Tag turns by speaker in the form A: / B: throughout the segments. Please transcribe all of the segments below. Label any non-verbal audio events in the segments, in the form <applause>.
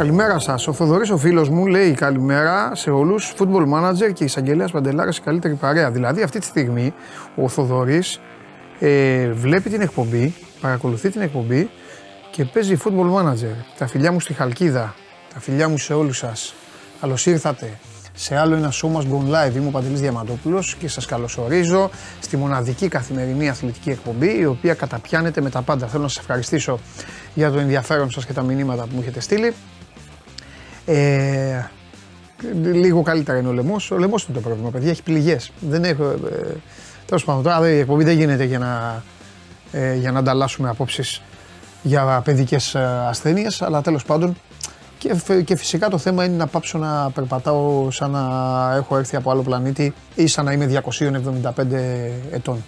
A: Καλημέρα σας. Ο Θοδωρής, ο φίλος μου, λέει καλημέρα σε όλους. Football manager και εισαγγελέας Παντελάρας η καλύτερη παρέα. Δηλαδή, αυτή τη στιγμή ο Θοδωρής ε, βλέπει την εκπομπή, παρακολουθεί την εκπομπή και παίζει football manager. Τα φιλιά μου στη Χαλκίδα, τα φιλιά μου σε όλους σας. Καλώς ήρθατε σε άλλο ένα show μας Gone Live. Είμαι ο Παντελής Διαμαντόπουλος και σας καλωσορίζω στη μοναδική καθημερινή αθλητική εκπομπή η οποία καταπιάνεται με τα πάντα. Θέλω να σας ευχαριστήσω για το ενδιαφέρον σας και τα μηνύματα που μου έχετε στείλει. Ε, λίγο καλύτερα είναι ο λαιμός. Ο λαιμός είναι το πρόβλημα, παιδιά. Έχει πληγές. Δεν έχω. Ε, Τέλος πάντων, τώρα η εκπομπή δεν γίνεται για να, ε, για να ανταλλάσσουμε απόψεις για παιδικές ε, ασθένειες. Αλλά τέλος πάντων. Και, και φυσικά το θέμα είναι να πάψω να περπατάω σαν να έχω έρθει από άλλο πλανήτη ή σαν να είμαι 275 ετών.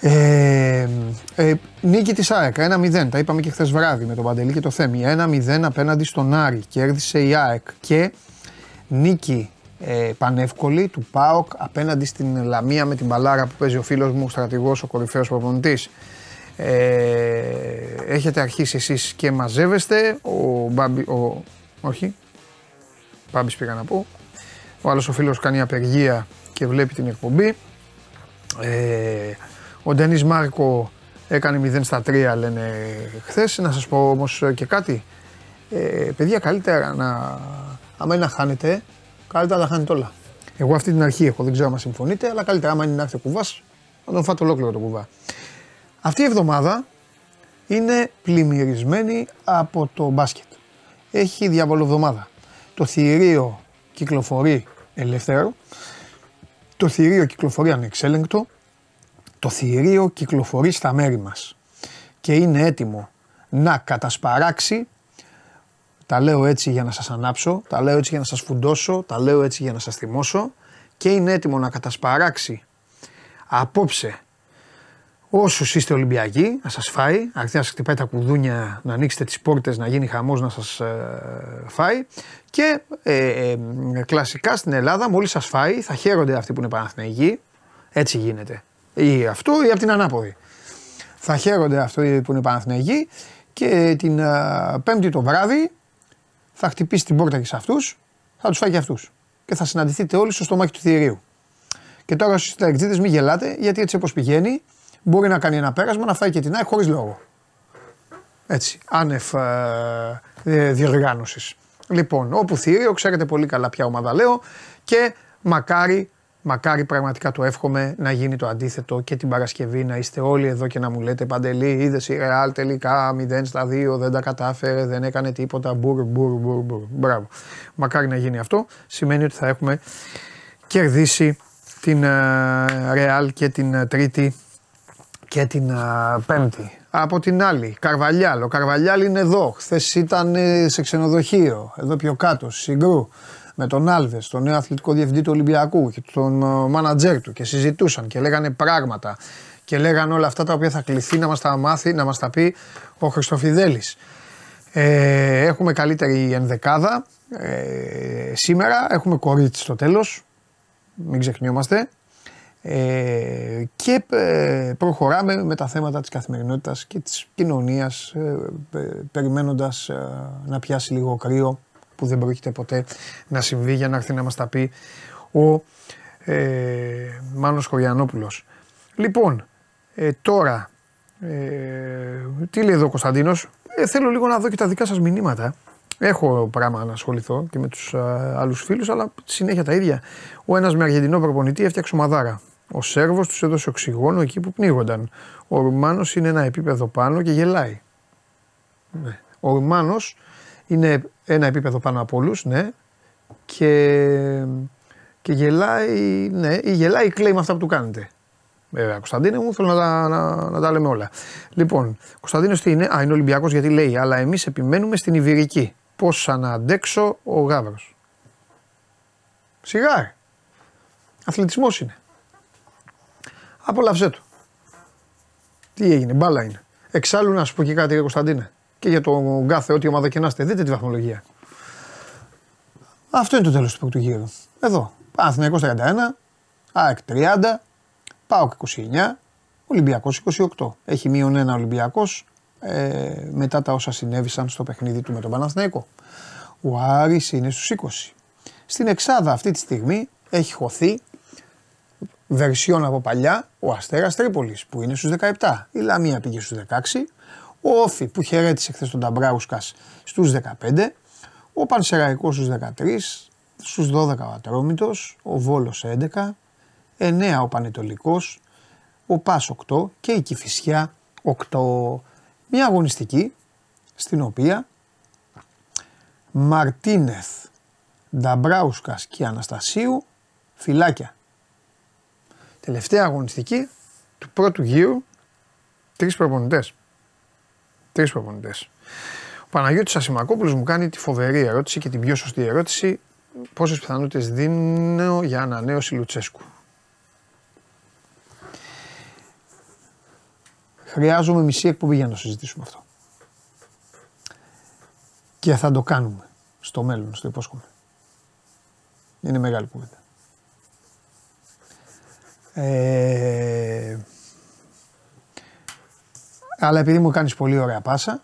A: Ε, ε, νίκη της ΑΕΚ 1-0. Τα είπαμε και χθες βράδυ με τον Παντελή και το Θέμη. 1-0 απέναντι στον Άρη. Κέρδισε η ΑΕΚ. Και νίκη ε, πανεύκολη του ΠΑΟΚ απέναντι στην Λαμία με την μπαλάρα που παίζει ο φίλος μου, ο στρατηγός, ο κορυφαίος προπονητής. Ε, έχετε αρχίσει εσείς και μαζεύεστε. Ο Μπάμπη, ο, όχι, Μπάμπης πήγα να πω. Ο άλλος ο φίλος κάνει απεργία και βλέπει την εκπομπή. Ε, ο Ντένις Μάρκο έκανε 0 στα 3 λένε χθες. Να σας πω όμως και κάτι. Ε, παιδιά καλύτερα να, άμα είναι να χάνετε, καλύτερα να τα χάνετε όλα. Εγώ αυτή την αρχή έχω, δεν ξέρω αν συμφωνείτε, αλλά καλύτερα άμα είναι να έρθει ο κουβάς, να τον φάτε ολόκληρο το κουβά. Αυτή η εβδομάδα είναι πλημμυρισμένη από το μπάσκετ. Έχει διαβολοβδομάδα. Το θηρίο κυκλοφορεί ελεύθερο, το θηρίο κυκλοφορεί ανεξέλεγκτο, το θηρίο κυκλοφορεί στα μέρη μας και είναι έτοιμο να κατασπαράξει τα λέω έτσι για να σας ανάψω, τα λέω έτσι για να σας φουντώσω, τα λέω έτσι για να σας θυμώσω και είναι έτοιμο να κατασπαράξει απόψε όσους είστε Ολυμπιακοί, να σας φάει. Αρκεί να σας χτυπάει τα κουδούνια, να ανοίξετε τις πόρτες, να γίνει χαμός, να σας ε, φάει. Και ε, ε, κλασικά στην Ελλάδα, μόλις σας φάει, θα χαίρονται αυτοί που είναι Παναθηναϊκοί. Έτσι γίνεται. Ή αυτό ή από την ανάποδη. Θα χαίρονται αυτοί που είναι Παναθηναϊκοί και την ε, Πέμπτη το βράδυ θα χτυπήσει την πόρτα και σε αυτούς, θα τους φάει και αυτούς. Και θα συναντηθείτε όλοι στο στομάχι του θηρίου. Και τώρα στους συνταξιδίτε μην γελάτε, γιατί έτσι όπως πηγαίνει, μπορεί να κάνει ένα πέρασμα, να φάει και την ΑΕΚ χωρίς λόγο. Έτσι, άνευ ε, ε διοργάνωσης. Λοιπόν, όπου θύριο, ξέρετε πολύ καλά ποια ομάδα λέω και μακάρι, μακάρι πραγματικά το εύχομαι να γίνει το αντίθετο και την Παρασκευή να είστε όλοι εδώ και να μου λέτε Παντελή, είδες η Ρεάλ τελικά 0 στα 2, δεν τα κατάφερε, δεν έκανε τίποτα. Μπουρ, μπουρ, μπουρ, μπουρ. Μπράβο. Μακάρι να γίνει αυτό. Σημαίνει ότι θα έχουμε κερδίσει την Ρεάλ και την ε, Τρίτη και την Πέμπτη. Από την άλλη, Καρβαλιάλ. Ο Καρβαλιάλ είναι εδώ. Χθες ήταν ε, σε ξενοδοχείο, εδώ πιο κάτω, Συγκρού, με τον Άλβες, τον νέο αθλητικό διευθυντή του Ολυμπιακού και τον μάνατζερ του και συζητούσαν και λέγανε πράγματα και λέγανε όλα αυτά τα οποία θα κληθεί να μας τα μάθει, να μας τα πει ο Χριστοφιδέλης. Ε, έχουμε καλύτερη ενδεκάδα ε, σήμερα, έχουμε κορίτσι στο τέλος, μην ξεχνιόμαστε. Ε, και ε, προχωράμε με τα θέματα της καθημερινότητας και της κοινωνίας ε, περιμένοντας να πιάσει λίγο κρύο που δεν πρόκειται ποτέ να συμβεί για να έρθει να μας τα πει ο ε, Μάνος Χωριανόπουλος. Λοιπόν, τώρα, τι λέει εδώ ο Κωνσταντίνος, θέλω λίγο να δω και τα δικά σας μηνύματα. Έχω πράγμα να ασχοληθώ και με τους άλλους φίλους, αλλά συνέχεια τα ίδια. Ο ένας με αργεντινό προπονητή έφτιαξε ομαδάρα. Ο Σέρβος τους έδωσε οξυγόνο εκεί που πνίγονταν. Ο Ρουμάνος είναι ένα επίπεδο πάνω και γελάει. Ναι. Ο Ρουμάνος είναι ένα επίπεδο πάνω από όλους, ναι, και, και γελάει, ναι, ή γελάει ή κλαίει με αυτά που του κάνετε. Βέβαια, Κωνσταντίνε μου, θέλω να τα, να, να τα λέμε όλα. Λοιπόν, Κωνσταντίνο τι είναι, Α, είναι Ολυμπιακός γιατί λέει, αλλά εμείς επιμένουμε στην Ιβυρική. Πώς να αντέξω ο Γάβρος; Σιγά. Αθλητισμός είναι. Απόλαυσέ του. Τι έγινε, μπάλα είναι. Εξάλλου να σου πω και κάτι, Κωνσταντίνε. Και για τον κάθε, ό,τι ομάδα και να είστε, δείτε τη βαθμολογία. Αυτό είναι το τέλος του πρώτου γύρου. Εδώ. Παναθυνιακό 31, ΑΕΚ 30, ΠΑΟΚ 29, Ολυμπιακός 28. Έχει μείον ένα Ολυμπιακός, ε, μετά τα όσα συνέβησαν στο παιχνίδι του με τον Παναθηναϊκό. Ο Άρης είναι στους 20. Στην Εξάδα αυτή τη στιγμή έχει χωθεί βερσιόν από παλιά ο Αστέρας Τρίπολης που είναι στους 17. Η Λαμία πήγε στους 16. Ο Όφη που χαιρέτησε χθες τον Ταμπράουσκας στους 15. Ο Πανσεραϊκός στους 13. Στους 12 ο Ατρόμητος. Ο Βόλος 11. 9 ο Πανετολικός. Ο Πας 8 και η Κηφισιά 8. Μια αγωνιστική στην οποία Μαρτίνεθ, Νταμπράουσκας και Αναστασίου φυλάκια. Τελευταία αγωνιστική του πρώτου γύρου, τρεις προπονητές. Τρεις προπονητές. Ο Παναγιώτης Ασημακόπουλος μου κάνει τη φοβερή ερώτηση και την πιο σωστή ερώτηση πόσες πιθανότητες δίνω για ανανέωση Λουτσέσκου; Χρειάζομαι μισή εκπομπή για να το συζητήσουμε αυτό. Και θα το κάνουμε στο μέλλον, στο υπόσχομαι. Είναι μεγάλη κουβέντα. Ε, αλλά επειδή μου κάνεις πολύ ωραία πάσα,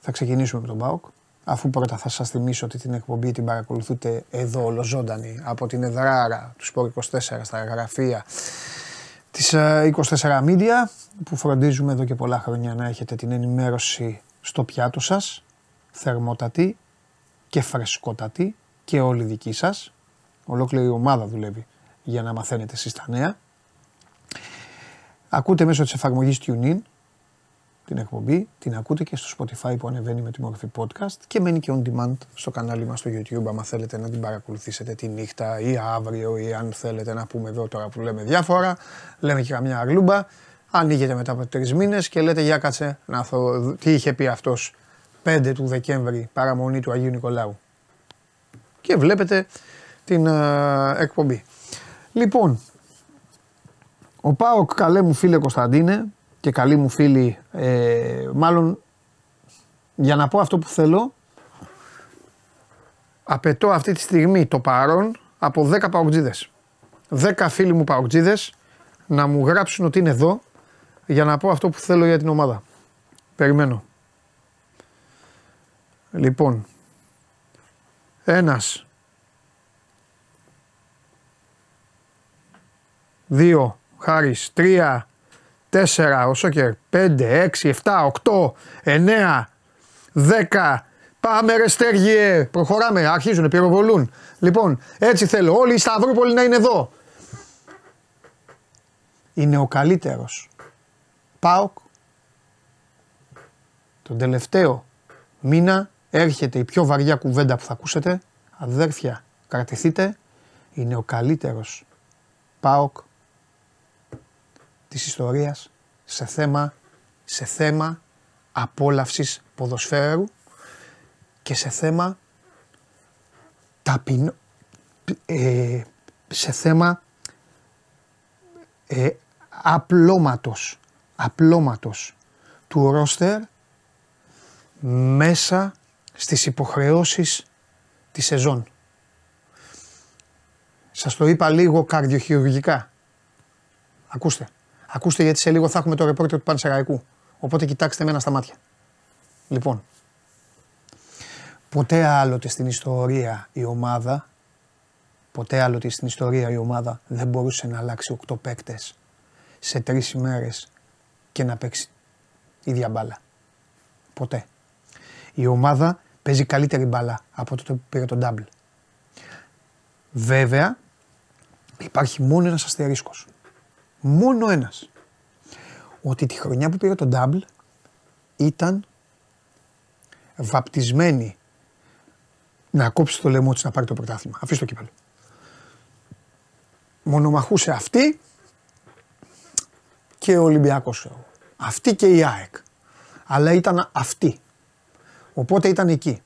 A: θα ξεκινήσουμε με τον ΠΑΟΚ. Αφού πρώτα θα σας θυμίσω ότι την εκπομπή την παρακολουθείτε εδώ ολοζώντανη από την Εδράρα του Σπορ 24 στα γραφεία της 24 ε, Media που φροντίζουμε εδώ και πολλά χρόνια να έχετε την ενημέρωση στο πιάτο σας, θερμότατη και φρεσκότατη και όλη δική σας. Ολόκληρη ομάδα δουλεύει για να μαθαίνετε εσείς τα νέα. Ακούτε μέσω της εφαρμογής TuneIn την εκπομπή, την ακούτε και στο Spotify που ανεβαίνει με τη μορφή podcast και μένει και on demand στο κανάλι μας στο YouTube άμα θέλετε να την παρακολουθήσετε τη νύχτα ή αύριο ή αν θέλετε να πούμε εδώ τώρα που λέμε διάφορα, λέμε και καμιά αγλούμπα, ανοίγετε μετά από τρεις μήνες και λέτε για κάτσε να δω τι είχε πει αυτός 5 του Δεκέμβρη παραμονή του Αγίου Νικολάου και βλέπετε την uh, εκπομπή. Λοιπόν, ο Πάοκ καλέ μου φίλε Κωνσταντίνε και καλή μου φίλη, ε, μάλλον για να πω αυτό που θέλω, απαιτώ αυτή τη στιγμή το παρόν από 10 παοκτζίδες. 10 φίλοι μου παοκτζίδες να μου γράψουν ότι είναι εδώ για να πω αυτό που θέλω για την ομάδα. Περιμένω. Λοιπόν, ένας, δύο, Χάρης, τρία, 4, ο Σόκερ 5, 6, 7, 8, 9, 10. Πάμε ρε Στέργιε, προχωράμε, αρχίζουν, πυροβολούν. Λοιπόν, έτσι θέλω, όλοι οι Σταυρούπολοι να είναι εδώ. Είναι ο καλύτερος. ΠΑΟΚ. Τον τελευταίο μήνα έρχεται η πιο βαριά κουβέντα που θα ακούσετε. Αδέρφια, κρατηθείτε. Είναι ο καλύτερος ΠΑΟΚ της ιστορίας σε θέμα, σε θέμα απόλαυσης ποδοσφαίρου και σε θέμα ταπεινό, ε, σε θέμα ε, απλώματος, απλώματος του ρόστερ μέσα στις υποχρεώσεις της σεζόν. Σας το είπα λίγο καρδιοχειρουργικά. Ακούστε. Ακούστε γιατί σε λίγο θα έχουμε το ρεπόρτερ του Πανσεραϊκού. Οπότε κοιτάξτε μένα στα μάτια. Λοιπόν, ποτέ άλλοτε στην ιστορία η ομάδα, ποτέ άλλοτε στην ιστορία η ομάδα δεν μπορούσε να αλλάξει 8 παίκτες σε τρεις ημέρες και να παίξει ίδια μπάλα. Ποτέ. Η ομάδα παίζει καλύτερη μπάλα από τότε που πήρε τον double. Βέβαια, υπάρχει μόνο ένας αστερίσκος μόνο ένας. Ότι τη χρονιά που πήρε τον double ήταν βαπτισμένη να κόψει το λαιμό της να πάρει το πρωτάθλημα. Αφήστε το κύπελο. Μονομαχούσε αυτή και ο Ολυμπιακός. Αυτή και η ΑΕΚ. Αλλά ήταν αυτή. Οπότε ήταν εκεί.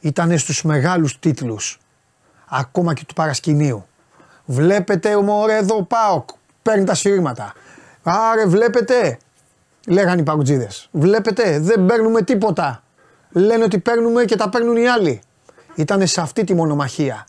A: Ήταν στους μεγάλους τίτλους. Ακόμα και του παρασκηνίου. Βλέπετε ο εδώ ΠΑΟΚ παίρνει τα σφυρίγματα. Άρε βλέπετε, λέγανε οι παγκοτζίδε. Βλέπετε, δεν παίρνουμε τίποτα. Λένε ότι παίρνουμε και τα παίρνουν οι άλλοι. Ήταν σε αυτή τη μονομαχία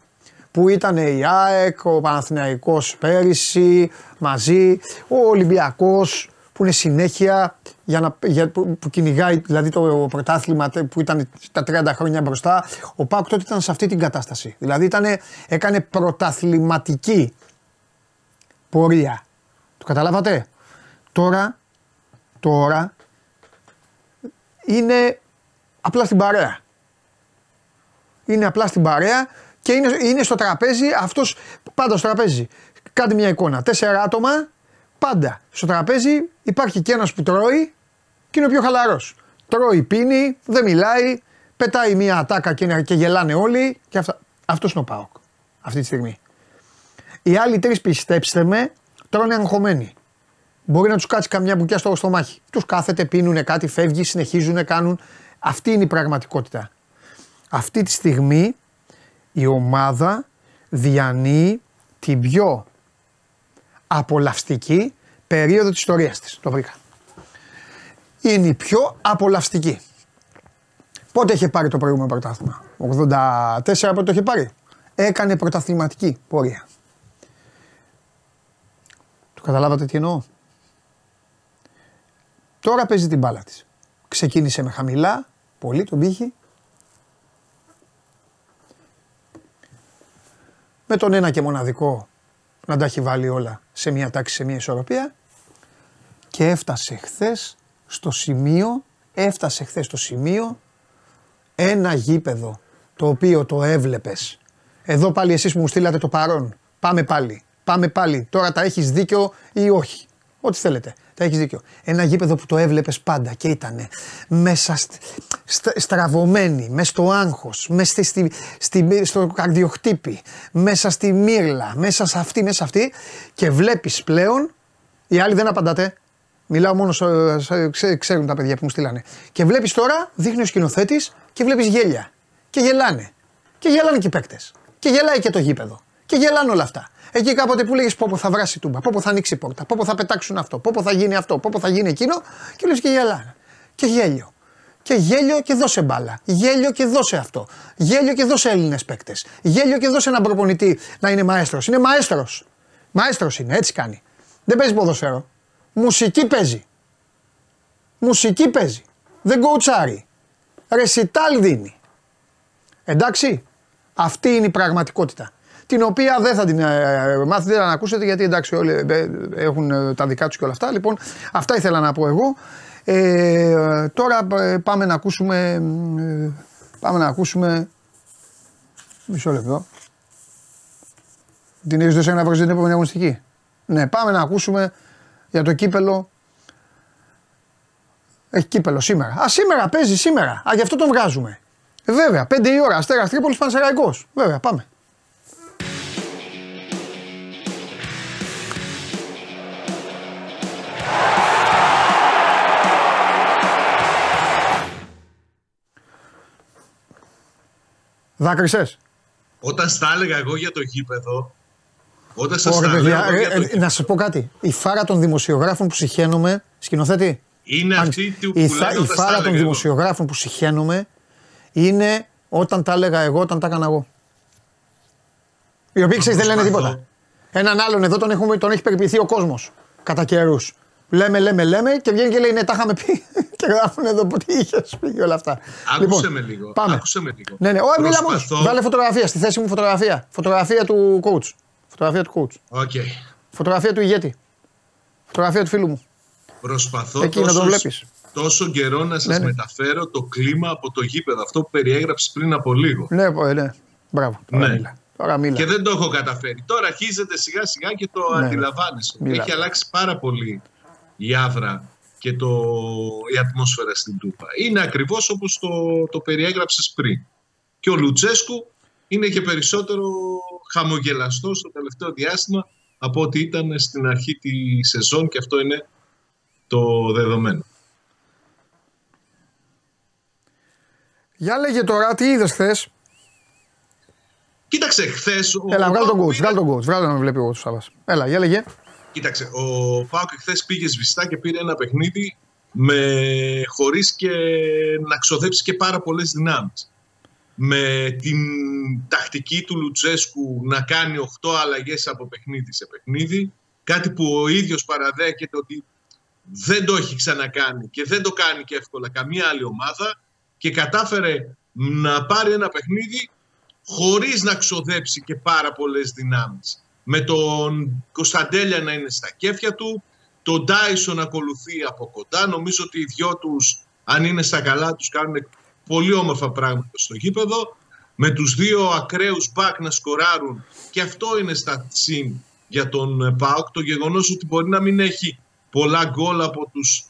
A: που ήταν η ΑΕΚ, ο Παναθηναϊκός πέρυσι μαζί, ο Ολυμπιακός που είναι συνέχεια για να, για, που, που κυνηγάει δηλαδή το πρωτάθλημα που ήταν τα 30 χρόνια μπροστά. Ο Πάουκ τότε ήταν σε αυτή την κατάσταση. Δηλαδή ήτανε, έκανε πρωταθληματική πορεία. Το καταλάβατε; Τώρα, τώρα είναι απλά στην παρέα. Είναι απλά στην παρέα και είναι, είναι στο τραπέζι αυτός, πάντα στο τραπέζι. Κάντε μια εικόνα. Τέσσερα άτομα, πάντα στο τραπέζι υπάρχει και ένας που τρώει και είναι ο πιο χαλαρός. Τρώει, πίνει, δεν μιλάει, πετάει μια ατάκα και, και γελάνε όλοι και αυτά. Αυτός είναι ο Πάοκ αυτή τη στιγμή. Οι άλλοι τρεις πιστέψτε με τρώνε αγχωμένοι. Μπορεί να τους κάτσει καμιά μπουκιά στο στομάχι. Τους κάθεται, πίνουν κάτι, φεύγει, συνεχίζουν, κάνουν. Αυτή είναι η πραγματικότητα. Αυτή τη στιγμή η ομάδα διανύει την πιο απολαυστική περίοδο της ιστορίας της. Το βρήκα. Είναι η πιο απολαυστική. Πότε είχε πάρει το προηγούμενο πρωτάθλημα; 84 πότε το είχε πάρει; Έκανε πρωταθληματική πορεία. Το καταλάβατε τι εννοώ; Τώρα παίζει την μπάλα της. Ξεκίνησε με χαμηλά, πολύ τον πύχη. Με τον ένα και μοναδικό να τα έχει βάλει όλα σε μια τάξη, σε μια ισορροπία. Και έφτασε χθες στο σημείο, έφτασε χθες στο σημείο ένα γήπεδο το οποίο το έβλεπες. Εδώ πάλι εσείς που μου στείλατε το παρόν. Πάμε πάλι. Πάμε πάλι. Τώρα τα έχεις δίκιο ή όχι. Ό,τι θέλετε. Τα έχεις δίκιο. Ένα γήπεδο που το έβλεπες πάντα και ήταν μέσα st, στραβωμένη, μέσα στο άγχος, μέσα στη, στη, στο καρδιοχτύπη, μέσα στη μύρλα, μέσα σε αυτή, μέσα σε αυτή και βλέπεις πλέον. Οι άλλοι δεν απαντάτε. Μιλάω μόνο, σε, ξέρουν τα παιδιά που μου στείλανε. Και βλέπεις τώρα, δείχνει ο σκηνοθέτης και βλέπεις γέλια. Και γελάνε. Και γελάνε και οι παίκτες. Και γελάει και το γήπεδο. Και γελάνε όλα αυτά. Εκεί κάποτε που λέγε Πόπο θα βράσει τούμπα, Πόπο θα ανοίξει πόρτα, Πόπο θα πετάξουν αυτό, Πόπο θα γίνει αυτό, Πόπο θα γίνει εκείνο και λες και γελάνε. Και γέλιο. Και γέλιο και δώσε μπάλα. Γέλιο και δώσε αυτό. Γέλιο και δώσε Έλληνες παίκτες. Γέλιο και δώσε έναν προπονητή να είναι μαέστρος. Είναι μαέστρος. Μαέστρος είναι, έτσι κάνει. Δεν παίζει ποδοσφαίρο. Μουσική παίζει. Μουσική παίζει. Δεν κοουτσάρει. Ρεσιτάλ δίνει. Εντάξει. Αυτή είναι η πραγματικότητα την οποία δεν θα την ε, μάθετε να ακούσετε γιατί εντάξει όλοι ε, έχουν ε, τα δικά τους και όλα αυτά. Λοιπόν, αυτά ήθελα να πω εγώ. Ε, τώρα πάμε να ακούσουμε, πάμε να ακούσουμε, μισό λεπτό. Την έχεις δώσει να βρεις την επόμενη αγωνιστική. Ναι, πάμε να ακούσουμε για το κύπελο. Έχει κύπελο σήμερα. Α, σήμερα παίζει σήμερα. Α, γι' αυτό τον βγάζουμε. βέβαια, 5 η ώρα, Αστέρας Τρίπολης Πανσεραϊκός. Βέβαια, πάμε. Δάκρυσες.
B: Όταν στα έλεγα εγώ για το γήπεδο.
A: Όταν σας τα έλεγα. Ε, ε, να σα πω κάτι. Η φάρα των δημοσιογράφων που συχαίνομαι. Σκηνοθέτη.
B: Είναι αυτή
A: που η, η φάρα των δημοσιογράφων που συχαίνομαι είναι όταν τα έλεγα εγώ, όταν τα έκανα εγώ. Οι οποίοι ξέρεις δεν λένε τίποτα. Έναν άλλον εδώ τον, έχουμε, τον έχει περιποιηθεί ο κόσμος κατά καιρούς. Λέμε, λέμε, λέμε και βγαίνει και λέει ναι, τα είχαμε πει. <laughs> και γράφουν εδώ που τι είχες πει και όλα αυτά.
B: Άκουσε λοιπόν, με λίγο. Πάμε. Άκουσε με λίγο.
A: Ναι, ναι. Όχι, μιλά μόνο. Βάλε φωτογραφία στη θέση μου φωτογραφία. Φωτογραφία του coach. Φωτογραφία του coach.
B: Okay.
A: Φωτογραφία του ηγέτη. Φωτογραφία του φίλου μου.
B: Προσπαθώ Εκεί τόσο, να το τόσο καιρό να σας ναι, ναι. μεταφέρω το κλίμα από το γήπεδο. Αυτό που περιέγραψες πριν από λίγο.
A: Ναι, ναι. Μπράβο. Τώρα ναι. Μίλα. Τώρα μίλα.
B: Και δεν το έχω καταφέρει. Τώρα αρχίζεται σιγά σιγά και το ναι, ναι. αντιλαμβάνεσαι. Έχει αλλάξει πάρα πολύ η άβρα και το, η ατμόσφαιρα στην Τούπα. Είναι ακριβώς όπως το, το περιέγραψες πριν. Και ο Λουτσέσκου είναι και περισσότερο χαμογελαστός στο τελευταίο διάστημα από ό,τι ήταν στην αρχή τη σεζόν και αυτό είναι το δεδομένο.
A: Για λέγε τώρα, τι είδες χθες;
B: Κοίταξε, χθες.
A: Έλα, βγάλω τον coach, βγάλω τον coach, βγάλω να με βλέπει ο Σάββας. Έλα, για λέγε.
B: Κοίταξε, ο Πάοκ χθες πήγε σβηστά και πήρε ένα παιχνίδι με, χωρίς και να ξοδέψει και πάρα πολλές δυνάμεις. Με την τακτική του Λουτσέσκου να κάνει 8 αλλαγές από παιχνίδι σε παιχνίδι, κάτι που ο ίδιος παραδέχεται ότι δεν το έχει ξανακάνει και δεν το κάνει και εύκολα καμία άλλη ομάδα και κατάφερε να πάρει ένα παιχνίδι χωρίς να ξοδέψει και πάρα πολλές δυνάμεις. Με τον Κωνσταντέλια να είναι στα κέφια του, τον Ντάισον ακολουθεί από κοντά. Νομίζω ότι οι δυο τους, αν είναι στα καλά τους, κάνουν πολύ όμορφα πράγματα στο γήπεδο. Με τους δύο ακραίους μπακ να σκοράρουν και αυτό είναι στα συν για τον ΠΑΟΚ. Το γεγονός ότι μπορεί να μην έχει πολλά γκολ από τους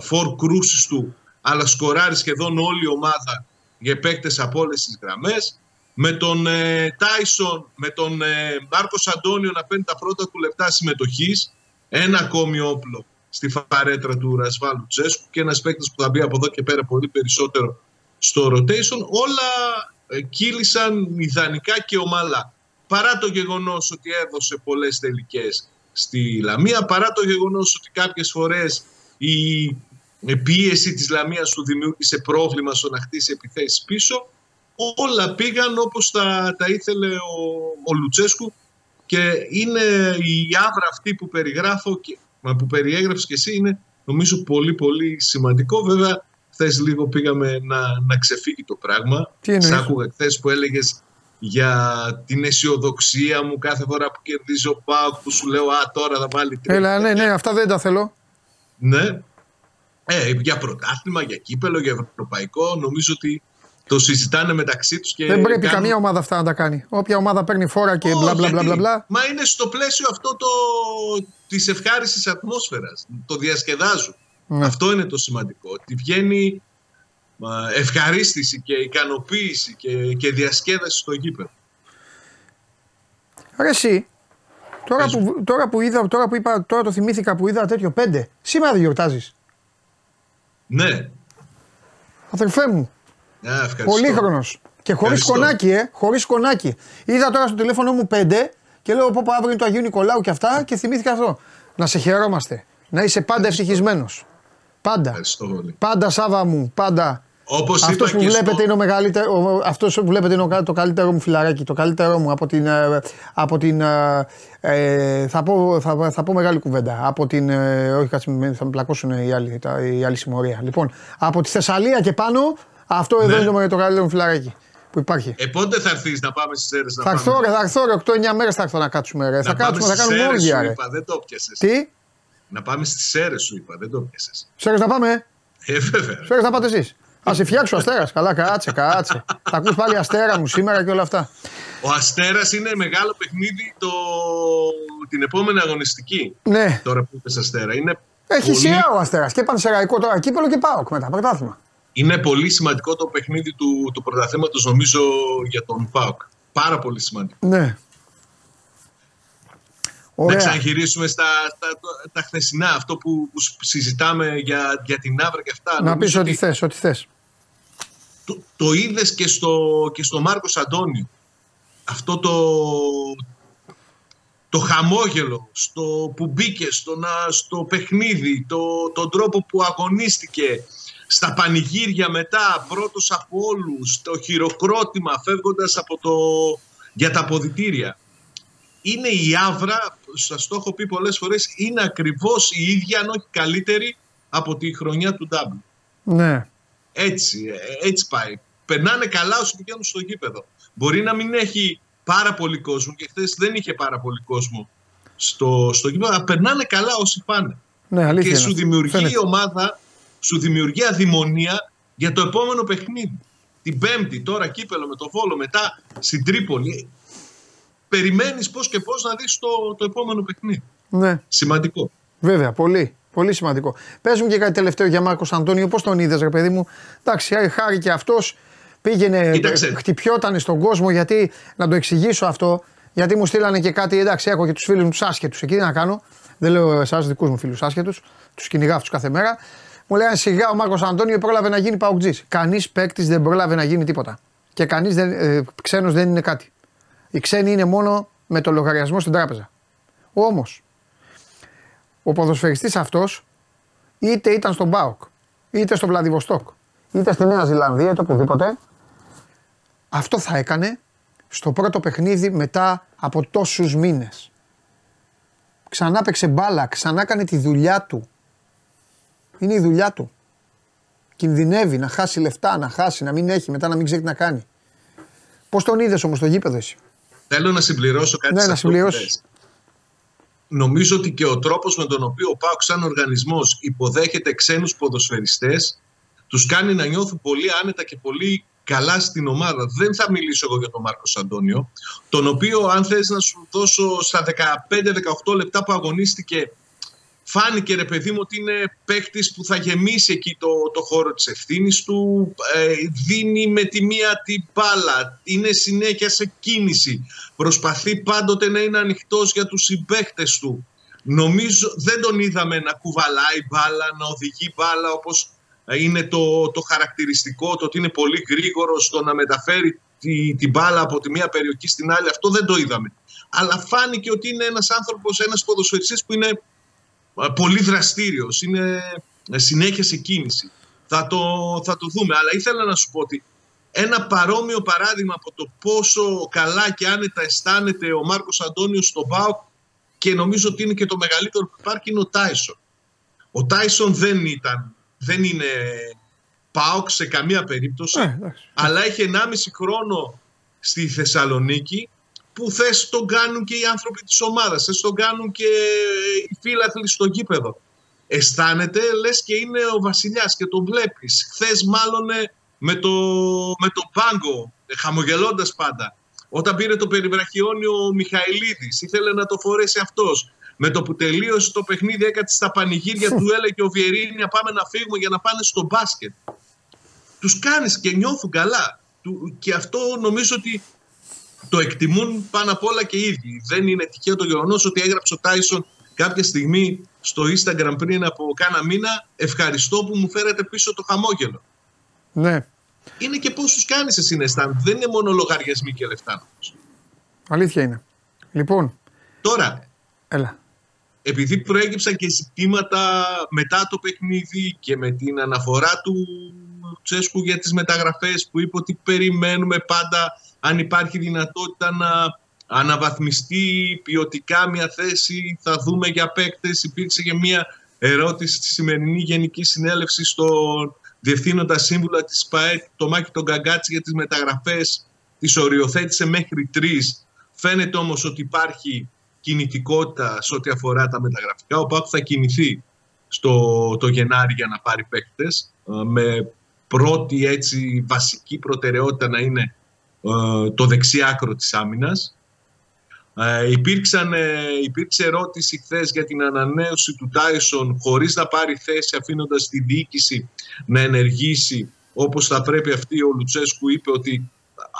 B: φορ κρούσεις του αλλά σκοράρει σχεδόν όλη η ομάδα για παίκτες από όλες τις γραμμές. Με τον ε, Τάισον, με τον ε, Μάρκος Αντώνιο να παίρνει τα πρώτα του λεπτά συμμετοχής. Ένα ακόμη όπλο στη φαρέτρα του Ρασβάλου Τσέσκου και ένας παίκτης που θα μπει από εδώ και πέρα πολύ περισσότερο στο rotation. Όλα ε, κύλησαν ιδανικά και ομαλά. Παρά το γεγονός ότι έδωσε πολλές τελικές στη Λαμία, παρά το γεγονός ότι κάποιες φορές η πίεση της Λαμίας σου δημιούργησε πρόβλημα στο να χτίσει επιθέσεις πίσω, όλα πήγαν όπως τα, τα ήθελε ο, ο Λουτσέσκου και είναι η άβρα αυτή που περιγράφω και που περιέγραψες και εσύ είναι νομίζω πολύ πολύ σημαντικό. Βέβαια, χθες λίγο πήγαμε να, να ξεφύγει το πράγμα.
A: Τι Σ'
B: άκουγα χθες που έλεγες για την αισιοδοξία μου κάθε φορά που κερδίζω ο Πάοκ που σου λέω «Α, τώρα θα βάλει
A: τρία». Έλα, ναι, ναι, αυτά δεν τα θέλω.
B: Ναι. Ε, για πρωτάθλημα, για κύπελο, για ευρωπαϊκό. Νομίζω ότι το συζητάνε μεταξύ τους.
A: Δεν πρέπει κάνουν... καμία ομάδα αυτά να τα κάνει. Όποια ομάδα παίρνει φόρα και μπλα μπλα μπλα μπλα.
B: Μα είναι στο πλαίσιο αυτό το... της ευχάριστης ατμόσφαιρας. Το διασκεδάζουν. Ναι. Αυτό είναι το σημαντικό. Ότι βγαίνει ευχαρίστηση και ικανοποίηση και, και διασκέδαση στο γήπεδο.
A: Ρε εσύ, τώρα που, τώρα που είδα, τώρα που είπα, τώρα το θυμήθηκα που είδα τέτοιο πέντε. Σήμερα δεν γιορτάζεις.
B: Ναι.
A: Αδερφέ μου.
B: Yeah,
A: Πολύχρονος. Και χωρίς κονάκι, ε. Χωρίς κονάκι. Είδα τώρα στο τηλέφωνο μου πέντε και λέω: Πω, αύριο είναι το Αγίου Νικολάου και αυτά και θυμήθηκα αυτό. Να σε χαιρόμαστε. Να είσαι πάντα ευτυχισμένος. Πάντα. Πάντα, Σάβα μου, πάντα.
B: Όπως
A: αυτός που βλέπετε στο... είναι ο μεγαλύτερο, αυτός που βλέπετε είναι το καλύτερο μου φιλαράκι, το καλύτερό μου από την, ε, από την ε, ε, θα, πω, θα, θα πω μεγάλη κουβέντα, από την, ε, όχι κάτσε θα με πλακώσουν οι άλλοι, τα, η άλλη συμμορία. Λοιπόν, από τη Θεσσαλία και πάνω, αυτό εδώ ναι. είναι το καλύτερο μου φιλαράκι που υπάρχει.
B: Ε, πότε θα έρθεις να πάμε στις αίρε να
A: θα έρθω, θα έρθω, 8-9 μέρες θα έρθω να κάτσουμε. Ρε. Να θα κάτσουμε, θα κάνουμε όργια.
B: Είπα, δεν το πιασε.
A: Τι;
B: Να πάμε στις αίρε σου είπα, δεν το πιασε.
A: Σε να πάμε.
B: Ε, βέβαια.
A: Σε να πάτε εσείς. Α σε φτιάξω αστέρας. Καλά, κάτσε, κάτσε. Θα ακούς πάλι αστέρα μου σήμερα και όλα αυτά.
B: Ο Αστέρας είναι μεγάλο παιχνίδι το... την επόμενη αγωνιστική.
A: Ναι.
B: Τώρα που είπες Αστέρα. Είναι
A: Έχει πολύ... σειρά ο Αστέρας και πανσεραϊκό τώρα κύπελο και πάω μετά. Πρωτάθλημα.
B: Είναι πολύ σημαντικό το παιχνίδι του, του πρωταθλήματος νομίζω για τον ΠΑΟΚ. Πάρα πολύ σημαντικό.
A: Ναι.
B: Ωραία. Να ξαναγυρίσουμε στα, στα, τα χθεσινά, αυτό που, που συζητάμε για, για την άβρα και αυτά.
A: Να πεις ό,τι θες, ό,τι θες.
B: Το, το είδες και στο, και στο Μάρκος Αντώνιο. Αυτό το, το χαμόγελο στο που μπήκε στο, στο παιχνίδι, το, τον τρόπο που αγωνίστηκε, στα πανηγύρια μετά, πρώτος από όλους, το χειροκρότημα φεύγοντας από το, για τα αποδητήρια είναι η άβρα, σας το έχω πει πολλές φορές, είναι ακριβώς η ίδια, αν όχι καλύτερη, από τη χρονιά του Ντάμπλ.
A: Ναι.
B: Έτσι, ε, έτσι πάει. Περνάνε καλά όσο πηγαίνουν στο γήπεδο. Μπορεί να μην έχει πάρα πολύ κόσμο και χθες δεν είχε πάρα πολύ κόσμο στο, στο γήπεδο, αλλά περνάνε καλά όσοι πάνε.
A: Ναι,
B: και σου δημιουργεί η ομάδα, σου δημιουργεί αδημονία για το επόμενο παιχνίδι. Την Πέμπτη, τώρα κύπελο με το Βόλο, μετά στην Τρίπολη περιμένεις πώς και πώς να δεις το, το επόμενο παιχνίδι.
A: Ναι.
B: Σημαντικό.
A: Βέβαια, πολύ. Πολύ σημαντικό. Πες μου και κάτι τελευταίο για Μάρκος Αντώνιο, πώς τον είδες, ρε παιδί μου. Εντάξει, χάρη και αυτός πήγαινε,
B: Κοίταξε.
A: χτυπιόταν στον κόσμο γιατί, να το εξηγήσω αυτό, γιατί μου στείλανε και κάτι, εντάξει, έχω και τους φίλους μου τους άσχετους εκεί, τι να κάνω. Δεν λέω εσάς δικούς μου φίλους άσχετους, τους κυνηγά αυτούς κάθε μέρα. Μου λένε σιγά ο Μάρκος Αντώνιο πρόλαβε να γίνει παουτζή. Κανείς παίκτης δεν πρόλαβε να γίνει τίποτα. Και κανείς ε, ξένος δεν είναι κάτι. Οι ξένοι είναι μόνο με το λογαριασμό στην τράπεζα. Όμως, ο ποδοσφαιριστής αυτός είτε ήταν στον Μπάουκ, είτε στο Βλαδιβοστόκ, είτε στη Νέα Ζηλανδία, είτε οπουδήποτε, αυτό θα έκανε στο πρώτο παιχνίδι μετά από τόσους μήνες. Ξανά παίξε μπάλα, ξανά έκανε τη δουλειά του. Είναι η δουλειά του. Κινδυνεύει να χάσει λεφτά, να χάσει, να μην έχει, μετά να μην ξέρει τι να κάνει. Πώς τον είδες όμως το γήπεδο εσύ;
B: Θέλω να συμπληρώσω κάτι
A: ναι, να συμπληρώσεις.
B: Νομίζω ότι και ο τρόπος με τον οποίο ο ΠΑΟΚ σαν οργανισμός υποδέχεται ξένους ποδοσφαιριστές τους κάνει να νιώθουν πολύ άνετα και πολύ καλά στην ομάδα. Δεν θα μιλήσω εγώ για τον Μάρκος Αντώνιο, τον οποίο αν θες να σου δώσω στα 15-18 λεπτά που αγωνίστηκε φάνηκε ρε παιδί μου ότι είναι παίκτης που θα γεμίσει εκεί το, το χώρο της ευθύνης του, ε, δίνει με τη μία την μπάλα, είναι συνέχεια σε κίνηση, προσπαθεί πάντοτε να είναι ανοιχτός για τους συμπαίκτες του. Νομίζω δεν τον είδαμε να κουβαλάει μπάλα, να οδηγεί μπάλα όπως είναι το, το χαρακτηριστικό, το ότι είναι πολύ γρήγορο στο να μεταφέρει τη, την μπάλα από τη μία περιοχή στην άλλη. Αυτό δεν το είδαμε. Αλλά φάνηκε ότι είναι ένας άνθρωπος, ένας ποδοσφαιριστής που είναι πολύ δραστήριος, είναι συνέχεια σε κίνηση. Θα το, θα το δούμε. Αλλά ήθελα να σου πω ότι ένα παρόμοιο παράδειγμα από το πόσο καλά και άνετα αισθάνεται ο Μάρκος Αντώνιος στο ΠΑΟΚ και νομίζω ότι είναι και το μεγαλύτερο που υπάρχει είναι ο Τάισον. Ο Τάισον δεν ήταν, δεν είναι ΠΑΟΚ σε καμία περίπτωση, ε, αλλά έχει 1,5 χρόνο στη Θεσσαλονίκη που θες τον κάνουν και οι άνθρωποι της ομάδας, θες τον κάνουν και οι φίλαθλοι στο γήπεδο. Αισθάνεται λες και είναι ο βασιλιάς και τον βλέπεις. Χθες μάλλον με το, με το πάγκο, χαμογελώντας πάντα. Όταν πήρε το περιβραχιόνιο ο Μιχαηλίδης, ήθελε να το φορέσει αυτός. Με το που τελείωσε το παιχνίδι έκατσε στα πανηγύρια του <laughs> έλεγε ο Βιερίνια πάμε να φύγουμε για να πάνε στο μπάσκετ. Τους κάνεις και νιώθουν καλά. Και αυτό νομίζω ότι το εκτιμούν πάνω απ' όλα και οι ίδιοι. Δεν είναι τυχαίο το γεγονός ότι έγραψε ο Τάισον κάποια στιγμή στο Instagram πριν από κάνα μήνα ευχαριστώ που μου φέρετε πίσω το χαμόγελο.
A: Ναι.
B: Είναι και πώ του κάνει εσύ να αισθάνεσαι. Δεν είναι μόνο λογαριασμοί και λεφτά.
A: Αλήθεια είναι. Λοιπόν.
B: Τώρα.
A: Έλα.
B: Επειδή προέκυψαν και ζητήματα μετά το παιχνίδι και με την αναφορά του Τσέσκου για τις μεταγραφές που είπε ότι περιμένουμε πάντα αν υπάρχει δυνατότητα να αναβαθμιστεί ποιοτικά μια θέση, θα δούμε για παίκτες. Υπήρξε και μια ερώτηση στη σημερινή Γενική Συνέλευση στον Διευθύνοντα Σύμβουλα της ΠΑΕ, το Μάκη τον Καγκάτση για τις μεταγραφές, τις οριοθέτησε μέχρι τρεις. Φαίνεται όμως ότι υπάρχει κινητικότητα σε ό,τι αφορά τα μεταγραφικά. Ο ΠΑΚ θα κινηθεί στο το Γενάρη για να πάρει παίκτες ε, με πρώτη έτσι βασική προτεραιότητα να είναι ε, το δεξί άκρο της άμυνας. Ε, υπήρξαν, ε, υπήρξε ερώτηση χθες για την ανανέωση του Τάισον χωρίς να πάρει θέση αφήνοντας τη διοίκηση να ενεργήσει όπως θα πρέπει αυτή ο Λουτσέσκου είπε ότι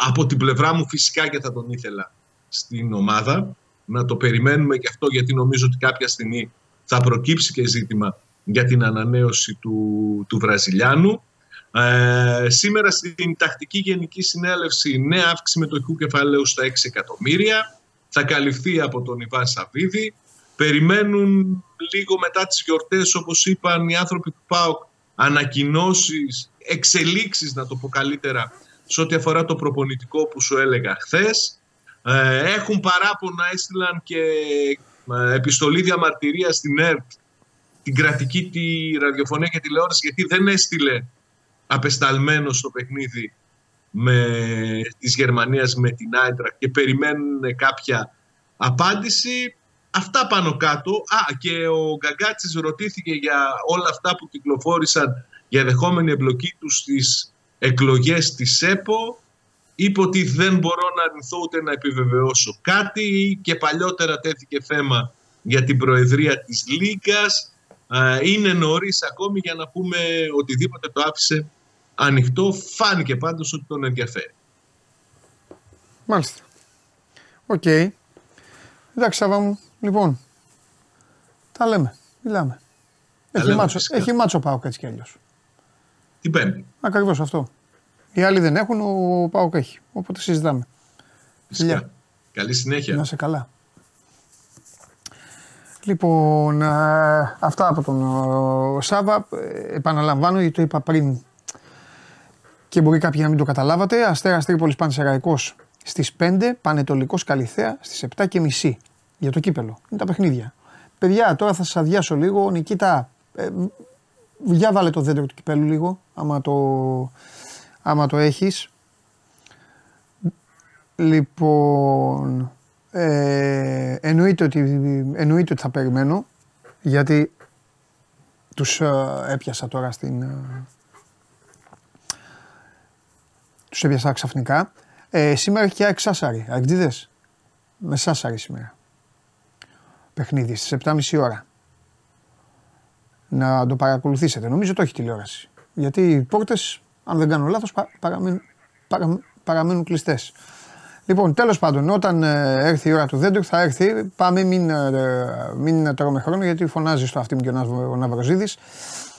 B: από την πλευρά μου φυσικά και θα τον ήθελα στην ομάδα. Να το περιμένουμε και αυτό γιατί νομίζω ότι κάποια στιγμή θα προκύψει και ζήτημα για την ανανέωση του, του Βραζιλιάνου. Ε, σήμερα στην τακτική γενική συνέλευση νέα αύξηση μετοχικού κεφαλαίου στα 6 εκατομμύρια. Θα καλυφθεί από τον Ιβάν Σαββίδη. Περιμένουν λίγο μετά τις γιορτές όπως είπαν οι άνθρωποι του ΠΑΟΚ ανακοινώσεις, εξελίξεις να το πω καλύτερα σε ό,τι αφορά το προπονητικό που σου έλεγα χθες. Ε, έχουν παράπονα, έστειλαν και ε, επιστολή διαμαρτυρίας στην ΕΡΤ την κρατική τη ραδιοφωνία και τηλεόραση γιατί δεν έστειλε απεσταλμένος στο παιχνίδι με, της Γερμανίας με την Άιντρα και περιμένουν κάποια απάντηση. Αυτά πάνω κάτω. Α, και ο Γκαγκάτσης ρωτήθηκε για όλα αυτά που κυκλοφόρησαν για δεχόμενη εμπλοκή του στις εκλογές της ΕΠΟ. Είπε ότι δεν μπορώ να αρνηθώ ούτε να επιβεβαιώσω κάτι και παλιότερα τέθηκε θέμα για την προεδρία της Λίγκας. Είναι νωρίς ακόμη για να πούμε οτιδήποτε το άφησε ανοιχτό. Φάνηκε πάντως ότι τον ενδιαφέρει.
A: Μάλιστα. OK. Okay. Εντάξει, Σάβα μου. Λοιπόν, τα λέμε. Μιλάμε. έχει, λέμε, ματς ο, έχει ματς ο ΠΑΟΚ έτσι κι αλλιώς.
B: Την Πέμπτη.
A: Ακριβώς αυτό. Οι άλλοι δεν έχουν, ο Πάοκ έχει. Οπότε συζητάμε.
B: Φυσικά. Καλή συνέχεια.
A: Να σε καλά. Λοιπόν, αυτά από τον Σάβα. Ε, επαναλαμβάνω γιατί το είπα πριν και μπορεί κάποιοι να μην το καταλάβατε. Αστέρα Τρίπολη Πανσεραϊκό στις 5, Πανετολικό Καλιθέα στις 7 και μισή. Για το κύπελο. Είναι τα παιχνίδια. Παιδιά, τώρα θα σας αδειάσω λίγο. Νικήτα, ε, για βάλε το δέντρο του κυπέλου λίγο, άμα το, άμα το έχεις. Λοιπόν, ε, εννοείται, ότι, εννοείται ότι θα περιμένω, γιατί τους ε, έπιασα τώρα στην... Ε, τους έπιασα ξαφνικά. Ε, σήμερα έχει και ΑΕΚ Σάσαρη, Με Σάσαρη σήμερα. Παιχνίδι στις 7.30 ώρα. Να το παρακολουθήσετε. Νομίζω το έχει τηλεόραση. Γιατί οι πόρτες, αν δεν κάνω λάθος, παραμένουν, παραμένουν κλειστές. Λοιπόν, τέλος πάντων, όταν ε, έρθει η ώρα του δέντρου θα έρθει. Πάμε, μην, ε, μην τρώμε χρόνο γιατί φωνάζει στο αυτή μου και ο Ναυροζίδης.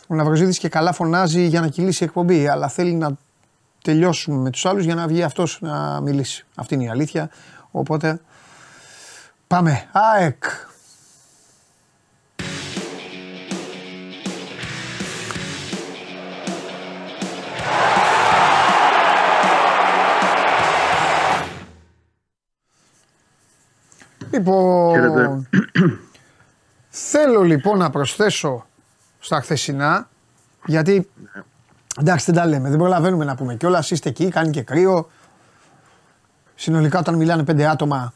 A: Ο Ναυροζίδης και καλά φωνάζει για να κυλήσει η εκπομπή, αλλά θέλει να τελειώσουμε με τους άλλους για να βγει αυτός να μιλήσει. Αυτή είναι η αλήθεια. Οπότε πάμε. ΑΕΚ. Λοιπόν, θέλω λοιπόν να προσθέσω στα χθεσινά, γιατί εντάξει δεν τα λέμε, δεν προλαβαίνουμε να πούμε κιόλας. Είστε εκεί, κάνει και κρύο. Συνολικά όταν μιλάνε πέντε άτομα,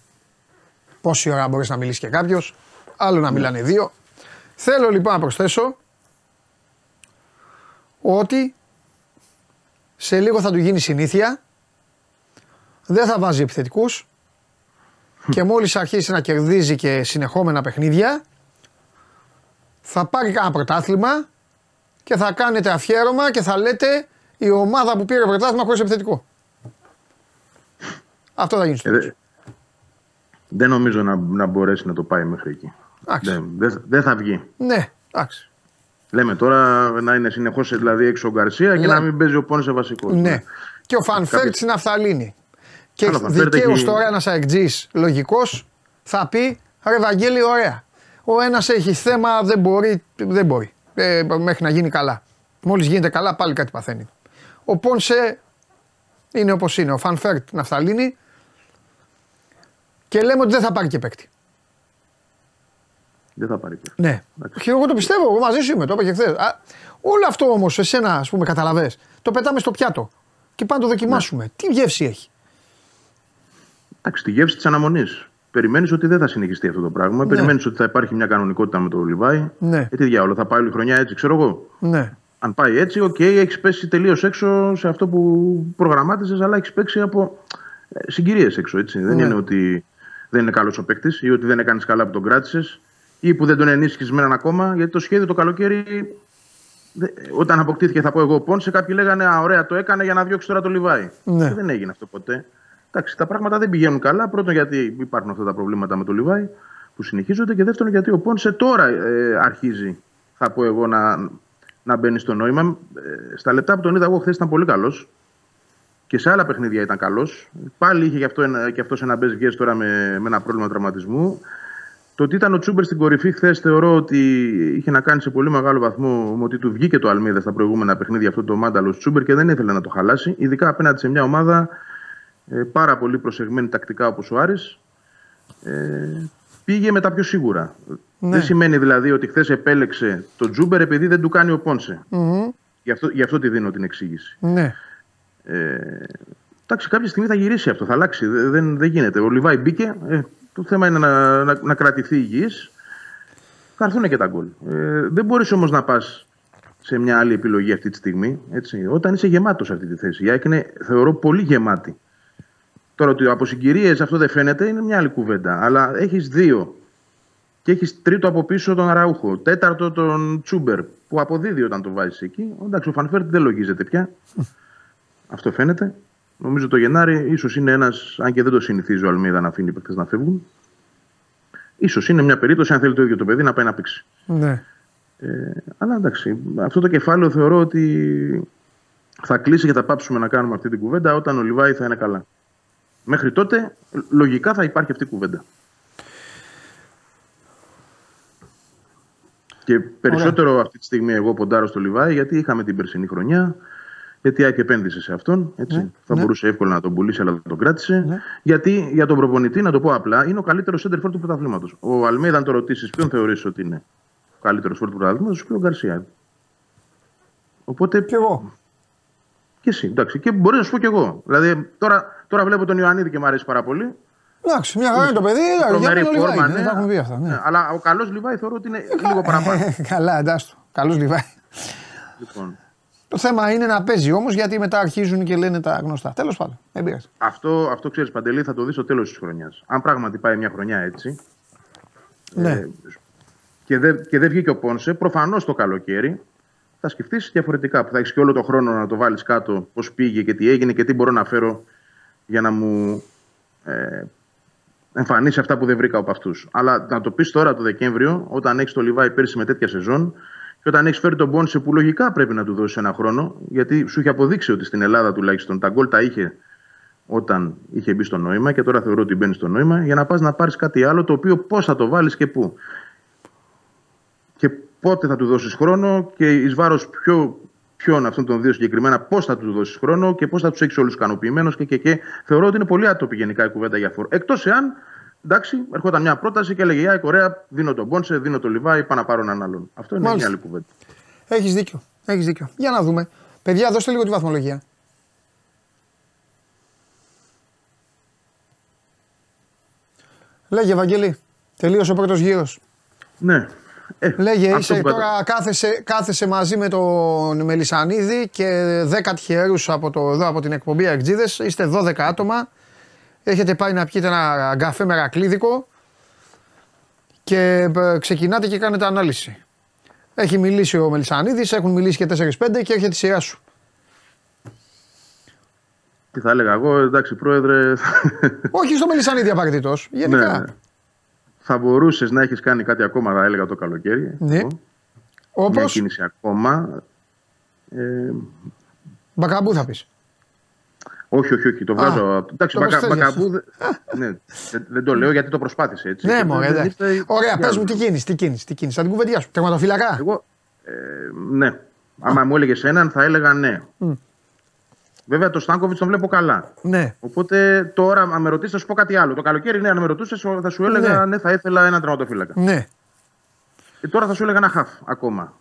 A: πόση ώρα μπορείς να μιλήσει και κάποιος. Άλλο να μιλάνε δύο. Θέλω λοιπόν να προσθέσω ότι σε λίγο θα του γίνει συνήθεια. Δεν θα βάζει επιθετικούς και μόλις αρχίσει να κερδίζει και συνεχόμενα παιχνίδια θα πάρει κανένα πρωτάθλημα και θα κάνετε αφιέρωμα και θα λέτε η ομάδα που πήρε πρωτάθλημα χωρίς επιθετικό. Αυτό θα γίνει στο ε,
C: Δεν νομίζω να, να μπορέσει να το πάει μέχρι εκεί. Δεν, δεν, δεν θα βγει.
A: Ναι, εντάξει.
C: Λέμε τώρα να είναι συνεχώς δηλαδή έξω ο Γκαρσία και να μην παίζει ο Πόνσε βασικός.
A: Ναι. Και ο Φανφέρτ στην Αφθαλήνη. Και δικαίως τώρα ένας αεκτζής λογικός θα πει ρε Βαγγέλη, ωραία. Ο ένας έχει θέμα, δεν μπορεί, δεν μπορεί. Ε, μέχρι να γίνει καλά. Μόλις γίνεται καλά, πάλι κάτι παθαίνει. Ο Πόνσε είναι όπως είναι. Ο Φανφέρτ ναφθαλίνη. Και λέμε ότι δεν θα πάρει και παίκτη.
C: Δεν θα πάρει
A: παίκτη. Ναι. Και εγώ το πιστεύω. Εγώ μαζί σου είμαι. Το είπα και χθες. Όλο αυτό όμως, εσένα, ας πούμε, καταλαβέ. Το πετάμε στο πιάτο. Και πάμε το δοκιμάσουμε. Ναι. Τι γεύση έχει.
C: Εντάξει, τη γεύση της αναμονής. Περιμένεις ότι δεν θα συνεχιστεί αυτό το πράγμα. Ναι. Περιμένεις ότι θα υπάρχει μια κανονικότητα με το Λιβάι. Ναι. Ε, τι διάολο, θα πάει όλη η χρονιά έτσι, ξέρω εγώ.
A: Ναι.
C: Αν πάει έτσι, OK, okay, έχεις πέσει τελείως έξω σε αυτό που προγραμμάτιζες, αλλά έχεις παίξει από ε, συγκυρίες έξω. Έτσι. Ναι. Δεν είναι ότι δεν είναι καλός ο παίκτης ή ότι δεν έκανες καλά που τον κράτησες ή που δεν τον ενίσχυσες με έναν ακόμα. Γιατί το σχέδιο το καλοκαίρι, όταν αποκτήθηκε, θα πω εγώ, Πόνσε, κάποιοι λέγανε Α, ωραία, το έκανε για να διώξει τώρα το Λιβάι. Ναι. δεν έγινε αυτό ποτέ. Εντάξει, τα πράγματα δεν πηγαίνουν καλά. Πρώτον, γιατί υπάρχουν αυτά τα προβλήματα με το Λιβάι που συνεχίζονται. Και δεύτερον, γιατί ο Πόνσε τώρα ε, αρχίζει, θα πω εγώ, να, να μπαίνει στο νόημα. Ε, στα λεπτά που τον είδα εγώ χθες ήταν πολύ καλός. Και σε άλλα παιχνίδια ήταν καλός. Πάλι είχε και αυτό, και αυτός ένα μπες τώρα με, με ένα πρόβλημα τραυματισμού. Το ότι ήταν ο Τσούμπερ στην κορυφή χθες θεωρώ ότι είχε να κάνει σε πολύ μεγάλο βαθμό ότι του βγήκε το Αλμίδα στα προηγούμενα παιχνίδια αυτό το μάνταλος Τσούμπερ και δεν ήθελε να το χαλάσει. Ειδικά απέναντι σε μια ομάδα ε, πάρα πολύ προσεγμένη τακτικά όπως ο Άρης, ε, πήγε με τα πιο σίγουρα. Ναι. Δεν σημαίνει δηλαδή ότι χθες επέλεξε τον Τζούμπερ επειδή δεν του κάνει ο Πόνσε. Γι, αυτό, γι' αυτό τη δίνω την εξήγηση.
A: Ναι.
C: Ε, εντάξει, κάποια στιγμή θα γυρίσει αυτό, θα αλλάξει. Δεν, δεν γίνεται. Ο Λιβάη μπήκε. Ε, το θέμα είναι να, να, να κρατηθεί υγιής. Θα έρθουν και τα γκολ. Ε, δεν μπορείς όμως να πας σε μια άλλη επιλογή αυτή τη στιγμή. Έτσι, όταν είσαι γεμάτος σε αυτή τη θέση. Η είναι, θεωρώ, πολύ γεμάτη. Τώρα ότι από συγκυρίες αυτό δεν φαίνεται είναι μια άλλη κουβέντα. Αλλά έχεις δύο. Και έχεις τρίτο από πίσω τον Αραούχο. Τέταρτο τον Τσούμπερ που αποδίδει όταν το βάζεις εκεί. Εντάξει, ο Φανφέρτ δεν λογίζεται πια. <laughs> αυτό φαίνεται. Νομίζω το Γενάρη ίσως είναι ένας, αν και δεν το συνηθίζει ο Αλμέιδα να αφήνει οι παίκτες να φεύγουν. Ίσως είναι μια περίπτωση, αν θέλει το ίδιο το παιδί, να πάει να παίξει.
A: Ναι.
C: Ε, αλλά εντάξει, αυτό το κεφάλαιο θεωρώ ότι θα κλείσει και θα πάψουμε να κάνουμε αυτή την κουβέντα όταν ο Λιβάη θα είναι καλά. Μέχρι τότε, λογικά θα υπάρχει αυτή η κουβέντα. Και περισσότερο Ωραία. αυτή τη στιγμή εγώ ποντάρω στο Λιβάη γιατί είχαμε την περσινή χρονιά. Γιατί η ΑΕΚ επένδυσε σε αυτόν. Έτσι. Ναι, θα ναι. μπορούσε εύκολα να τον πουλήσει, αλλά τον κράτησε. Ναι. Γιατί για τον προπονητή, να το πω απλά, είναι ο καλύτερος center του πρωταθλήματος. Ο Αλμέιδα, αν το ρωτήσεις, ποιον θεωρείς ότι είναι ο καλύτερος φόρ του πρωταθλήματος, σου πει ο Γκαρσία. Οπότε.
A: Και εγώ.
C: Και εσύ, εντάξει. Και μπορείς να σου πω κι εγώ. Δηλαδή, τώρα, τώρα βλέπω τον Ιωαννίδη και μου αρέσει πάρα πολύ.
A: Εντάξει, μια χαρά είναι το παιδί, για τον Λιβάη. Ναι, δεν τα έχουμε πει αυτά. Ναι.
C: Ναι, αλλά ο καλός Λιβάη θεωρώ ότι είναι λίγο παραπάνω.
A: Καλά, εντάξει. Καλός Λιβάη.
C: λοιπόν,
A: Το θέμα είναι να παίζει όμως γιατί μετά αρχίζουν και λένε τα γνωστά. Τέλος πάντων, δεν πειράζει.
C: αυτό, αυτό ξέρεις, Παντελή, θα το δεις στο τέλος της χρονιάς. Αν πράγματι πάει μια χρονιά έτσι.
A: Ναι.
C: ε, και δεν και δεν βγήκε ο Πόνσε, προφανώς το καλοκαίρι θα σκεφτείς διαφορετικά. Που θα έχεις και όλο το χρόνο να το βάλεις κάτω, πώς πήγε και τι έγινε και τι μπορώ να φέρω για να μου ε, εμφανίσει αυτά που δεν βρήκα από αυτούς. Αλλά να το πεις τώρα το Δεκέμβριο, όταν έχεις το Λιβάη πέρσι με τέτοια σεζόν και όταν έχεις φέρει τον Πόνσε που λογικά πρέπει να του δώσεις ένα χρόνο, γιατί σου είχε αποδείξει ότι στην Ελλάδα τουλάχιστον τα γκολ τα είχε όταν είχε μπει στο νόημα και τώρα θεωρώ ότι μπαίνει στο νόημα, για να πας να πάρεις κάτι άλλο το οποίο πώς θα το βάλεις και πού. Και πότε θα του δώσεις χρόνο και εις βάρος ποιο, ποιον αυτών των δύο συγκεκριμένα, πώς θα τους δώσεις χρόνο και πώς θα τους έχεις όλους ικανοποιημένους και, και, και. Θεωρώ ότι είναι πολύ άτοπη γενικά η κουβέντα για φόρ. Εκτός εάν, εντάξει, ερχόταν μια πρόταση και έλεγε Για Κορέα, δίνω τον Πόνσε, δίνω τον Λιβάη, πάω να πάρω έναν άλλον. Αυτό είναι
A: Μάλιστα.
C: μια άλλη κουβέντα.
A: Έχεις δίκιο. Έχεις δίκιο. Για να δούμε. Παιδιά, δώστε λίγο τη βαθμολογία. Λέγε, Ευαγγέλη. Τελείωσε ο πρώτος γύρος.
C: Ναι. Ε,
A: Λέγε,
C: αυτό
A: είσαι
C: που κατα-
A: τώρα κάθεσαι, κάθεσαι μαζί με τον Μελισανίδη και 10 τυχερούς από, το, εδώ, από την εκπομπή Αεκτζίδες. Είστε 12 άτομα. Έχετε πάει να πιείτε ένα καφέ μερακλίδικο και ε, ξεκινάτε και κάνετε ανάλυση. Έχει μιλήσει ο Μελισανίδης, έχουν μιλήσει και 4-5 και έρχεται η σειρά σου.
C: Τι θα έλεγα εγώ, εντάξει, πρόεδρε.
A: Όχι στο Μελισανίδη απαραίτητος. Γενικά.
C: ναι. Θα μπορούσες να έχεις κάνει κάτι ακόμα, θα έλεγα το καλοκαίρι.
A: Ναι.
C: Εγώ.
A: Όπως;
C: Μια κίνηση ακόμα. Ε,
A: Μπακαμπού θα πεις.
C: όχι, όχι, όχι. Το βγάζω. από- εντάξει,
A: το
C: μπακα,
A: προσθέτεις.
C: μπακαμπού. δε- ναι, δεν, δεν το λέω γιατί το προσπάθησε έτσι.
A: Ναι,
C: Και
A: μωρέ,
C: δεν
A: εντάξει.
C: ήρθε-
A: Ωραία, πες
C: για-
A: μου τι κίνηση, τι κίνηση, τι κίνηση. Θα την κουβεντιάσουμε. Τερματοφυλακά.
C: Εγώ, ε, ναι. Άμα μου έλεγες έναν, θα έλεγα ναι. Βέβαια, το Στάνκοβιτς τον βλέπω καλά.
A: Ναι.
C: Οπότε τώρα, αν με ρωτήσεις, θα σου πω κάτι άλλο. Το καλοκαίρι, ναι, αν με ρωτούσες, θα σου έλεγα
A: Ναι.
C: ναι, θα ήθελα έναν τερματοφύλακα.
A: Ναι.
C: Και τώρα θα σου έλεγα ένα χαφ ακόμα.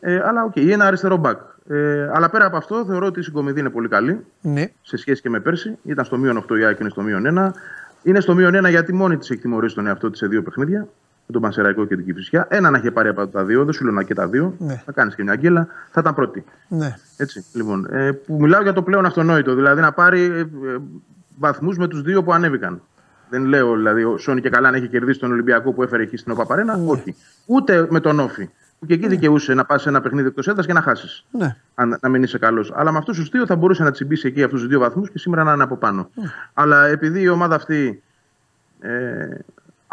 C: Ε, αλλά οκ, ή ένα αριστερό μπακ. Ε, αλλά πέρα από αυτό, θεωρώ ότι η συγκομιδή είναι πολύ καλή
A: Ναι.
C: σε σχέση και με πέρσι. Ήταν στο μείον 8 η ΑΕΚ, είναι στο μείον 1. Είναι στο μείον 1 γιατί μόνη της έχει τιμωρήσει τον εαυτό της σε δύο παιχνίδια. Με τον Πανσεραϊκό και την Κυφυσιά. Ένα να είχε πάρει από τα δύο, δεν σου λέω να και τα δύο.
A: Ναι.
C: Θα κάνεις και μια γκέλα, θα ήταν πρώτη.
A: Ναι.
C: Έτσι, λοιπόν, ε, που μιλάω για το πλέον αυτονόητο. Δηλαδή να πάρει ε, ε, βαθμούς με τους δύο που ανέβηκαν. Δεν λέω δηλαδή ο Σόνι και καλά να έχει κερδίσει τον Ολυμπιακό που έφερε εκεί στην Οπαπαρένα. Όχι. Ούτε με τον Όφη. Που και εκεί δικαιούσε να πας σε ένα παιχνίδι εκτός έδρας και να χάσεις.
A: Ναι.
C: Αν, να μην είσαι καλός. Αλλά με αυτούς τους δύο θα μπορούσε να τσιμπήσει εκεί αυτούς τους δύο βαθμούς και σήμερα να είναι από πάνω. Αλλά επειδή η ομάδα αυτή ε,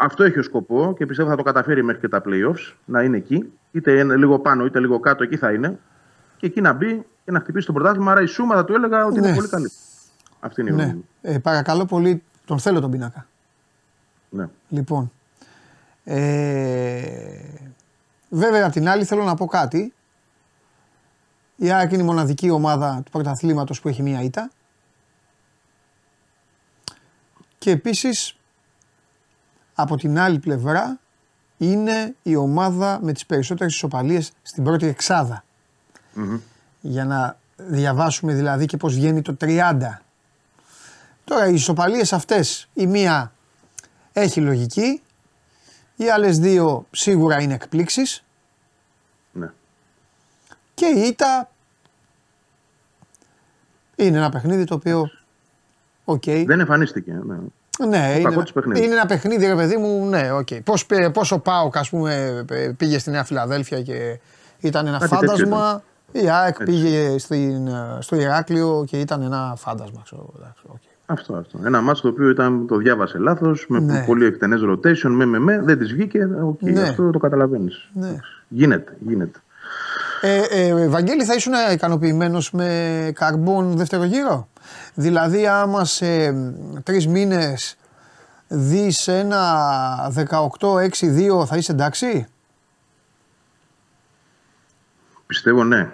C: αυτό έχει ο σκοπό και πιστεύω θα το καταφέρει μέχρι και τα playoffs να είναι εκεί. Είτε είναι λίγο πάνω είτε λίγο κάτω, εκεί θα είναι. Και εκεί να μπει και να χτυπήσει το πρωτάθλημα. Άρα η σούμα θα του έλεγα ότι
A: Ναι.
C: είναι πολύ καλή. Αυτή είναι η γνώμη
A: ναι.
C: μου.
A: Ε, παρακαλώ πολύ, τον θέλω τον πίνακα.
C: Ναι.
A: Λοιπόν. Ε, βέβαια, απ' την άλλη θέλω να πω κάτι. Η ΑΕΚ είναι η μοναδική ομάδα του πρωταθλήματος που έχει μία ήττα. Και επίσης, από την άλλη πλευρά, είναι η ομάδα με τις περισσότερες ισοπαλίες στην πρώτη εξάδα.
C: Μμμ.
A: Για να διαβάσουμε δηλαδή και πώς βγαίνει το 30. Τώρα οι ισοπαλίες αυτές, η μία έχει λογική, οι άλλες δύο σίγουρα είναι εκπλήξεις
C: ναι.
A: και η ήττα είναι ένα παιχνίδι το οποίο, οκ,
C: Δεν εμφανίστηκε. Ναι.
A: Ναι, είναι,
C: κακό της παιχνίδι.
A: είναι ένα παιχνίδι ρε παιδί μου, ναι, οκ. Πώς, πέ- πώς ο ΠΑΟΚ ας πούμε πέ- πήγε στη Νέα Φιλαδέλφια και ήταν ένα
C: Κάτι τέτοιο
A: φάντασμα, η ΑΕΚ
C: Έτσι.
A: πήγε στην, ε, στο Ηράκλειο και ήταν ένα φάντασμα, ξέρω, εντάξει, οκ.
C: Αυτό, αυτό. Ένα ματς το οποίο ήταν, το διάβασε λάθος, με
A: Ναι.
C: πολύ εκτενές rotation, με, με, με, δεν της βγήκε. οκ,
A: Ναι.
C: Αυτό το καταλαβαίνεις.
A: Ναι.
C: Γίνεται, γίνεται.
A: Ε, ε, Βαγγέλη, θα ήσουν ικανοποιημένος με καρμπόν δεύτερο γύρο; Δηλαδή, άμα σε τρεις μήνες δεις ένα 18-6-2, θα είσαι εντάξει;
C: Πιστεύω ναι.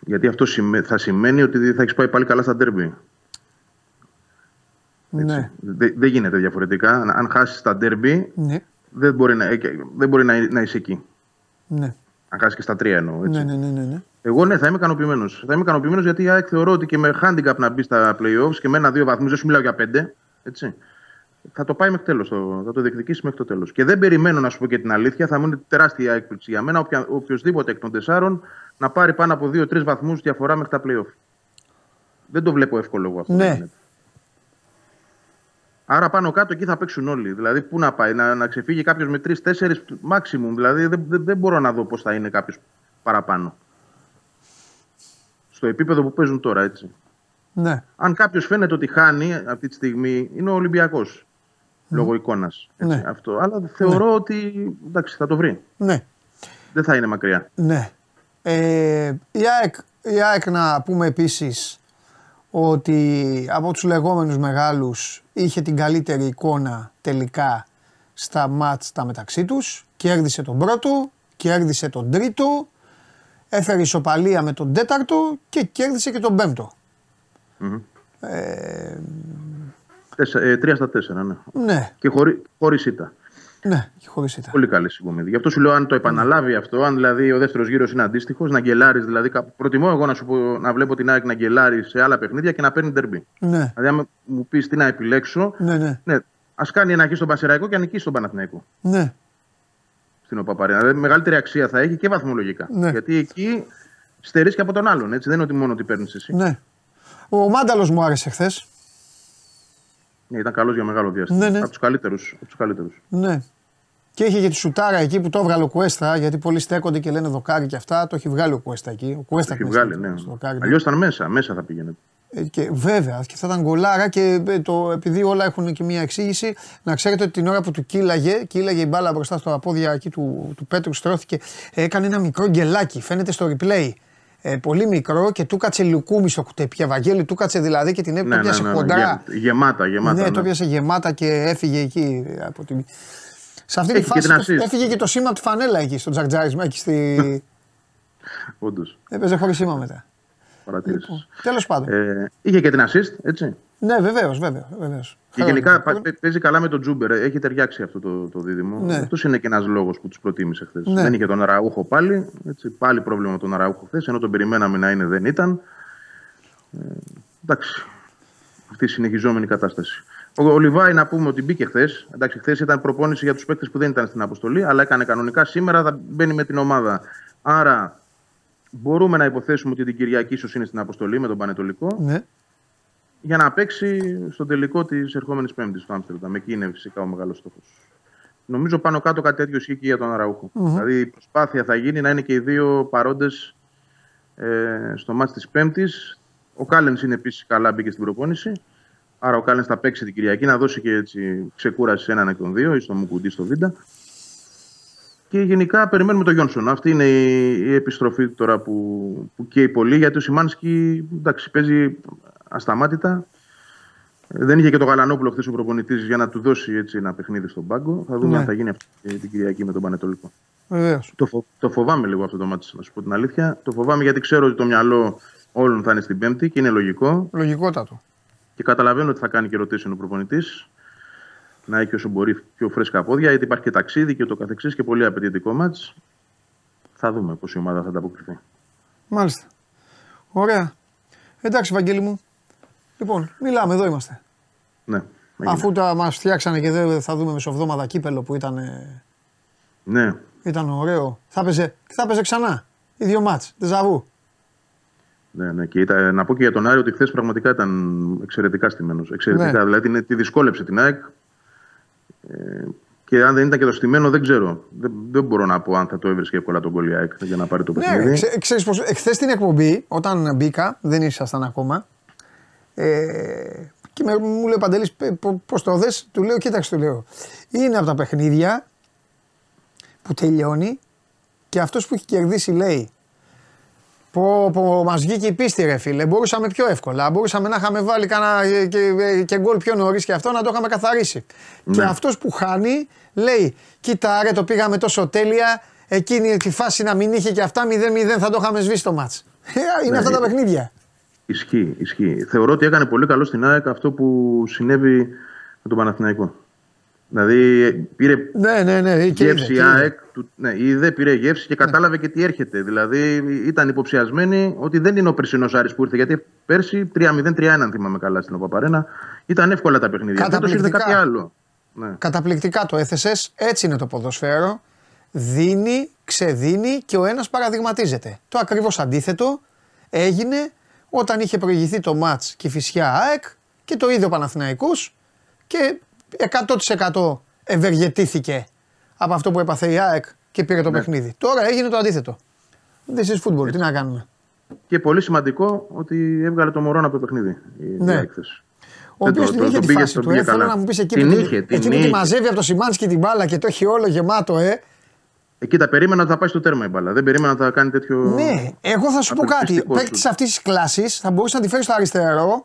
C: Γιατί αυτό σημαι- θα σημαίνει ότι θα έχεις πάει πάλι καλά στα ντέρμπι.
A: Ναι.
C: Δεν δεν γίνεται διαφορετικά. Αν- Αν χάσεις τα ντέρμπι,
A: Ναι.
C: δεν μπορεί να, ε, δεν μπορεί να, να είσαι εκεί.
A: Ναι.
C: Αν χάσει και στα τρία εννοώ.
A: Έτσι. Ναι, ναι, ναι, ναι.
C: Εγώ ναι, θα είμαι ικανοποιημένος. Θα είμαι ικανοποιημένος γιατί η ΑΕΚ θεωρώ ότι και με handicap να μπει στα playoffs και με ένα-δύο βαθμούς, δεν σου μιλάω για πέντε. Έτσι, θα το πάει μέχρι τέλος. Θα το διεκδικήσει μέχρι το τέλος. Και δεν περιμένω να σου πω και την αλήθεια, θα μου είναι τεράστια έκπληξη για μένα οποιοδήποτε εκ των τεσσάρων να πάρει πάνω από δύο-τρεις βαθμούς διαφορά μέχρι τα playoff. Δεν το βλέπω εύκολο εγώ αυτό.
A: Ναι.
C: Άρα πάνω κάτω εκεί θα παίξουν όλοι. Δηλαδή, πού να πάει, να, να ξεφύγει κάποιος με τρει-τέσσερι maximum. Δηλαδή, δεν, δεν, δεν μπορώ να δω πώς θα είναι κάποιος παραπάνω. Στο επίπεδο που παίζουν τώρα, έτσι.
A: Ναι.
C: Αν κάποιος φαίνεται ότι χάνει αυτή τη στιγμή, είναι ο Ολυμπιακός. Mm. Λόγω εικόνας.
A: Ναι.
C: Αυτό. Αλλά θεωρώ ναι. ότι εντάξει, θα το βρει.
A: Ναι.
C: Δεν θα είναι μακριά.
A: Ναι. Ε, η, ΑΕΚ, η ΑΕΚ να πούμε επίσης ότι από τους λεγόμενους μεγάλους είχε την καλύτερη εικόνα τελικά στα μάτς τα μεταξύ τους. Κέρδισε τον πρώτο, κέρδισε τον τρίτο, έφερε ισοπαλία με τον τέταρτο και κέρδισε και τον πέμπτο.
C: Mm-hmm. Ε, ε, τρία στα τέσσερα, ναι.
A: ναι.
C: Και χωρί, χωρίς ήττα.
A: Ναι, και χωρίς ήττα.
C: Πολύ καλή συγκομιδή. Γι' αυτό σου λέω, αν το επαναλάβει mm. αυτό, αν δηλαδή ο δεύτερος γύρος είναι αντίστοιχος, να γκελάρει. Δηλαδή, προτιμώ εγώ να, σου πω, να βλέπω την ΑΕΚ να γκελάρει σε άλλα παιχνίδια και να παίρνει τερμπή.
A: Ναι.
C: Δηλαδή, αν μου πεις τι να επιλέξω,
A: ναι, ναι.
C: ναι ας κάνει ένα εκεί στον Πασεραϊκό και να νικήσει τον Παναθηναϊκό.
A: Ναι.
C: Στην Οπαπαρένα. Δηλαδή, μεγαλύτερη αξία θα έχει και βαθμολογικά.
A: Ναι.
C: Γιατί εκεί στερείς και από τον άλλον. Έτσι. Δεν είναι ότι μόνο τι παίρνεις εσύ.
A: Ναι. Ο Μάνταλος μου άρεσε χθες.
C: Ναι, ήταν καλός για μεγάλο διάστημα.
A: Ναι, ναι.
C: Από τους καλύτερους.
A: Ναι. Και είχε και τη σουτάρα εκεί που το έβγαλε ο Κουέστα, γιατί πολλοί στέκονται και λένε δοκάρι και αυτά. Το έχει βγάλει ο Κουέστα εκεί. Ο Κουέστα
C: έχει βγάλει, ναι. Αλλιώς ήταν μέσα, μέσα θα πήγαινε.
A: Ε, και βέβαια, και θα ήταν γκολάρα και ε, το, επειδή όλα έχουν και μια εξήγηση, να ξέρετε ότι την ώρα που του κύλαγε, κύλαγε η μπάλα μπροστά στο απόδια εκεί του, του Πέτρου, στρώθηκε, έκανε ένα μικρό γκελάκι. Φαίνεται στο replay. Ε, πολύ μικρό και του κάτσε λουκούμι στο κουτέπι. Βαγγέλη του κάτσε δηλαδή και την έπιασε ναι, ναι, ναι, ναι, κοντρά.
C: Γεμάτα, γεμάτα.
A: Ναι,
C: ναι.
A: το πιάσε γεμάτα και έφυγε εκεί από την. Σε αυτή τη φάση έφυγε και το σήμα από τη φανέλα εκεί στο τζαρτζάρισμα. Εκεί στη... <laughs>
C: Όντως.
A: Έπαιζε χωρίς σήμα μετά.
C: Παρατήρηση. Λοιπόν,
A: Τέλος πάντων.
C: Ε, είχε και την assist, έτσι.
A: Ναι, βεβαίως, βεβαίως. Βεβαίως.
C: Και γενικά παίζει καλά με τον Τζούμπερ. Έχει ταιριάξει αυτό το, το δίδυμο.
A: Ναι.
C: Αυτός είναι και ένας λόγος που τους προτίμησε χθες.
A: Ναι.
C: Δεν είχε τον Αραούχο πάλι. Έτσι, πάλι πρόβλημα με τον Αραούχο χθες. Ενώ τον περιμέναμε να είναι, δεν ήταν. Ε, εντάξει. Αυτή η συνεχιζόμενη κατάσταση. Ο Λιβάη να πούμε ότι μπήκε χθες. Εντάξει, χθες ήταν προπόνηση για τους παίκτες που δεν ήταν στην αποστολή, αλλά έκανε κανονικά. Σήμερα θα μπαίνει με την ομάδα. Άρα μπορούμε να υποθέσουμε ότι την Κυριακή ίσως είναι στην αποστολή με τον Πανετολικό.
A: Ναι.
C: Για να παίξει στο τελικό της ερχόμενης Πέμπτης στο Άμστερνταμ. Εκεί είναι φυσικά ο μεγάλος στόχος. Νομίζω πάνω κάτω κάτι τέτοιο ισχύει και για τον αραουχο mm-hmm. Δηλαδή η προσπάθεια θα γίνει να είναι και οι δύο παρόντες ε, στο μάτι της Πέμπτης. Ο Κάλενς είναι επίσης καλά, μπήκε στην προπόνηση. Άρα ο Κάλεν θα παίξει την Κυριακή να δώσει και έτσι ξεκούραση σε έναν εκ των δύο ή στο Μουκουντή στο Βίντα. Και γενικά περιμένουμε τον Γιόνσον. Αυτή είναι η, επιστροφή τώρα που, που καίει πολύ γιατί ο Σιμάνσκι εντάξει, παίζει ασταμάτητα. Δεν είχε και το Γαλανόπουλο χθες ο προπονητής για να του δώσει έτσι ένα παιχνίδι στον πάγκο. Θα δούμε ναι. αν θα γίνει αυτή την Κυριακή με τον Πανετολικό.
A: Βεβαίως.
C: Το, φο, το φοβάμαι λίγο αυτό το μάτι, να σου πω την αλήθεια. Το φοβάμαι γιατί ξέρω ότι το μυαλό όλων θα είναι στην Πέμπτη και είναι λογικό.
A: Λογικότατο.
C: Και καταλαβαίνω ότι θα κάνει και ρωτήσει ο προπονητής. Να έχει όσο μπορεί πιο φρέσκα πόδια, γιατί υπάρχει και ταξίδι και το καθεξής και πολύ απαιτητικό μάτς. Θα δούμε πώς η ομάδα θα ανταποκριθεί.
A: Μάλιστα. Ωραία. Εντάξει, Βαγγέλη μου. Λοιπόν, μιλάμε, εδώ είμαστε.
C: Ναι.
A: Αφού τα μας φτιάξανε και δεν θα δούμε μεσοβδόμαδα κύπελο που ήταν.
C: Ναι.
A: Ήταν ωραίο. Θα έπαιζε, θα έπαιζε ξανά. Οι δύο μάτς, δεζαβού.
C: Ναι, ναι. Και ήταν, να πω και για τον Άρη ότι χθες πραγματικά ήταν εξαιρετικά στημένος. Εξαιρετικά. Ναι. Δηλαδή τη δυσκόλεψε την ΑΕΚ. Ε, και αν δεν ήταν και το στημένο, δεν ξέρω. Δεν, δεν μπορώ να πω αν θα το έβρισκε εύκολα τον Κολιάκ για να πάρει το ναι, παιχνίδι. Ναι,
A: ξέ, ξέρεις πως, εχθές στην εκπομπή, όταν μπήκα, δεν ήσασταν ακόμα, ε, και με, μου λέει ο Παντελής, πώς το δες, του λέω, κοίταξε, του λέω. Είναι από τα παιχνίδια που τελειώνει και αυτός που έχει κερδίσει λέει Πω, πω, μας βγήκε η πίστη ρε φίλε, μπορούσαμε πιο εύκολα, μπορούσαμε να είχαμε βάλει κανένα και, και γκολ πιο νωρίς και αυτό να το είχαμε καθαρίσει. Ναι. Και αυτός που χάνει λέει, κοίτα ρε το πήγαμε τόσο τέλεια, εκείνη τη φάση να μην είχε και αυτά 0-0 θα το είχαμε σβήσει το μάτς. Ε, είναι ναι, αυτά τα παιχνίδια.
C: Δηλαδή πήρε
A: ναι, ναι, ναι, και
C: γεύση είδε, ΑΕΚ, του, ναι, είδε, πήρε γεύση και κατάλαβε και τι έρχεται. Δηλαδή ήταν υποψιασμένοι ότι δεν είναι ο περσινός Άρης που ήρθε. Γιατί πέρσι 3-0-3-1, αν θυμάμαι καλά στην Οπαπαρένα, ήταν εύκολα τα παιχνίδια. Φέτος ήρθε κάτι άλλο.
A: Ναι. Καταπληκτικά το έθεσες. Έτσι είναι το ποδοσφαίρο. Δίνει, ξεδίνει και ο ένας παραδειγματίζεται. Το ακριβώς αντίθετο έγινε όταν είχε προηγηθεί το ματ και η φυσιά ΑΕΚ και το είδε ο Παναθηναϊκός και 100% ευεργετήθηκε από αυτό που έπαθε η ΑΕΚ και πήρε το ναι. παιχνίδι. Τώρα έγινε το αντίθετο. This is football, τι να κάνουμε;
C: Και πολύ σημαντικό ότι έβγαλε το μωρό από το παιχνίδι. Η
A: ναι. Ο οποίος την είχε τη φάση του. Ε, θέλω να μου πεις εκεί την είχε, την εκείνη τη μαζεύει από το Σιμάνσκι την μπάλα και το έχει όλο γεμάτο, ε.
C: Εκεί τα περίμενα να θα πάει στο τέρμα η μπάλα. Δεν περίμενα να τα κάνει τέτοιο.
A: Ναι, εγώ θα σου πω κάτι. Παίκτης αυτής της κλάσης θα μπορούσε να τη φέρει στο αριστερό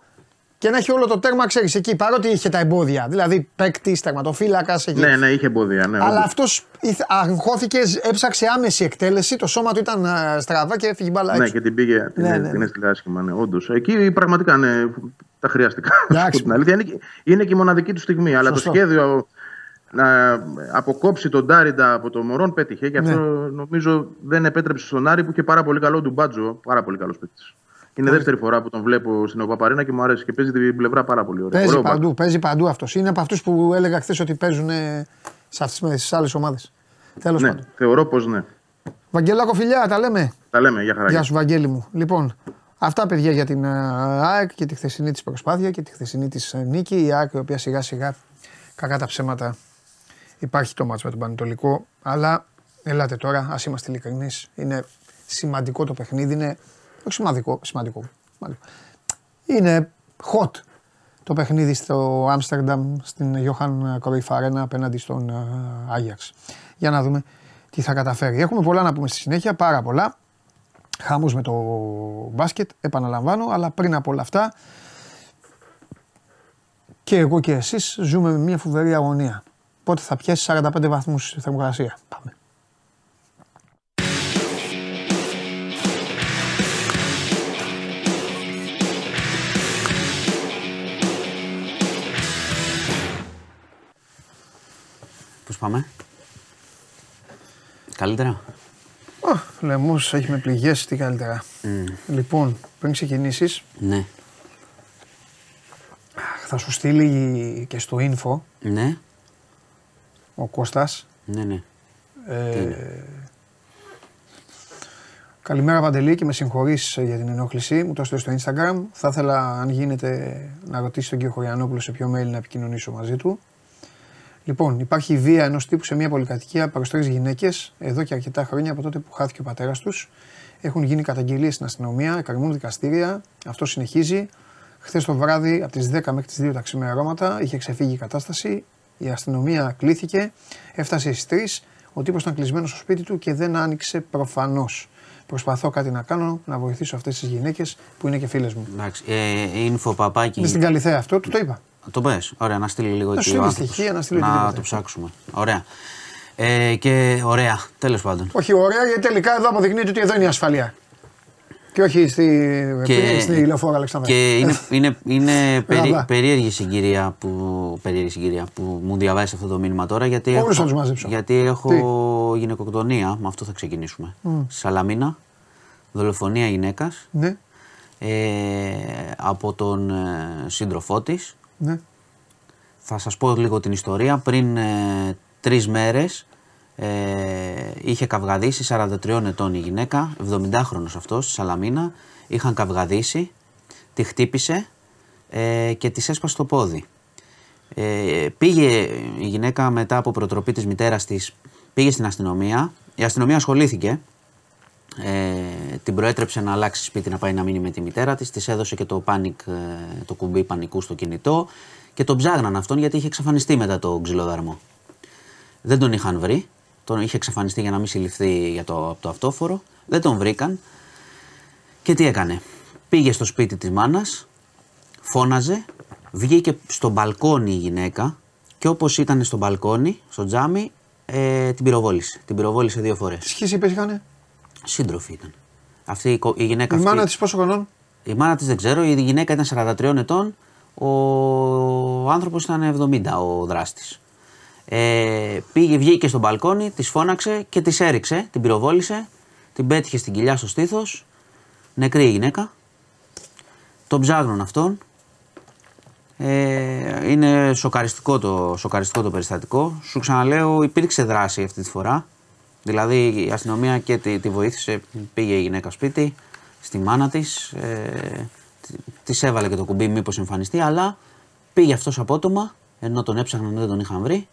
A: και να έχει όλο το τέρμα, ξέρεις εκεί, παρότι είχε τα εμπόδια. Δηλαδή, παίκτη, τερματοφύλακα.
C: Ναι, ναι, είχε εμπόδια. Ναι,
A: Αλλά αυτός αγχώθηκε, έψαξε άμεση εκτέλεση, το σώμα του ήταν ε, στραβά και έφυγε μπάλα
C: Ναι, και την πήγε. Ναι, την, ναι, την έστειλε άσχημα, ναι, όντως. Εκεί πραγματικά ναι, τα χρειάστηκα. την αλήθεια. Είναι, είναι και η μοναδική του στιγμή. Αλλά το σχέδιο να αποκόψει τον Ντάριντα από το Μωρόν πέτυχε και αυτό ναι. νομίζω δεν επέτρεψε στον Άρη που είχε πάρα πολύ καλό του μπάτζο. Πάρα πολύ καλός παίκτης. Είναι η δεύτερη φορά που τον βλέπω στην Οπαπαρίνα και μου αρέσει και παίζει την πλευρά πάρα πολύ ωραία.
A: Παίζει παντού, παίζει παντού αυτός. Είναι από αυτούς που έλεγα χθες ότι παίζουν σε αυτές τι άλλες ομάδες. Τέλος
C: ναι,
A: πάντων.
C: Θεωρώ πως ναι.
A: Βαγγέλα φιλιά, τα λέμε.
C: Τα λέμε, για χαρά.
A: Γεια σου, Βαγγέλη μου. Λοιπόν, αυτά παιδιά για την ε, ΑΕΚ και τη χθεσινή της προσπάθεια και τη χθεσινή της ε, νίκη. Η ΑΕΚ η οποία σιγά σιγά κακά τα ψέματα υπάρχει το μάτσο με τον Πανετολικό. Αλλά ελάτε τώρα, ας είμαστε ειλικρινείς. Είναι σημαντικό το παιχνίδι. Είναι όχι σημαντικό, σημαντικό. Είναι hot το παιχνίδι στο Άμστερνταμ στην Johan Cruyff Arena απέναντι στον Άγιαξ. Για να δούμε τι θα καταφέρει. Έχουμε πολλά να πούμε στη συνέχεια, πάρα πολλά. Χαμούς με το μπάσκετ, επαναλαμβάνω, αλλά πριν από όλα αυτά και εγώ και εσείς ζούμε με μια φοβερή αγωνία. Πότε θα πιάσει 45 βαθμούς θερμοκρασία. Πάμε.
D: Πάμε. Καλύτερα;
A: Ο λαιμό έχει με πληγές, τι καλύτερα. Λοιπόν, πριν ξεκινήσεις.
D: Ναι.
A: Θα σου στείλει και στο info.
D: Ναι.
A: Ο Κώστας.
D: Ναι, ναι.
A: Ε, καλημέρα Παντελή και με συγχωρείς για την ενόχληση. Μου το έστειλες στο Instagram. Θα ήθελα αν γίνεται να ρωτήσει τον κύριο Χωριανόπουλο σε ποιο mail να επικοινωνήσω μαζί του. Λοιπόν, υπάρχει βία ενός τύπου σε μια πολυκατοικία προ τρει γυναίκες εδώ και αρκετά χρόνια από τότε που χάθηκε ο πατέρας τους. Έχουν γίνει καταγγελίες στην αστυνομία, εκκρεμούν δικαστήρια. Αυτό συνεχίζει. Χθες το βράδυ, από τις 10 μέχρι τις 2 τα ξημερώματα, είχε ξεφύγει η κατάσταση. Η αστυνομία κλήθηκε, έφτασε στις 3. Ο τύπος ήταν κλεισμένος στο σπίτι του και δεν άνοιξε προφανώς. Προσπαθώ κάτι να κάνω, να βοηθήσω αυτές τις γυναίκες που είναι και φίλες μου.
D: Εντάξει. Ε, info παπάκι.
A: Είναι στην Καλυθέα αυτό, του το είπα.
D: Το πες. Ωραία, να στείλει λίγο εκεί.
A: Να στείλει να στείλει
D: Να το ψάξουμε. Ωραία. Ε, και ωραία, τέλος πάντων.
A: Όχι ωραία, γιατί τελικά εδώ αποδεικνύεται ότι εδώ είναι η ασφαλεία. Και όχι στη, και, στη λεωφόρα Αλεξάνδρα.
D: Και είναι, <laughs> είναι, είναι περί, περίεργη συγκυρία που, περίεργη συγκυρία που μου διαβάζει αυτό το μήνυμα τώρα. Γιατί
A: Όλους
D: έχω,
A: θα μαζέψω.
D: Γιατί έχω Τι; γυναικοκτονία, με αυτό θα ξεκινήσουμε. Mm. Σαλαμίνα, δολοφονία γυναίκας.
A: Ναι.
D: Ε, από τον ε, σύντροφό της.
A: Ναι.
D: Θα σας πω λίγο την ιστορία. Πριν ε, τρεις μέρες ε, είχε καυγαδίσει 43 ετών η γυναίκα, 70χρονος αυτός, στη Σαλαμίνα. Είχαν καυγαδίσει, τη χτύπησε ε, και της έσπασε το πόδι. Ε, πήγε η γυναίκα μετά από προτροπή της μητέρας της, πήγε στην αστυνομία. Η αστυνομία ασχολήθηκε ε, την προέτρεψε να αλλάξει σπίτι να πάει να μείνει με τη μητέρα της, της έδωσε και το, panic, ε, το κουμπί πανικού στο κινητό και τον ψάγναν αυτόν γιατί είχε εξαφανιστεί μετά το ξυλοδαρμό. Δεν τον είχαν βρει, τον είχε εξαφανιστεί για να μην συλληφθεί για το, το αυτόφορο, δεν τον βρήκαν και τι έκανε; Πήγε στο σπίτι της μάνας, φώναζε, βγήκε στο μπαλκόνι η γυναίκα και όπως ήταν στο μπαλκόνι, στο τζάμι, ε, την πυροβόλησε. Την πυροβόλησε δύο φορές.
A: Σχέση είπες είχανε;
D: Σύντροφη ήταν. Αυτή η γυναίκα. Η
A: μάνα της πόσο χρονών;
D: Η μάνα της δεν ξέρω. Η γυναίκα ήταν 43 ετών. Ο άνθρωπος ήταν 70 ο δράστης. Ε, πήγε, βγήκε στο μπαλκόνι, της φώναξε και της έριξε, την πυροβόλησε, την πέτυχε στην κοιλιά στο στήθος. Νεκρή η γυναίκα. Τον ψάχνουν αυτόν. Ε, είναι σοκαριστικό το, σοκαριστικό το περιστατικό. Σου ξαναλέω, υπήρξε δράση αυτή τη φορά. Δηλαδή η αστυνομία και τη, τη βοήθησε, πήγε η γυναίκα σπίτι, στη μάνα της. Ε, τη έβαλε και το κουμπί, μήπως εμφανιστεί, αλλά πήγε αυτός απότομα, ενώ τον έψαχναν δεν τον είχαν βρει.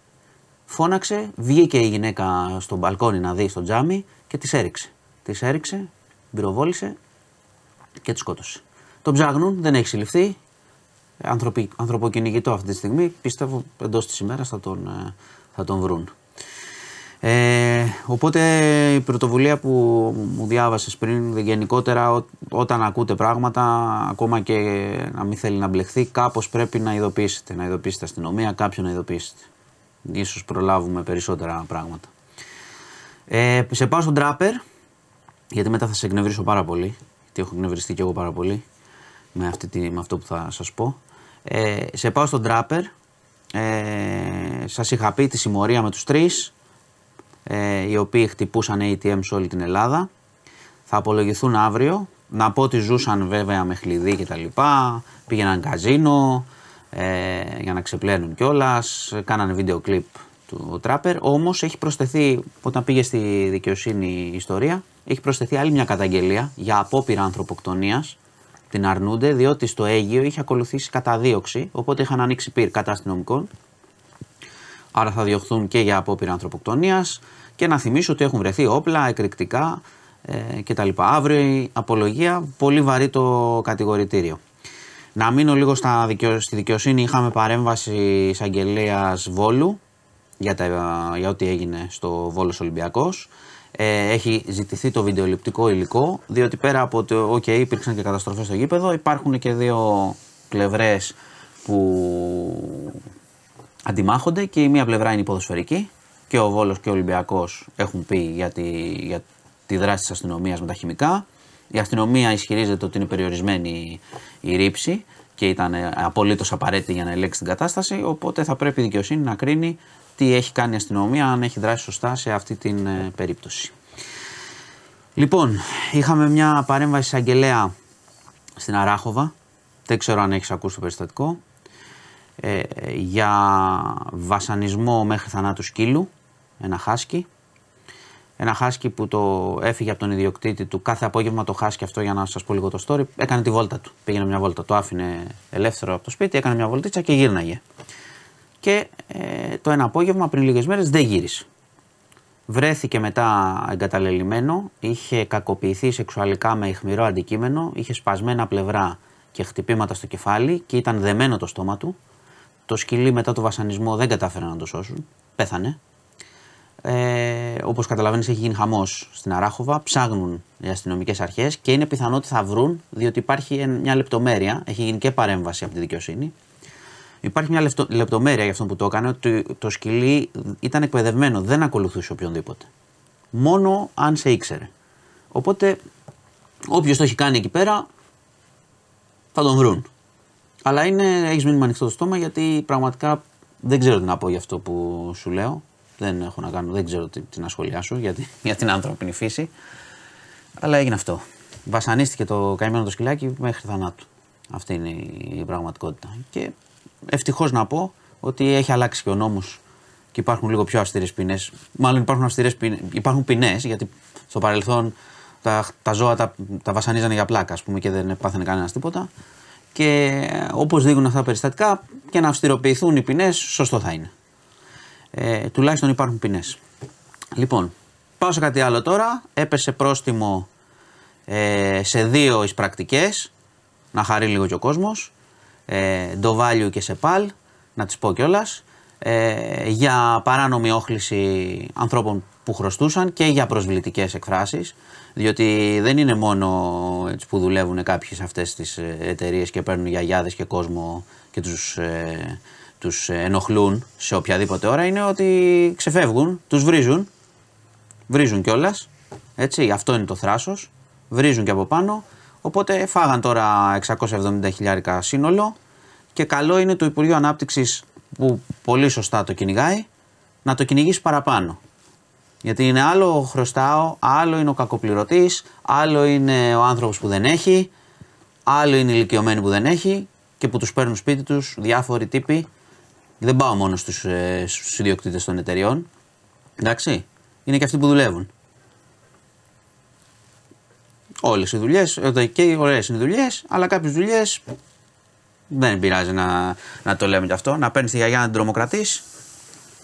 D: Φώναξε, βγήκε η γυναίκα στο μπαλκόνι να δει στο τζάμι και της έριξε. Της έριξε, πυροβόλησε και της σκότωσε. Τον ψάχνουν, δεν έχει συλληφθεί. Ανθρωπι, ανθρωποκυνηγητό αυτή τη στιγμή. Πιστεύω εντός της ημέρας θα τον, ε, θα τον βρουν. Ε, οπότε η πρωτοβουλία που μου διάβασες πριν γενικότερα όταν ακούτε πράγματα ακόμα και να μην θέλει να μπλεχθεί κάπως πρέπει να ειδοποιήσετε, να ειδοποιήσετε αστυνομία, κάποιον να ειδοποιήσετε. Ίσως προλάβουμε περισσότερα πράγματα. Ε, σε πάω στον τράπερ γιατί μετά θα σε εκνευρίσω πάρα πολύ γιατί έχω εκνευριστεί και εγώ πάρα πολύ με, αυτή με αυτό που θα σας πω. Ε, σε πάω στον τράπερ ε, σας είχα πει τη συμμορία με τους τρεις ε, οι οποίοι χτυπούσαν ATM σε όλη την Ελλάδα. Θα απολογηθούν αύριο. Να πω ότι ζούσαν βέβαια με χλειδί και τα λοιπά, πήγαιναν καζίνο ε, για να ξεπλένουν κιόλας, κάνανε βίντεο κλιπ του τράπερ. Όμως έχει προσθεθεί, όταν πήγε στη δικαιοσύνη η ιστορία, έχει προσθεθεί άλλη μια καταγγελία για απόπειρα ανθρωποκτονίας. Την αρνούνται διότι στο Αίγυο είχε ακολουθήσει καταδίωξη, οπότε είχαν ανοίξει πυρ κατά αστυνομικών άρα θα διωχθούν και για απόπειρα ανθρωποκτονίας. Και να θυμίσω ότι έχουν βρεθεί όπλα, εκρηκτικά ε, κτλ. Αύριο η απολογία, πολύ βαρύ το κατηγορητήριο. Να μείνω λίγο στα στη δικαιοσύνη. Είχαμε παρέμβαση εισαγγελέα Βόλου για, τα, για ό,τι έγινε στο Βόλος Ολυμπιακός. Ε, έχει ζητηθεί το βιντεοληπτικό υλικό, διότι πέρα από το OK, υπήρξαν και καταστροφές στο γήπεδο, υπάρχουν και δύο πλευρές που αντιμάχονται και η μία πλευρά είναι η ποδοσφαιρική και ο Βόλος και ο Ολυμπιακός έχουν πει για τη, για τη δράση της αστυνομίας με τα χημικά. Η αστυνομία ισχυρίζεται ότι είναι περιορισμένη η ρήψη και ήταν απολύτως απαραίτητη για να ελέγξει την κατάσταση. Οπότε θα πρέπει η δικαιοσύνη να κρίνει τι έχει κάνει η αστυνομία, αν έχει δράσει σωστά σε αυτή την ε, περίπτωση. Λοιπόν, είχαμε μια παρέμβαση εισαγγελέα στην Αράχοβα. Δεν ξέρω αν έχεις ακούσει το περιστατικό ε, για βασανισμό μέχρι θανάτου σκύλου, ένα χάσκι. Ένα χάσκι που το έφυγε από τον ιδιοκτήτη του κάθε απόγευμα το χάσκι αυτό για να σας πω λίγο το story. Έκανε τη βόλτα του. Πήγαινε μια βόλτα. Το άφηνε ελεύθερο από το σπίτι, έκανε μια βολτίτσα και γύρναγε. Και ε, το ένα απόγευμα πριν λίγες μέρες δεν γύρισε. Βρέθηκε μετά εγκαταλελειμμένο, είχε κακοποιηθεί σεξουαλικά με ηχμηρό αντικείμενο, είχε σπασμένα πλευρά και χτυπήματα στο κεφάλι και ήταν δεμένο το στόμα του. Το σκυλί μετά το βασανισμό δεν κατάφεραν να το σώσουν. Πέθανε. Ε, Όπως καταλαβαίνεις, έχει γίνει χαμός στην Αράχοβα. Ψάχνουν οι αστυνομικές αρχές και είναι πιθανό ότι θα βρουν, διότι υπάρχει μια λεπτομέρεια. Έχει γίνει και παρέμβαση από τη δικαιοσύνη. Υπάρχει μια λεπτομέρεια για αυτό που το έκανε, ότι το σκυλί ήταν εκπαιδευμένο, δεν ακολουθούσε οποιονδήποτε. Μόνο αν σε ήξερε. Οπότε, όποιος το έχει κάνει εκεί πέρα, θα τον βρουν. Αλλά είναι, έχεις μείνει ανοιχτό το στόμα γιατί πραγματικά δεν ξέρω τι να πω για αυτό που σου λέω. Δεν έχω να κάνω, δεν ξέρω τι, τι να σχολιάσω για, <laughs> για την ανθρώπινη φύση. Αλλά έγινε αυτό. Βασανίστηκε το καημένο το σκυλάκι μέχρι θανάτου. Αυτή είναι η πραγματικότητα. Και ευτυχώς να πω ότι έχει αλλάξει και ο νόμος και υπάρχουν λίγο πιο αυστηρές ποινές. Μάλλον υπάρχουν αυστηρές ποινέ. Υπάρχουν ποινές γιατί στο παρελθόν τα, τα ζώα τα, τα βασανίζανε για πλάκα, ας πούμε, και δεν πάθαινε κανένας τίποτα και όπως δείχνουν αυτά τα περιστατικά και να αυστηροποιηθούν οι ποινές, σωστό θα είναι. Ε, τουλάχιστον υπάρχουν ποινές. Λοιπόν, πάω σε κάτι άλλο τώρα. Έπεσε πρόστιμο ε, σε δύο εισπρακτικές, να χαρεί λίγο και ο κόσμος, ε, Ντοβάλιου και Σεπάλ, να τις πω κιόλας. Ε, για παράνομη όχληση ανθρώπων που χρωστούσαν και για προσβλητικές εκφράσεις. Διότι δεν είναι μόνο έτσι, που δουλεύουν κάποιοι σε αυτές τις ε, εταιρείες και παίρνουν γιαγιάδες και κόσμο και τους, ε, τους ενοχλούν σε οποιαδήποτε ώρα. Είναι ότι ξεφεύγουν, τους βρίζουν, βρίζουν κιόλας. Έτσι, αυτό είναι το θράσος. Βρίζουν και από πάνω. Οπότε φάγαν τώρα 670 χιλιάρικα σύνολο και καλό είναι το Υπουργείο Ανάπτυξης που πολύ σωστά το κυνηγάει να το κυνηγήσει παραπάνω. Γιατί είναι άλλο χρωστάω, άλλο είναι ο κακοπληρωτής, άλλο είναι ο άνθρωπος που δεν έχει, άλλο είναι οι ηλικιωμένοι που δεν έχει και που τους παίρνουν σπίτι τους διάφοροι τύποι. Δεν πάω μόνο στους ε, ιδιοκτήτες των εταιριών. Εντάξει. Είναι και αυτοί που δουλεύουν. Όλες οι δουλειές, και ωραίες είναι οι δουλειές, αλλά κάποιες δουλειές δεν πειράζει να, να το λέμε κι αυτό. Να παίρνεις τη γιαγιά να την τρομοκρατεί.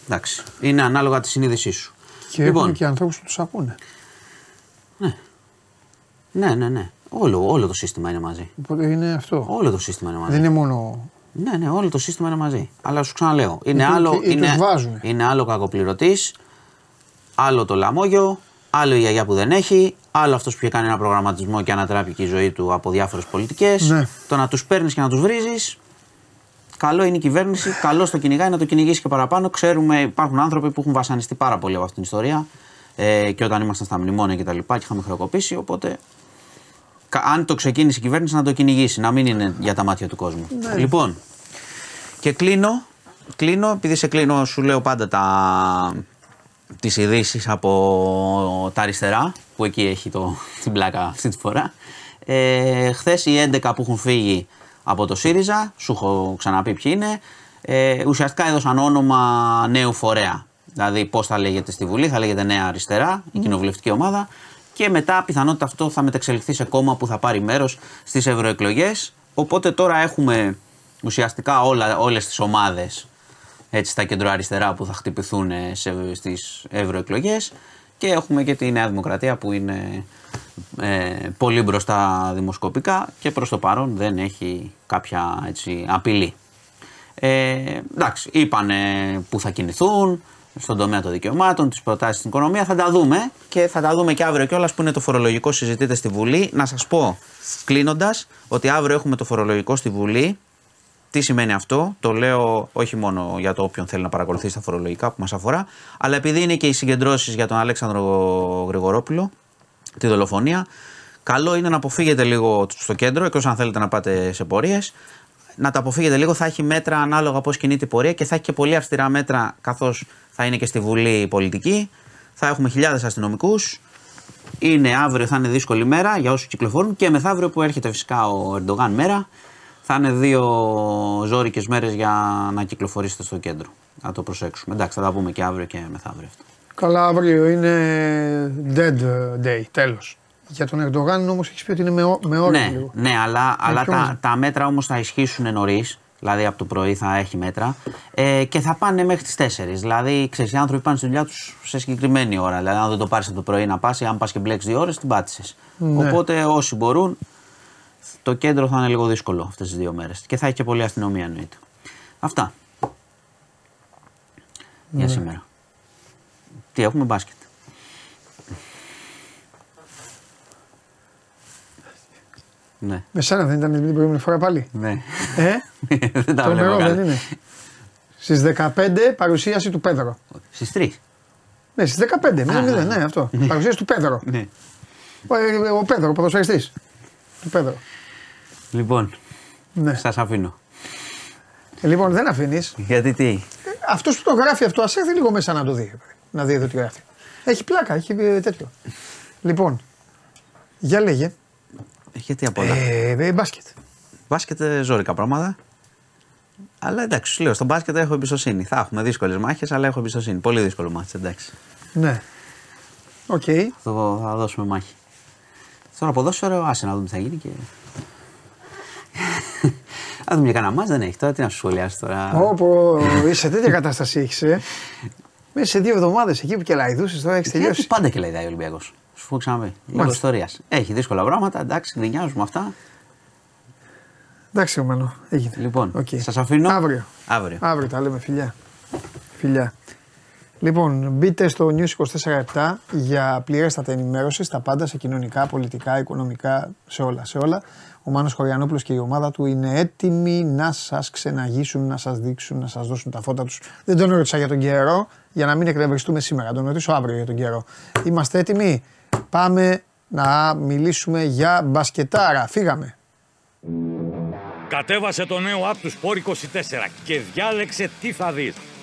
D: Εντάξει. Είναι ανάλογα τη συνείδησή σου.
A: Και λοιπόν, έχουν και ανθρώπους που τους ακούνε.
D: Ναι. Ναι, ναι, ναι. Όλο, όλο το σύστημα είναι μαζί.
A: Οπότε είναι αυτό.
D: Όλο το σύστημα είναι μαζί.
A: Δεν είναι μόνο.
D: Ναι, ναι, όλο το σύστημα είναι μαζί. Αλλά σου ξαναλέω. Είναι, άλλο, είναι, είναι άλλο κακοπληρωτής, άλλο το λαμόγιο, άλλο η γιαγιά που δεν έχει, άλλο αυτός που είχε κάνει ένα προγραμματισμό και ανατράπηκε η ζωή του από διάφορες πολιτικές. Ναι. Το να τους παίρνεις και να τους βρίζεις. Καλό είναι η κυβέρνηση, καλό το κυνηγάει να το κυνηγήσει και παραπάνω. Ξέρουμε, υπάρχουν άνθρωποι που έχουν βασανιστεί πάρα πολύ από αυτήν την ιστορία ε, και όταν ήμασταν στα μνημόνια κτλ. Και, και είχαμε χρεοκοπήσει. Οπότε, αν το ξεκίνησε η κυβέρνηση, να το κυνηγήσει, να μην είναι για τα μάτια του κόσμου. Ναι. Λοιπόν, και κλείνω, κλείνω, επειδή σε κλείνω, σου λέω πάντα τα, τις ειδήσεις από τα αριστερά, που εκεί έχει το, την πλάκα αυτή τη φορά. Ε, Χθες οι 11 που έχουν φύγει από το ΣΥΡΙΖΑ, σου έχω ξαναπεί ποιοι είναι, ε, ουσιαστικά έδωσαν όνομα νέου φορέα. Δηλαδή πώς θα λέγεται στη Βουλή, θα λέγεται Νέα Αριστερά, η κοινοβουλευτική ομάδα και μετά πιθανότητα αυτό θα μεταξελιχθεί σε κόμμα που θα πάρει μέρος στις ευρωεκλογές. Οπότε τώρα έχουμε ουσιαστικά όλα, όλες τις ομάδες έτσι, στα κεντροαριστερά που θα χτυπηθούν στι στις ευρωεκλογές και έχουμε και τη Νέα Δημοκρατία που είναι ε, πολύ μπροστά δημοσκοπικά και προς το παρόν δεν έχει κάποια έτσι, απειλή. Ε, εντάξει, είπανε που θα κινηθούν στον τομέα των δικαιωμάτων, τις προτάσεις στην οικονομία, θα τα δούμε και θα τα δούμε και αύριο κιόλας που είναι το φορολογικό συζητείτε στη Βουλή. Να σας πω κλείνοντας ότι αύριο έχουμε το φορολογικό στη Βουλή τι σημαίνει αυτό, το λέω όχι μόνο για το όποιον θέλει να παρακολουθήσει τα φορολογικά που μας αφορά, αλλά επειδή είναι και οι συγκεντρώσεις για τον Αλέξανδρο Γρηγορόπουλο, τη δολοφονία, καλό είναι να αποφύγετε λίγο στο κέντρο, εκτό αν θέλετε να πάτε σε πορείες. Να τα αποφύγετε λίγο, θα έχει μέτρα ανάλογα πώς κινείται η πορεία και θα έχει και πολύ αυστηρά μέτρα, καθώς θα είναι και στη Βουλή η πολιτική. Θα έχουμε χιλιάδες αστυνομικούς. Είναι αύριο, θα είναι δύσκολη μέρα για όσους κυκλοφορούν και μεθαύριο που έρχεται φυσικά ο Ερντογάν μέρα θα είναι δύο ζώρικες μέρες για να κυκλοφορήσετε στο κέντρο. Να το προσέξουμε. Εντάξει, θα τα πούμε και αύριο και μεθαύριο αυτό.
A: Καλά, αύριο είναι dead day, τέλος. Για τον Ερντογάν όμως έχεις πει ότι είναι με, με ώρα
D: ναι, λίγο. Ναι, αλλά, αλλά τα, τα μέτρα όμως θα ισχύσουν νωρίς. Δηλαδή από το πρωί θα έχει μέτρα ε, και θα πάνε μέχρι τις 4. Δηλαδή, ξέρεις, οι άνθρωποι πάνε στη δουλειά τους σε συγκεκριμένη ώρα. Δηλαδή, αν δεν το πάρεις από το πρωί να πας, ή αν πας και μπλέξεις δύο ώρες, την πάτησες. Ναι. Οπότε όσοι μπορούν το κέντρο θα είναι λίγο δύσκολο αυτές τις δύο μέρες και θα έχει και πολλή αστυνομία εννοείται. Αυτά. Για ναι. σήμερα. Τι έχουμε μπάσκετ.
A: Ναι. Με σένα δεν ήταν την προηγούμενη φορά πάλι;
D: Ναι.
A: Ε; <laughs>
D: δεν τα βλέπω
A: δεν είναι. Στις 15 παρουσίαση του Πέδρο.
D: Στις 3.
A: Ναι, στις 15. Ναι, ναι, ναι, αυτό. παρουσίαση του Πέδρο.
D: Ναι.
A: Ο, ε, ο Πέδρο, ο ποδοσφαιριστής. Του Πέδρο.
D: Λοιπόν, ναι. σας αφήνω.
A: Ε, λοιπόν, δεν αφήνεις.
D: Γιατί τι;
A: Ε, αυτός που το γράφει αυτό, ας έρθει λίγο μέσα να το δει. Να δει εδώ τι γράφει. Έχει πλάκα, έχει ε, τέτοιο. Λοιπόν, για λέγε.
D: Γιατί απ' όλα.
A: Ε, ε, μπάσκετ.
D: Μπάσκετ ε, ζώρικα πράγματα. Αλλά εντάξει, σου λέω, στο μπάσκετ έχω εμπιστοσύνη. Θα έχουμε δύσκολες μάχες, αλλά έχω εμπιστοσύνη. Πολύ δύσκολο μάχη, εντάξει.
A: Ναι. Οκ. Okay.
D: Θα, θα δώσουμε μάχη. Τώρα ποδόσφαιρο, άσε να δούμε τι θα γίνει και <laughs> αν δούμε κανένα μα δεν έχει τώρα, τι να σου σχολιάσει τώρα;
A: Όπου είσαι τέτοια κατάσταση έχεις. Ε. <laughs> Μέσα σε δύο εβδομάδες εκεί που και κελαηδούσε τώρα έχεις τελειώσει.
D: Γιατί πάντα κελαηδάει ο Ολυμπιακός. Σου έχω ξαναπεί. Λόγω ιστορία. Έχει δύσκολα πράγματα, εντάξει, γκρινιάζουμε αυτά.
A: Εντάξει, Ρωμανό. Έγινε.
D: Λοιπόν, okay. σας αφήνω.
A: Αύριο.
D: Αύριο.
A: Αύριο τα λέμε, φιλιά. Φιλιά. Λοιπόν, μπείτε στο News 24 για πληρέστατα ενημέρωση στα πάντα, σε κοινωνικά, πολιτικά, οικονομικά, σε όλα. Σε όλα. Ο Μάνος Χωριανόπουλος και η ομάδα του είναι έτοιμοι να σας ξεναγήσουν, να σας δείξουν, να σας δώσουν τα φώτα τους. Δεν τον ρώτησα για τον καιρό, για να μην εκνευριστούμε σήμερα. Τον ρωτήσω αύριο για τον καιρό. Είμαστε έτοιμοι; Πάμε να μιλήσουμε για μπασκετάρα. Φύγαμε.
E: Κατέβασε το νέο app του Sport 24 και διάλεξε τι θα δεις.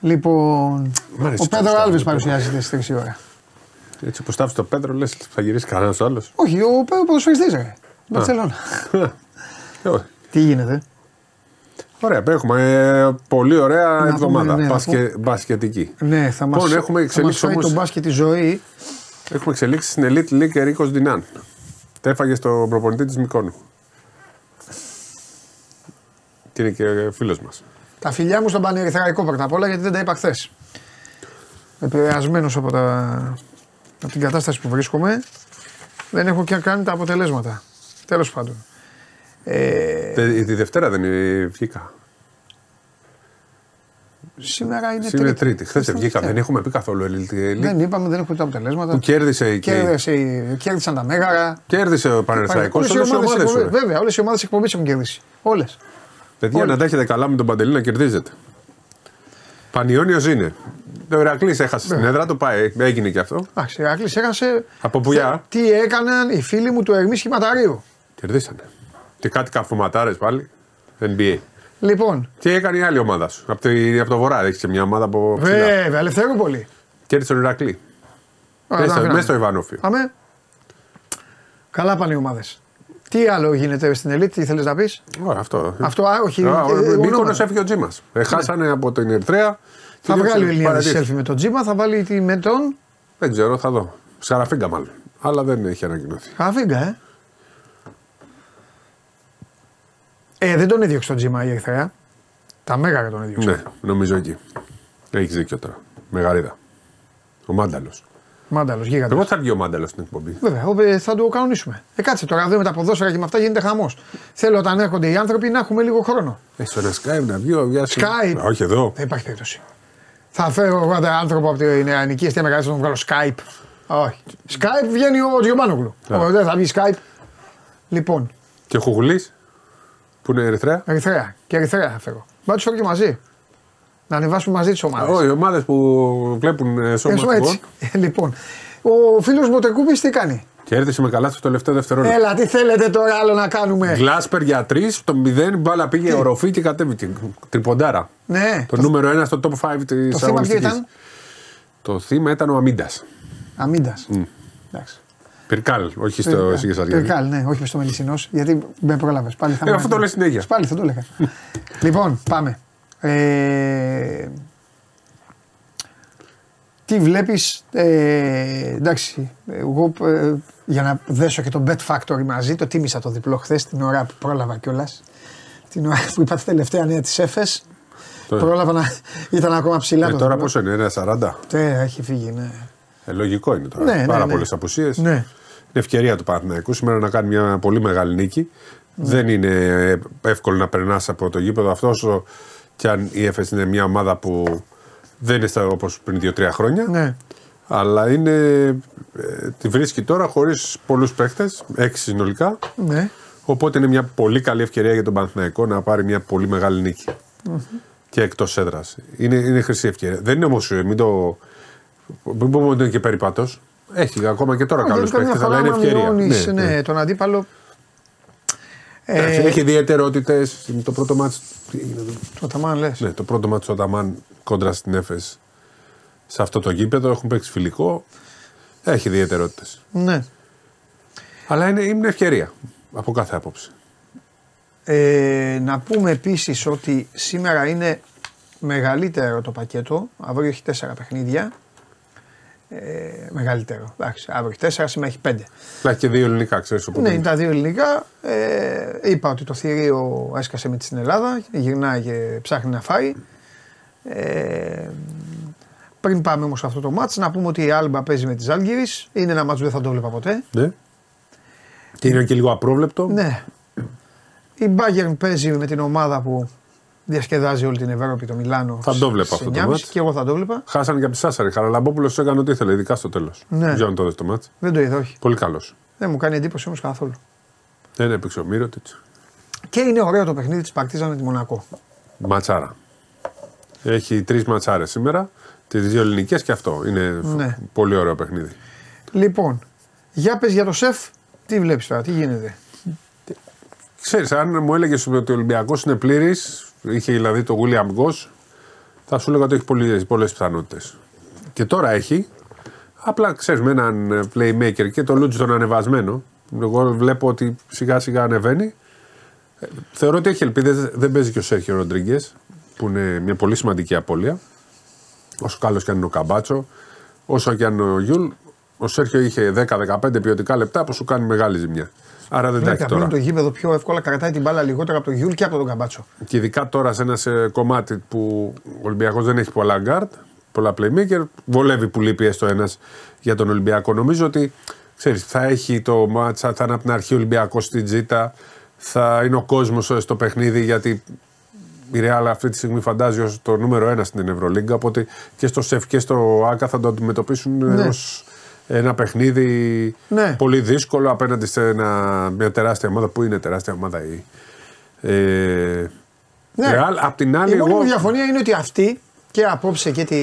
A: Λοιπόν,
F: Μ' αρέσει
A: ο
F: το
A: Πέτρο
F: Σταύρο,
A: Άλβε
F: λοιπόν.
A: παρουσιάζεται στις 3 ώρα.
F: Έτσι που στάφει το Πέτρο, λες θα γυρίσεις κανένας άλλος.
A: Όχι, ο Πέτρο ποδοσφαιριστής ρε. Μπαρσελόνα. <laughs> Τι γίνεται;
F: Ωραία, έχουμε ε, πολύ ωραία
A: πούμε,
F: εβδομάδα.
A: ναι, να
F: Μπάσκε, μπασκετική.
A: Ναι, θα μας,
F: Λοιπόν, έχουμε
A: θα μας
F: εξελίξεις
A: φάει
F: όμως-
A: τον μπάσκετ τη ζωή.
F: Έχουμε εξελίξεις στην Elite League Ερίκο Ντινάν. Τα έφαγε στον προπονητή της Μικόνου. Και είναι και φίλος μας.
A: Τα φιλιά μου στον Πανερυθραϊκό πρώτα απ' όλα γιατί δεν τα είπα χθες. Επηρεασμένος από, τα... από την κατάσταση που βρίσκομαι, δεν έχω και κάνει τα αποτελέσματα. Τέλος πάντων. Ε,
F: Τη Δευτέρα δεν ε, βγήκα.
A: σήμερα είναι
F: Σήμερα είναι
A: τρίτη.
F: Τρίτη. Χθες δεν βγήκα. Δεν έχουμε πει καθόλου Elite League.
A: Δεν είπαμε, δεν έχω τα αποτελέσματα.
F: Που κέρδισε και.
A: Κέρδισε, κέρδισαν τα μέγαρα.
F: Κέρδισε ο Πανερθαϊκό.
A: Όλες οι
F: Όλες οι
A: ομάδες
F: ομάδες
A: εκπομπής-
F: σου. ρε.
A: Βέβαια, όλες οι ομάδες εκπομπής έχουν κερδίσει. Όλες.
F: Παιδιά,
A: Όλοι.
F: να τα έχετε καλά με τον Παντελή να κερδίζετε. Πανιόνιος είναι. Το Ηρακλής έχασε
A: Ναι.
F: στην έδρα του, πάει. Έγινε και αυτό.
A: Εντάξει, η Ηράκλης έχασε.
F: Από πουλιά.
A: Τι έκαναν οι φίλοι μου του Ερμή Σχηματαρίου.
F: Κερδίσανε. Και κάτι καυματάρε πάλι. NBA.
A: Λοιπόν,
F: Τι έκανε η άλλη ομάδα σου; Από το, από το βορρά έχεις και μια ομάδα από ψηλά.
A: βέβαια, Ελευθερούπολη.
F: Κέρδισε τον Ηρακλή.
A: Ωραία,
F: Μέσα,
A: τα αφήναμε.
F: μέσα στο Ιβάνοφιο.
A: Πάμε. Καλά πάνε οι ομάδες. Τι άλλο γίνεται στην Ελίτ, τι θέλεις να πεις;
F: Ωραία, αυτό.
A: Αυτό, α, όχι,
F: Α,
A: ε,
F: ο
A: ονόματα.
F: Μύκονος έφυγε ο Τζίμας. Ε, χάσανε από την Ερυθρέα.
A: Θα
F: και
A: βγάλει ο Ηλιάδη
F: παρατήρησε.
A: selfie με τον Τζίμα, θα βάλει τη με τον.
F: Δεν ξέρω, θα δω. Σκαραφίγκα μάλλον. Αλλά δεν έχει ανακοινωθεί.
A: Χαφίγκα, ε. Ε, δεν τον έδιωξε τον Τζίμα η Ερυθρέα. Τα μέγαρα τον έδιωξε.
F: Ναι, νομίζω εκεί. Έχει δίκιο τώρα. Μεγαρίδα. Ο Μάνταλος.
A: Μάνταλος, γίγαντα.
F: Εγώ θα βγει ο Μάνταλος στην εκπομπή.
A: Βέβαια, ο- ε, θα το κανονίσουμε. Ε, κάτσε τώρα, εδώ με τα ποδόσφαιρα και με αυτά γίνεται χαμός. Θέλω όταν έρχονται οι άνθρωποι να έχουμε λίγο χρόνο.
F: Έχει ένα Skype να βγει ο Βιάση.
A: Skype.
F: Όχι εδώ.
A: Δεν υπάρχει περίπτωση. Θα φέρω εγώ έναν άνθρωπο από την νεανική αιστεία μεγάλη να τον βγάλω Skype. Όχι. Skype βγαίνει ο Τζιωμάνογλου.
F: Ναι.
A: Δεν θα βγει Skype. Λοιπόν,
F: Και ο Χουγουλής που είναι Ερυθρέα.
A: Ερυθρέα. Και Ερυθρέα θα φέρω. Μπα τους φέρω και μαζί. Να ανεβάσουμε μαζί τις ομάδες.
F: Όχι, οι ομάδες που βλέπουν ε, σώμα
A: Έσω έτσι. Ε, λοιπόν, ο φίλος Μοτεκούπη τι κάνει;
F: Κέρδισε με καλά στο τελευταίο δευτερόλεπτο.
A: Έλα, τι θέλετε τώρα άλλο να κάνουμε;
F: Γκλάσπερ για τρεις, το 0, μπάλα πήγε οροφή και κατέβηκε. Τριποντάρα.
A: Ναι,
F: Το, νούμερο ένα στο top 5 της
A: το θύμα ποιο ήταν;
F: Το θύμα ήταν ο Αμίντας.
A: Αμίντας. Εντάξει.
F: Πυρκάλ, όχι στο Σιγεσαριάδη.
A: Πυρκάλ, ναι, όχι στο Μελισσινός, γιατί με πρόλαβε. Πάλι θα
F: Ε,
A: με-
F: αυτό το λες συνέχεια.
A: Πάλι θα το έλεγα. λοιπόν, πάμε. Ε, τι βλέπεις. Ε, εντάξει, εγώ ε, για να δέσω και το Bet Factory μαζί, το τίμησα το διπλό χθες την ώρα που πρόλαβα κιόλας. Την ώρα που είπα τα τελευταία νέα της ΕΦΕΣ.
F: Τώρα.
A: Πρόλαβα να ήταν ακόμα ψηλά
F: Ε,
A: το
F: τώρα
A: διπλό.
F: πόσο είναι, ένα 40.
A: Ε, έχει φύγει, ναι.
F: Ε, λογικό είναι τώρα.
A: Ναι, ναι,
F: Πάρα
A: ναι.
F: πολλές απουσίες.
A: Ναι.
F: Είναι ευκαιρία του Παναθηναϊκού σήμερα να κάνει μια πολύ μεγάλη νίκη.
A: Ναι.
F: Δεν είναι εύκολο να περνάς από το γήπεδο αυτό, όσο και αν η ΕΦΕΣ είναι μια ομάδα που δεν είναι όπως πριν 2-3 χρόνια.
A: ναι.
F: Αλλά είναι, ε, τη βρίσκει τώρα χωρίς πολλούς παίχτε, έξι συνολικά.
A: ναι.
F: Οπότε είναι μια πολύ καλή ευκαιρία για τον Παναθηναϊκό να πάρει μια πολύ μεγάλη νίκη. Και εκτός έδρας. Είναι, είναι χρυσή ευκαιρία. Δεν είναι όμως, μην το. Μην πούμε ότι είναι και περίπατος. Έχει ακόμα και τώρα
A: Όχι,
F: καλούς
A: γιατί καμιά
F: παίχτε,
A: φορά
F: αλλά είναι
A: άμα
F: ευκαιρία.
A: μειώνεις,
F: Ναι,
A: ναι,
F: ναι.
A: τον αντίπαλο.
F: Εντάξει,
A: Ε,
F: Έχει ιδιαιτερότητες. Το πρώτο μάτσο.
A: το Ταμάν λες.
F: Ναι, το πρώτο μάτσο του Αταμάν κόντρα στην Έφες σε αυτό το γήπεδο. Έχουν παίξει φιλικό. Έχει ιδιαιτερότητες.
A: Ναι.
F: Αλλά είναι, είναι ευκαιρία από κάθε άποψη.
A: Ε, να πούμε επίσης ότι σήμερα είναι μεγαλύτερο το πακέτο. Αύριο έχει τέσσερα παιχνίδια. Ε, μεγαλύτερο. Εντάξει, αύριο έχει τέσσερα, σήμερα έχει πέντε.
F: Αλλά έχει και δύο ελληνικά, ξέρεις.
A: Ναι, είναι τα δύο ελληνικά. Ε, είπα ότι το θηρίο έσκασε με τη στην Ελλάδα. Γυρνάει και ψάχνει να φάει. Ε, πριν πάμε όμως σε αυτό το μάτς, να πούμε ότι η Άλμπα παίζει με τη Ζάλγκυρης. Είναι ένα μάτς που δεν θα το βλέπα ποτέ.
F: Ναι. Και είναι και λίγο απρόβλεπτο.
A: Ναι. Η Bayern παίζει με την ομάδα που διασκεδάζει όλη την Ευρώπη, το Μιλάνο.
F: Θα το βλέπω
A: στις
F: αυτό το
A: 9.30
F: μάτς.
A: Και εγώ θα το βλέπα.
F: Χάσανε και από τη Σάσαρη. Χαραλαμπόπουλος έκανε ό,τι ήθελε, ειδικά στο τέλος.
A: Ναι.
F: Για να το δει το μάτς.
A: Δεν το είδα, όχι.
F: Πολύ καλός.
A: Δεν μου κάνει εντύπωση όμως καθόλου.
F: Δεν έπαιξε ο Μύρωτιτ.
A: Και είναι ωραίο το παιχνίδι της Παρτίζα με τη Μονακό.
F: Ματσάρα. Έχει τρεις ματσάρες σήμερα. Τις δύο ελληνικές και αυτό. Είναι
A: Ναι.
F: πολύ ωραίο παιχνίδι.
A: Λοιπόν, για πες για το σεφ, τι βλέπεις τώρα, τι γίνεται;
F: Ξέρεις, αν μου έλεγες ότι ο Ολυμπιακός είναι πλήρης, είχε δηλαδή το William Goss, θα σου έλεγα ότι έχει πολλές, πολλές πιθανότητες. Και τώρα έχει, απλά ξέρεις με έναν ε, playmaker και το Λούτζι τον ανεβασμένο, εγώ βλέπω ότι σιγά σιγά ανεβαίνει. Ε, Θεωρώ ότι έχει ελπίδες, δεν παίζει και ο Σέρχιο Ροντρίγκες, που είναι μια πολύ σημαντική απώλεια. Όσο καλός και αν είναι ο Καμπάτσο, όσο και αν είναι ο Γιούλ, ο Σέρχιο είχε 10-15 ποιοτικά λεπτά που σου κάνει μεγάλη ζημιά. Άρα δεν τα έχει
A: Βλέπει
F: τώρα.
A: το γήπεδο πιο εύκολα, κρατάει την μπάλα λιγότερο από τον Γιούλ και από τον Καμπάτσο.
F: Και ειδικά τώρα σε ένα σε κομμάτι που ο Ολυμπιακός δεν έχει πολλά γκάρτ, πολλά playmaker, βολεύει που λείπει έστω ένας για τον Ολυμπιακό. Νομίζω ότι ξέρεις, θα έχει το μάτσα, θα είναι από την αρχή ο Ολυμπιακός στην Τζίτα, θα είναι ο κόσμος στο παιχνίδι γιατί η Real αυτή τη στιγμή φαντάζει ως το νούμερο ένα στην Ευρωλίγκα. Οπότε και στο ΣΕΦ και στο ΑΚΑ θα το αντιμετωπίσουν
A: Ναι.
F: ως ένα παιχνίδι
A: Ναι.
F: πολύ δύσκολο απέναντι σε ένα, μια τεράστια ομάδα που είναι τεράστια ομάδα η ε,
A: Ναι.
F: Real. Απ' την άλλη,
A: Η μόνη
F: εγώ
A: μου διαφωνία είναι ότι αυτοί και απόψε και τη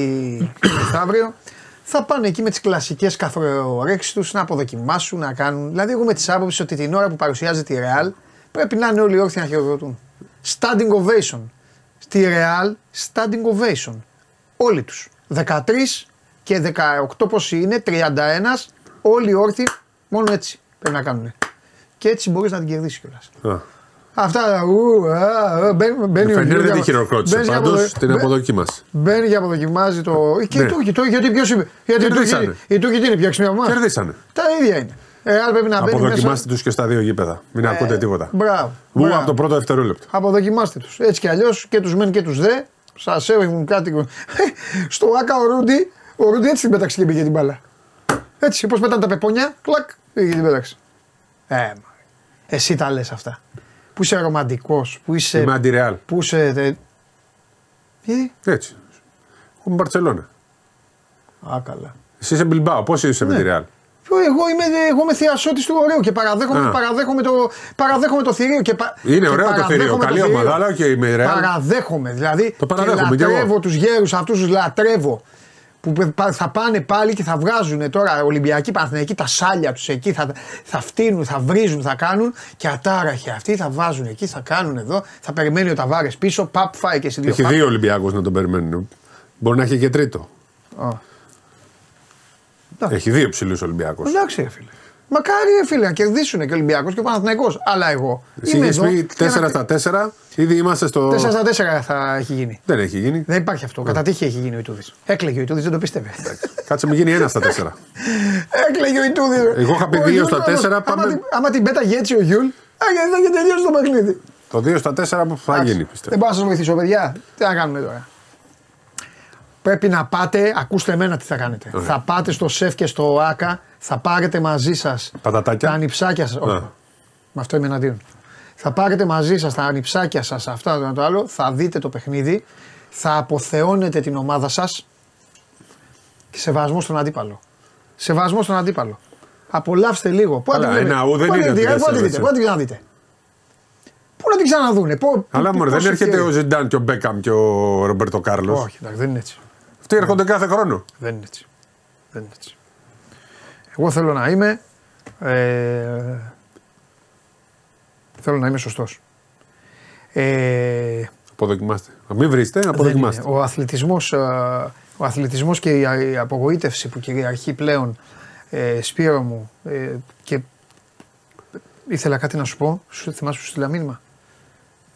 A: και μεθαύριο θα πάνε εκεί με τις κλασικές καθορέξει τους να αποδοκιμάσουν, να κάνουν. Δηλαδή, εγώ με τη άποψη ότι την ώρα που παρουσιάζεται η Real πρέπει να είναι όλοι όρθιοι να χειροκροτούν. Standing ovation. Στη Real, standing ovation. Όλοι τους. 13 και 18 πόσοι είναι, 31, όλοι όρθιοι, μόνο έτσι πρέπει να κάνουν. Και έτσι μπορείς να την κερδίσεις κιόλας.
F: Α,
A: Αυτά. ου, α, α, μπαίνει- μπαίνει ο
F: Φενέρ
A: Γιώργος
F: δεν τη
A: για-
F: χειροκρότησε.
A: μπαίνει για
F: Πάντως
A: αποδο-
F: την
A: μπαι-
F: αποδοκίμασε.
A: Μπαίνει και αποδοκιμάζει το. Και
F: Ναι.
A: οι Τούρκοι, το- γιατί ποιος είπε. Γιατί οι
F: Κερδίσανε.
A: Τούρκοι, οι Τούρκοι τι είναι, πια από εμάς;
F: Κερδίσανε.
A: Τα ίδια είναι. Ε, άρα πρέπει να μπαίνει.
F: Αποδοκιμάστε τους και στα δύο γήπεδα. Μην ακούτε τίποτα.
A: Μπράβο.
F: Μου
A: μπράβο.
F: από το πρώτο δευτερόλεπτο.
A: Αποδοκιμάστε τους. Έτσι κι αλλιώς και τους μεν και τους δε. Σας έχουν κάτι. <laughs> Στο άκα ο Ρούντι, ο Ρούντι έτσι την πέταξε και πήγε την μπάλα. Έτσι, πώ πετάνε τα πεπόνια, κλακ, πήγε και την πέταξε. Ε, μα. Εσύ τα λες αυτά. Που είσαι ρομαντικός, που είσαι.
F: Είμαι αντιρεάλ.
A: Που είσαι. τε- Γιατί;
F: Έτσι. Εγώ είμαι Μπαρσελόνα.
A: Α, καλά.
F: Εσύ είσαι Μπιλμπάο. Πώς είσαι με
A: Ναι.
F: τη Ρεάλ;
A: Ποιο, Εγώ είμαι, εγώ είμαι θειασότη του ωραίου και παραδέχομαι,
F: Α.
A: παραδέχομαι, το, παραδέχομαι το θηρίο. Και πα,
F: Είναι
A: και
F: ωραίο το θηρίο.
A: παραδέχομαι
F: Καλή
A: θηρίο.
F: ομάδα, αλλά και με η Ρεάλ.
A: Παραδέχομαι. Δηλαδή
F: Το παραδέχομαι
A: και
F: κι εγώ.
A: λατρεύω τους γέρους αυτούς, τους λατρεύω. Που πα- θα πάνε πάλι και θα βγάζουν τώρα Ολυμπιακοί Παναθηναϊκοί τα σάλια τους εκεί, θα, θα φτύνουν, θα βρίζουν, θα κάνουν και ατάραχοι αυτοί θα βάζουν εκεί, θα κάνουν εδώ, θα περιμένει ο Ταβάρες πίσω, παπ, φάει και εσύ δύο
F: Έχει
A: παπ.
F: δύο Ολυμπιακούς να τον περιμένουν. Μπορεί να έχει και τρίτο.
A: Α. Εντάξει.
F: Έχει δύο ψηλού Ολυμπιακούς.
A: Εντάξει, ρε φίλε. Μακάρι, ρε φίλε, να κερδίσουν και ο Ολυμπιακός και ο Παναθηναϊκός. Αλλά εγώ.
F: Εσύ
A: είμαι
F: είχες
A: εδώ
F: πει
A: για
F: 4
A: να-
F: στα 4. Ήδη είμαστε στο.
A: 4 στα 4 θα έχει γίνει.
F: Δεν έχει γίνει.
A: Δεν υπάρχει αυτό. Κατά τύχη έχει γίνει ο Ιτούδης. Έκλαιγε ο Ιτούδης, δεν το πίστευε.
F: Κάτσε μην γίνει 1 στα 4. <laughs>
A: Έκλαιγε ο Ιτούδης.
F: Εγώ είχα πει
A: Ο
F: δύο
A: Γιούλ
F: στα
A: όμως,
F: τέσσερα,
A: άμα
F: πάμε-
A: την- Άμα την πέταγε έτσι ο Γιούλ, α, γιατί θα είχε τελειώσει το παιχνίδι.
F: Το 2 στα 4 που θα
A: Εντάξει,
F: γίνει
A: Δεν
F: πιστεύω.
A: πάω να σας βοηθήσω, παιδιά. Τι να κάνουμε τώρα. Πρέπει να πάτε, ακούστε εμένα τι θα κάνετε. Θα πάτε στο ΣΕΦ και στο ΆΚΑ, θα πάρετε μαζί σας
F: Πατατάκια.
A: τα ανιψάκια σας. Όχι.
F: Α.
A: Με αυτό είμαι εναντίον. Θα πάρετε μαζί σας τα ανιψάκια σας, αυτό το ένα το άλλο, θα δείτε το παιχνίδι, θα αποθεώνετε την ομάδα σας και σεβασμό στον αντίπαλο. Σεβασμό στον αντίπαλο. Απολαύστε λίγο. Πού να
F: Καλά,
A: τη βλέπετε;
F: ένα ου δεν
A: Πού να
F: είναι
A: τη δείτε,
F: ότι
A: πού να τη
F: δεν
A: δείτε,
F: σε
A: πού να τη ξαναδείτε. Πού να την ξαναδούνε. Πού,
F: Αλλά
A: πού-
F: μωρέ,
A: πώς
F: δεν έρχεται
A: ευκαιρία.
F: ο Ζιντάν και ο Μπέκαμ και ο Ρομπέρτο Κάρλος.
A: Όχι, εντάξει, δεν είναι έτσι.
F: Αυτοί έρχονται κάθε χρόνο.
A: Δεν είναι έτσι. Δεν είναι έτσι. Εγώ θέλω να είμαι. Ε, θέλω να είμαι σωστός. Ε,
F: Αποδοκιμάστε. Να μην βρίσκετε,
A: δεν
F: αποδοκιμάστε.
A: είναι. Ο αθλητισμός, ε, ο αθλητισμός και η, η απογοήτευση που κυριαρχεί πλέον ε, Σπύρο μου ε, και ήθελα κάτι να σου πω. Σου θυμάσαι που σου στείλα μήνυμα.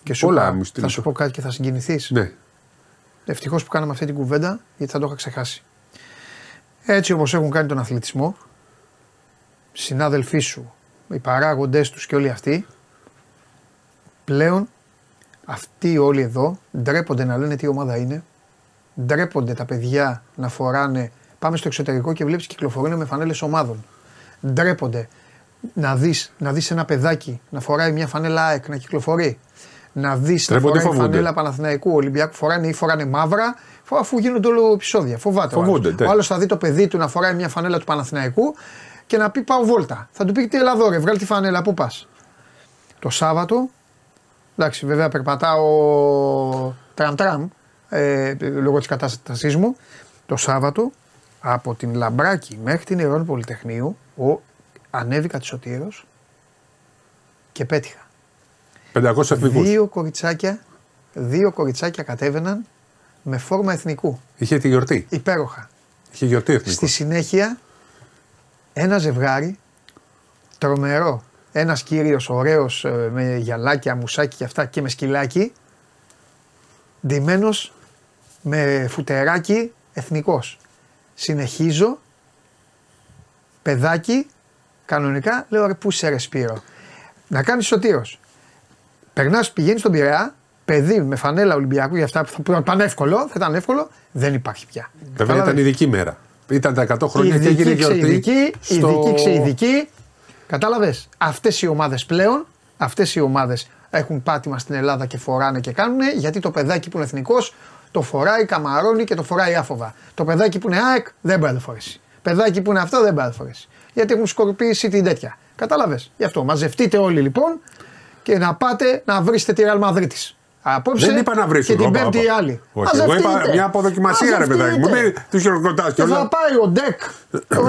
A: Και σου
F: Όλα
A: είπα,
F: μου
A: θα
F: στείλες.
A: σου πω κάτι και θα συγκινηθείς.
F: Ναι.
A: Ευτυχώς που κάναμε αυτή την κουβέντα, γιατί θα το είχα ξεχάσει. Έτσι όπω έχουν κάνει τον αθλητισμό, συνάδελφοί σου, οι παράγοντέ τους και όλοι αυτοί, πλέον αυτοί όλοι εδώ ντρέπονται να λένε τι ομάδα είναι. Ντρέπονται τα παιδιά να φοράνε. Πάμε στο εξωτερικό και βλέπεις κυκλοφορούν με φανέλες ομάδων. Ντρέπονται. να δεις, να δεις ένα παιδάκι να φοράει μια φανέλα ΑΕΚ να κυκλοφορεί. Να δεις να
F: Τρέπονται,
A: φοράει
F: φοβούνται;
A: φανέλα Παναθηναϊκού Ολυμπιακού φοράνε ή φοράνε μαύρα φο- αφού γίνονται όλο επεισόδια. Φοβάται. ο
F: Φοβούνται,
A: άλλος.
F: ναι.
A: Ο άλλος θα δει το παιδί του να φοράει μια φανέλα του Παναθηναϊκού και να πει πάω βόλτα. Θα του πει τι έλα εδώ ρε, βγάλει τη φανέλα, πού πας. Το Σάββατο, εντάξει βέβαια περπατάω τραμ τραμ ε, λόγω της κατάστασής μου. Το Σάββατο από την Λαμπράκη μέχρι την Ιερών Πολυτεχνείου ο, ανέβηκα της Σωτήρος και πέτυχα.
F: 500 εθνικού.
A: Δύο κοριτσάκια, δύο κοριτσάκια κατέβαιναν με φόρμα εθνικού.
F: Είχε τη γιορτή.
A: Υπέροχα.
F: Είχε γιορτή εθνικός.
A: Στη συνέχεια ένα ζευγάρι τρομερό. Ένας κύριος ωραίος με γυαλάκια, μουσάκι και αυτά και με σκυλάκι. Ντυμένος με φουτεράκι εθνικός. Συνεχίζω. Παιδάκι, κανονικά, λέω ρε πού είσαι ρε Σπύρο; Να κάνεις σωτήρος. Περνάς, πηγαίνεις στον Πειραιά, παιδί με φανέλα Ολυμπιακού για αυτά που θα, που θα ήταν εύκολο, θα ήταν εύκολο, δεν υπάρχει πια.
F: Βέβαια ήταν
A: Κατάλαβες;
F: ειδική μέρα. Ήταν τα 100 χρόνια και έγινε
A: Ειδική
F: γιορτή.
A: ξεειδική,
F: στο-
A: ειδική ξεειδική. Κατάλαβες; Αυτές οι ομάδες πλέον, αυτές οι ομάδες έχουν πάτημα στην Ελλάδα και φοράνε και κάνουν γιατί το παιδάκι που είναι εθνικός το φοράει, καμαρώνει και το φοράει άφοβα. Το παιδάκι που είναι ΑΕΚ δεν μπορεί να το φορέσει. Παιδάκι που είναι αυτό δεν μπορεί να το φορέσει. Γιατί έχουν σκορπίσει την τέτοια. Κατάλαβες; Γι' αυτό μαζευτείτε όλοι λοιπόν και να πάτε να βρίσετε τη Real Madrid. Απόψε
F: Δεν είπα να βρίσουν.
A: και την
F: όπα,
A: πέμπτη
F: όπα.
A: η άλλη.
F: Όχι, εγώ είπα
A: Μαζευτείτε.
F: μια αποδοκιμασία ρε παιδάκι μου.
A: Μαζευτείτε.
F: Μην τους χειροκροτάς
A: Και
F: κιόλα.
A: θα πάει ο Ντεκ.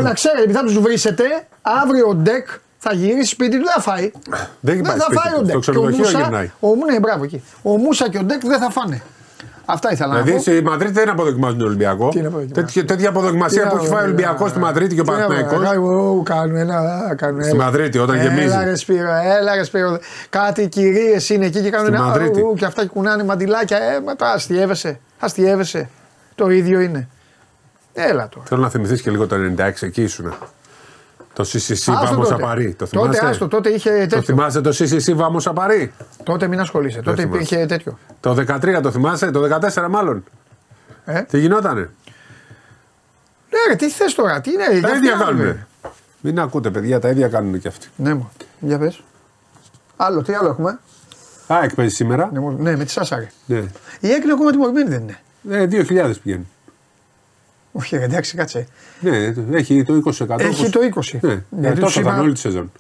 A: να ξέρετε, επειδή θα τους βρίσετε, αύριο ο Ντεκ θα γυρίσει σπίτι του, δεν θα φάει.
F: Δεν πάει
A: θα
F: σπίτι
A: φάει
F: του.
A: ο Ντεκ.
F: Στο
A: Και ο
F: ξενοδοχείο
A: Μούσα-
F: γυρνάει.
A: Ο, ναι, μπράβο εκεί. Ο Μούσα και ο Ντεκ δεν θα φάνε. Αυτά ήθελα να
F: Δηλαδή
A: πω.
F: στη Μαδρίτη δεν αποδοκιμάζουν τον Ολυμπιακό.
A: Τι να αποδοκιμάζουν.
F: Τέτοια, τέτοια αποδοκιμασία που έχει φάει ο Ολυμπιακός στη Μαδρίτη και ο Παναθηναϊκός.
A: Κάνουν ένα. Κάνουν,
F: Στη
A: έλα.
F: Μαδρίτη όταν
A: Έλα
F: γεμίζει.
A: ρε Σπύρο, έλα ρε Σπύρο. Κάτι κυρίες είναι εκεί και κάνουν
F: Στη
A: ένα.
F: Μαδρίτη.
A: ου, Και αυτά κουνάνε μαντιλάκια. Ε, μα τα αστείευεσαι. Αστείευεσαι. Το ίδιο είναι. Έλα τώρα.
F: Θέλω να θυμηθείς και λίγο το 96 εκεί ήσουν. Το CCC
A: Άστο
F: Vamos
A: τότε.
F: a Paris. Το
A: Τότε,
F: θυμάσαι.
A: άστο, τότε είχε
F: Το
A: τέτοιο.
F: θυμάσαι το CCC Vamos a Paris.
A: Τότε μην ασχολείσαι. Τότε
F: θυμάσαι.
A: υπήρχε τέτοιο.
F: Το 13 το θυμάσαι, το 14 μάλλον.
A: Ε;
F: Τι γινότανε;
A: Ναι, ρε, τι θες τώρα, τι είναι,
F: Τα
A: για
F: ίδια
A: αυτιά,
F: κάνουν.
A: ρε.
F: Μην ακούτε, παιδιά, τα ίδια κάνουν και αυτοί.
A: Ναι, μου. Για πες. Άλλο, τι άλλο έχουμε;
F: Α, εκπαίδευση σήμερα.
A: Ναι, μου- ναι με τη Σάσα, ρε.
F: Ναι.
A: Η ΑΕΚ είναι ακόμα τιμωρημένη, δεν είναι.
F: Ε, 2.000 πηγαίνει.
A: Όχι, ρε, εντάξει, κάτσε.
F: Ναι, έχει το 20%.
A: Έχει
F: όπως-
A: το 20.
F: Ναι, ε,
A: Γιατί, τους
F: τόσο θα
A: είπα,
F: είναι όλη τη σεζόν.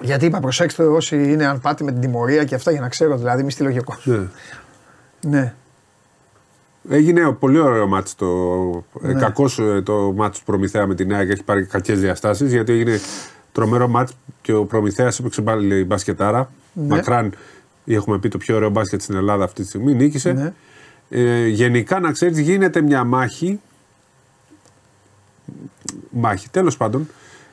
A: γιατί είπα, προσέξτε όσοι είναι αν πάτε με την τιμωρία και αυτά για να ξέρω, δηλαδή μη στη λογικό.
F: Ναι.
A: Ναι.
F: Έγινε πολύ ωραίο μάτς το.
A: Ναι.
F: Ε, κακώς ε, το μάτς του Προμηθέα με την ΑΕΚ έχει πάρει κακές διαστάσεις γιατί έγινε τρομερό μάτς και ο Προμηθέας έπαιξε πάλι μπασκετάρα.
A: Ναι.
F: Μακράν έχουμε πει το πιο ωραίο μπάσκετ στην Ελλάδα αυτή τη στιγμή. Νίκησε.
A: Ναι.
F: Ε, γενικά να ξέρεις, γίνεται μια μάχη. Μάχη, τέλος πάντων.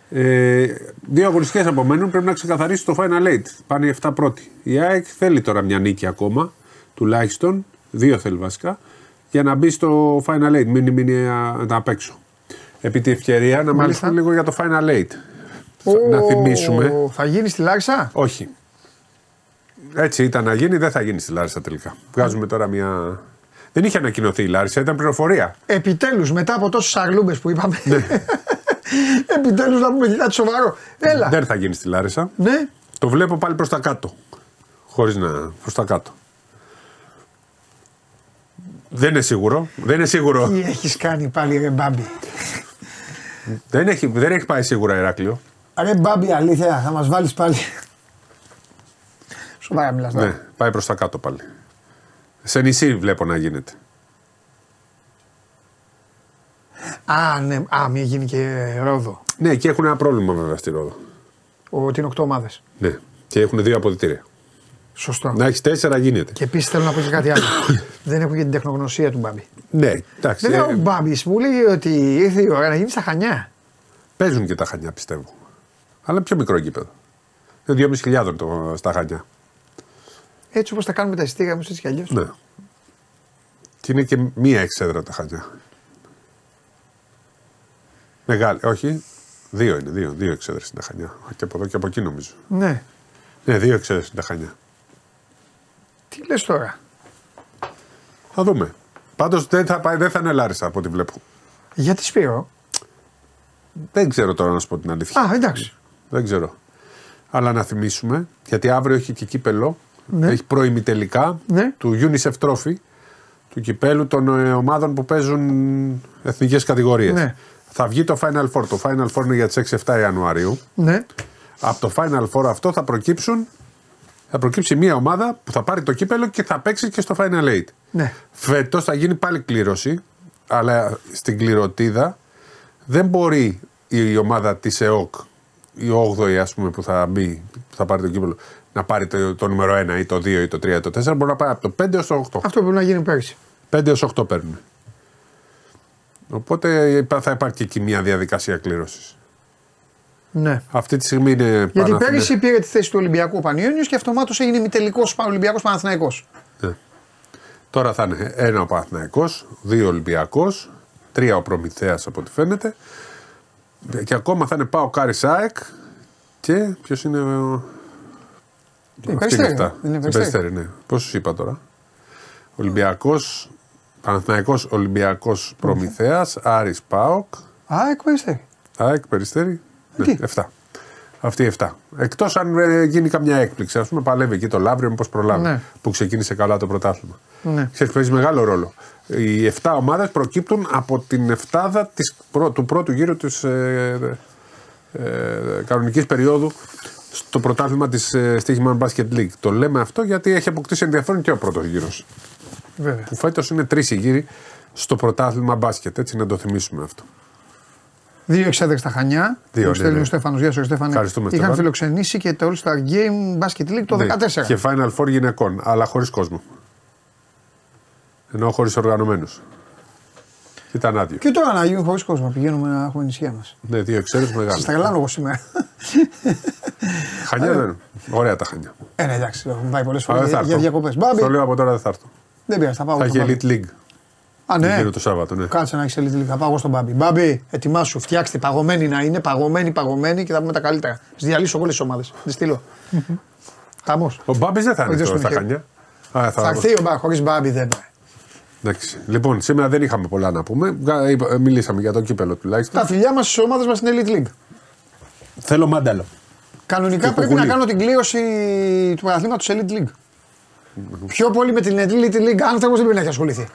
F: Ε, δύο αγωνιστικές απομένουν. Πρέπει να ξεκαθαρίσει το Final Eight. Πάνε οι 7 πρώτοι. Η ΑΕΚ θέλει τώρα μια νίκη ακόμα, τουλάχιστον. Δύο θέλει βασικά. Για να μπει στο Final Eight. Μην μείνει α, απ' έξω. Επί τη ευκαιρία να
A: Μάλιστα.
F: μιλήσουμε λίγο για το Final Eight. Θα- Να
A: Ω,
F: θυμίσουμε.
A: Θα γίνει στη Λάρισα;
F: Όχι. Έτσι ήταν να γίνει, δεν θα γίνει στη Λάρισα τελικά. Βγάζουμε τώρα μια. Δεν είχε ανακοινωθεί η Λάρισα, ήταν πληροφορία.
A: Επιτέλους, μετά από τόσες αρλούμπε που είπαμε.
F: Ναι. <laughs>
A: Επιτέλους να πούμε και κάτι σοβαρό. Έλα.
F: Δεν θα γίνει στη Λάρισα.
A: Ναι.
F: Το βλέπω πάλι προς τα κάτω. Χωρίς να. προς τα κάτω. Δεν είναι σίγουρο. Δεν είναι σίγουρο.
A: Τι έχεις κάνει πάλι, ρε Μπάμπη;
F: δεν, έχει, δεν έχει πάει σίγουρα Ηράκλειο.
A: Ρε Μπάμπη, αλήθεια, θα μας βάλεις πάλι. Σοβαρά μιλάς τώρα.
F: Ναι, πάει προς τα κάτω πάλι. Σε νησί βλέπω να γίνεται.
A: Α, ναι, α, μην γίνει και ρόδο.
F: Ναι, και έχουν ένα πρόβλημα βέβαια στη Ρόδο.
A: Ότι είναι 8 ομάδες.
F: Ναι. Και έχουν δύο αποδητήρια.
A: Σωστό.
F: Να έχεις τέσσερα γίνεται.
A: Και επίσης θέλω να πω και κάτι άλλο. <coughs> Δεν έχω και την τεχνογνωσία του Μπάμπη.
F: Ναι, εντάξει.
A: Δεν
F: ε,
A: ο Μπάμπης μου λέει ότι ήρθε η ώρα να γίνει στα χανιά.
F: Παίζουν και τα χανιά πιστεύω. Αλλά πιο μικρό γήπεδο. Είναι 2.500 το, στα χανιά.
A: Έτσι όπως τα κάνουμε τα εισιτήρια μου, έτσι κι αλλιώς.
F: Ναι. Και είναι και μία εξέδρα τα χανιά. Μεγάλη, όχι. Δύο είναι, δύο, δύο εξέδρες είναι τα χανιά. Α, Και από εδώ και από εκεί νομίζω.
A: Ναι.
F: Ναι, δύο εξέδρες είναι τα χανιά.
A: Τι λες τώρα;
F: Θα δούμε. Πάντως δεν θα, πάει, δεν θα είναι Λάρισα από ό,τι βλέπω.
A: Γιατί Σπύρο;
F: Δεν ξέρω τώρα να σου πω την αλήθεια.
A: Α, εντάξει.
F: Δεν ξέρω. Αλλά να θυμίσουμε, γιατί αύριο έχει και κύπελο,
A: Ναι.
F: έχει προημιτελικά
A: Ναι.
F: του UNICEF Trophy, του κυπέλου των ε, ομάδων που παίζουν εθνικές κατηγορίες.
A: Ναι.
F: Θα βγει το Final Four. Το Final Four είναι για τις 6-7 Ιανουαρίου.
A: Ναι.
F: Από το Final Four αυτό θα προκύψουν θα προκύψει μια ομάδα που θα πάρει το κύπελο και θα παίξει και στο Final Eight.
A: Ναι.
F: Φέτος θα γίνει πάλι κλήρωση, αλλά στην κληροτίδα δεν μπορεί η ομάδα της ΕΟΚ, η 8η ας πούμε που θα μπει, που θα πάρει το κύπελο, να πάρει το, το νούμερο 1 ή το 2 ή το 3 ή το 4, μπορεί να πάει από το 5 έως το 8.
A: Αυτό πρέπει να γίνει πέρυσι.
F: 5 έως 8 παίρνουν. Οπότε υπά- θα υπάρχει και εκεί μια διαδικασία κλήρωσης.
A: Ναι.
F: Αυτή τη στιγμή είναι
A: Γιατί
F: Παναθηναί-
A: πέρυσι πήρε τη θέση του Ολυμπιακού Πανιόνιος και αυτομάτως έγινε ημιτελικός Ολυμπιακός Παναθηναϊκός.
F: Ναι. Τώρα θα είναι ένα ο Παναθηναϊκός, δύο ο Ολυμπιακός, τρία ο Προμηθέας από ό,τι φαίνεται. Και ακόμα θα είναι πάω Κάρι ΑΕΚ και ποιος είναι ο.
A: Τι, Περιστέρι, δεν είναι Περιστέρι.
F: Περιστέρι, ναι. Πώς σου είπα τώρα; Ολυμπιακός, Παναθηναϊκός Ολυμπιακός Προμηθέας, Άρης ΠΑΟΚ,
A: Α, εκπαριστέρι.
F: ΑΕΚ Περιστέρι.
A: Ε, Τι;
F: Ναι, 7. Αυτοί οι 7. Εκτός αν ε, γίνει καμιά έκπληξη. Α πούμε, παλεύει εκεί το Λαύριο, μήπως προλάβει.
A: Ναι.
F: Που ξεκίνησε καλά το πρωτάθλημα.
A: Ναι.
F: Ξέρεις, παίζει μεγάλο ρόλο. Οι 7 ομάδες προκύπτουν από την εφτάδα της, πρω- του πρώτου γύρου της ε, ε, κανονικής περίοδου στο πρωτάθλημα της ε, Stichman Basket League. Το λέμε αυτό γιατί έχει αποκτήσει ενδιαφέρον και ο πρώτος γύρος.
A: Βέβαια.
F: Που φέτος είναι τρεις οι γύροι στο πρωτάθλημα μπάσκετ. Έτσι να το θυμίσουμε αυτό.
A: Δύο εξέδρε στα Χανιά.
F: Δύο,
A: ο
F: ναι,
A: Στέλιος
F: ναι.
A: Στέφανος, Γεια σου, Στέφανε.
F: Ευχαριστούμε,
A: Είχαν
F: Στέφανε.
A: φιλοξενήσει και το All Star Game Basket League το
F: Ναι,
A: 14.
F: Και Final Four γυναικών, αλλά χωρίς κόσμο. Ενώ χωρίς οργανωμένους. Ήταν άδειο.
A: Και τώρα να γίνουν χωρίς κόσμο. Πηγαίνουμε να έχουμε νησιά μας.
F: Ναι, δύο εξαίρετου
A: Σας
F: μεγάλε.
A: τρελάνω εγώ σήμερα.
F: Χανιά δεν. Ωραία τα χανιά.
A: Ε, ναι, εντάξει, έχουμε πάει πολλές
F: Αλλά
A: φορές
F: δεν θα
A: για, για
F: έρθω.
A: διακοπές. Μπάμπι,
F: Το λέω από τώρα δεν θα έρθω.
A: δεν πειράζει, θα πάω
F: Θα
A: εγώ στον
F: έχει
A: Μπάμπι.
F: Elite League.
A: Α, ναι.
F: Γύρω το Σάββατο, ναι.
A: Κάτσε να έχεις Elite League. Θα πάω εγώ στον Μπάμπι. Μπάμπι, ετοιμάσου, φτιάξτε παγωμένη να είναι, παγωμένη, παγωμένη και θα πούμε τα καλύτερα. Στι διαλύσω όλες τις ομάδες. Τη στείλω. Χαμός.
F: Ο Μπάμπης δεν θα είναι
A: ίδιος
F: τώρα
A: τον
F: στα
A: είχε.
F: χανιά. Α,
A: Θα έρθει ο Μπάμπι, χωρίς Μπάμπι δεν πάει.
F: Εντάξει. Λοιπόν, σήμερα δεν είχαμε πολλά να πούμε. Γκα- είπα- ε, Μιλήσαμε για το κύπελο τουλάχιστον.
A: Τα φιλιά μας στις ομάδες μας στην Elite League.
F: Θέλω μάνταλο.
A: Κανονικά
F: Και
A: πρέπει
F: κουκουλί.
A: να κάνω την κλήρωση του πρωταθλήματος Elite League. Πιο πολύ με την Elite League άνθρωπος δεν πρέπει να έχει ασχοληθεί.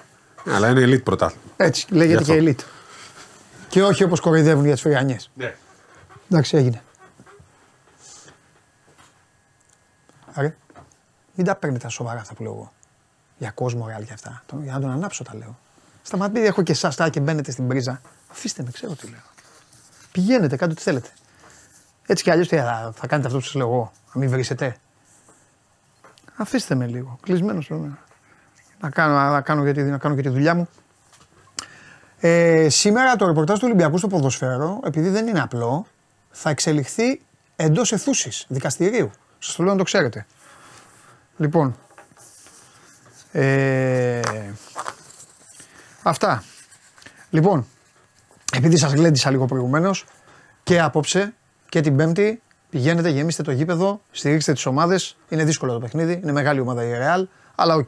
F: Αλλά είναι elite πρωτάθλημα.
A: Έτσι, λέγεται
F: Γι' αυτό.
A: και Elite. Και όχι όπως κοροϊδεύουν για τις φρυγανιές.
F: Ναι.
A: Εντάξει, έγινε. Άρα, μην τα παίρνετε τα σοβαρά αυτά που λέω εγώ. Για κόσμο, ρεάλ και αυτά. Το- Για να τον ανάψω τα λέω. Σταματήστε, έχω και εσάς και μπαίνετε στην πρίζα. Αφήστε με, ξέρω τι λέω. Πηγαίνετε, κάντε ό,τι θέλετε. Έτσι κι αλλιώς θα, θα κάνετε αυτό που σας λέω εγώ. Να μην βρίσετε. Αφήστε με λίγο. Κλεισμένος να κάνω, να, κάνω και τη, να κάνω και τη δουλειά μου. Ε, σήμερα το ρεπορτάζ του Ολυμπιακού στο ποδοσφαίρο, επειδή δεν είναι απλό, θα εξελιχθεί εντός εθούση δικαστηρίου. Σας το λέω να το ξέρετε. Λοιπόν. Ε, αυτά. Λοιπόν, επειδή σας γλέντισα λίγο προηγουμένως και απόψε και την Πέμπτη πηγαίνετε, γεμίστε το γήπεδο, στηρίξτε τις ομάδες. Είναι δύσκολο το παιχνίδι, είναι μεγάλη ομάδα η Real, αλλά οκ.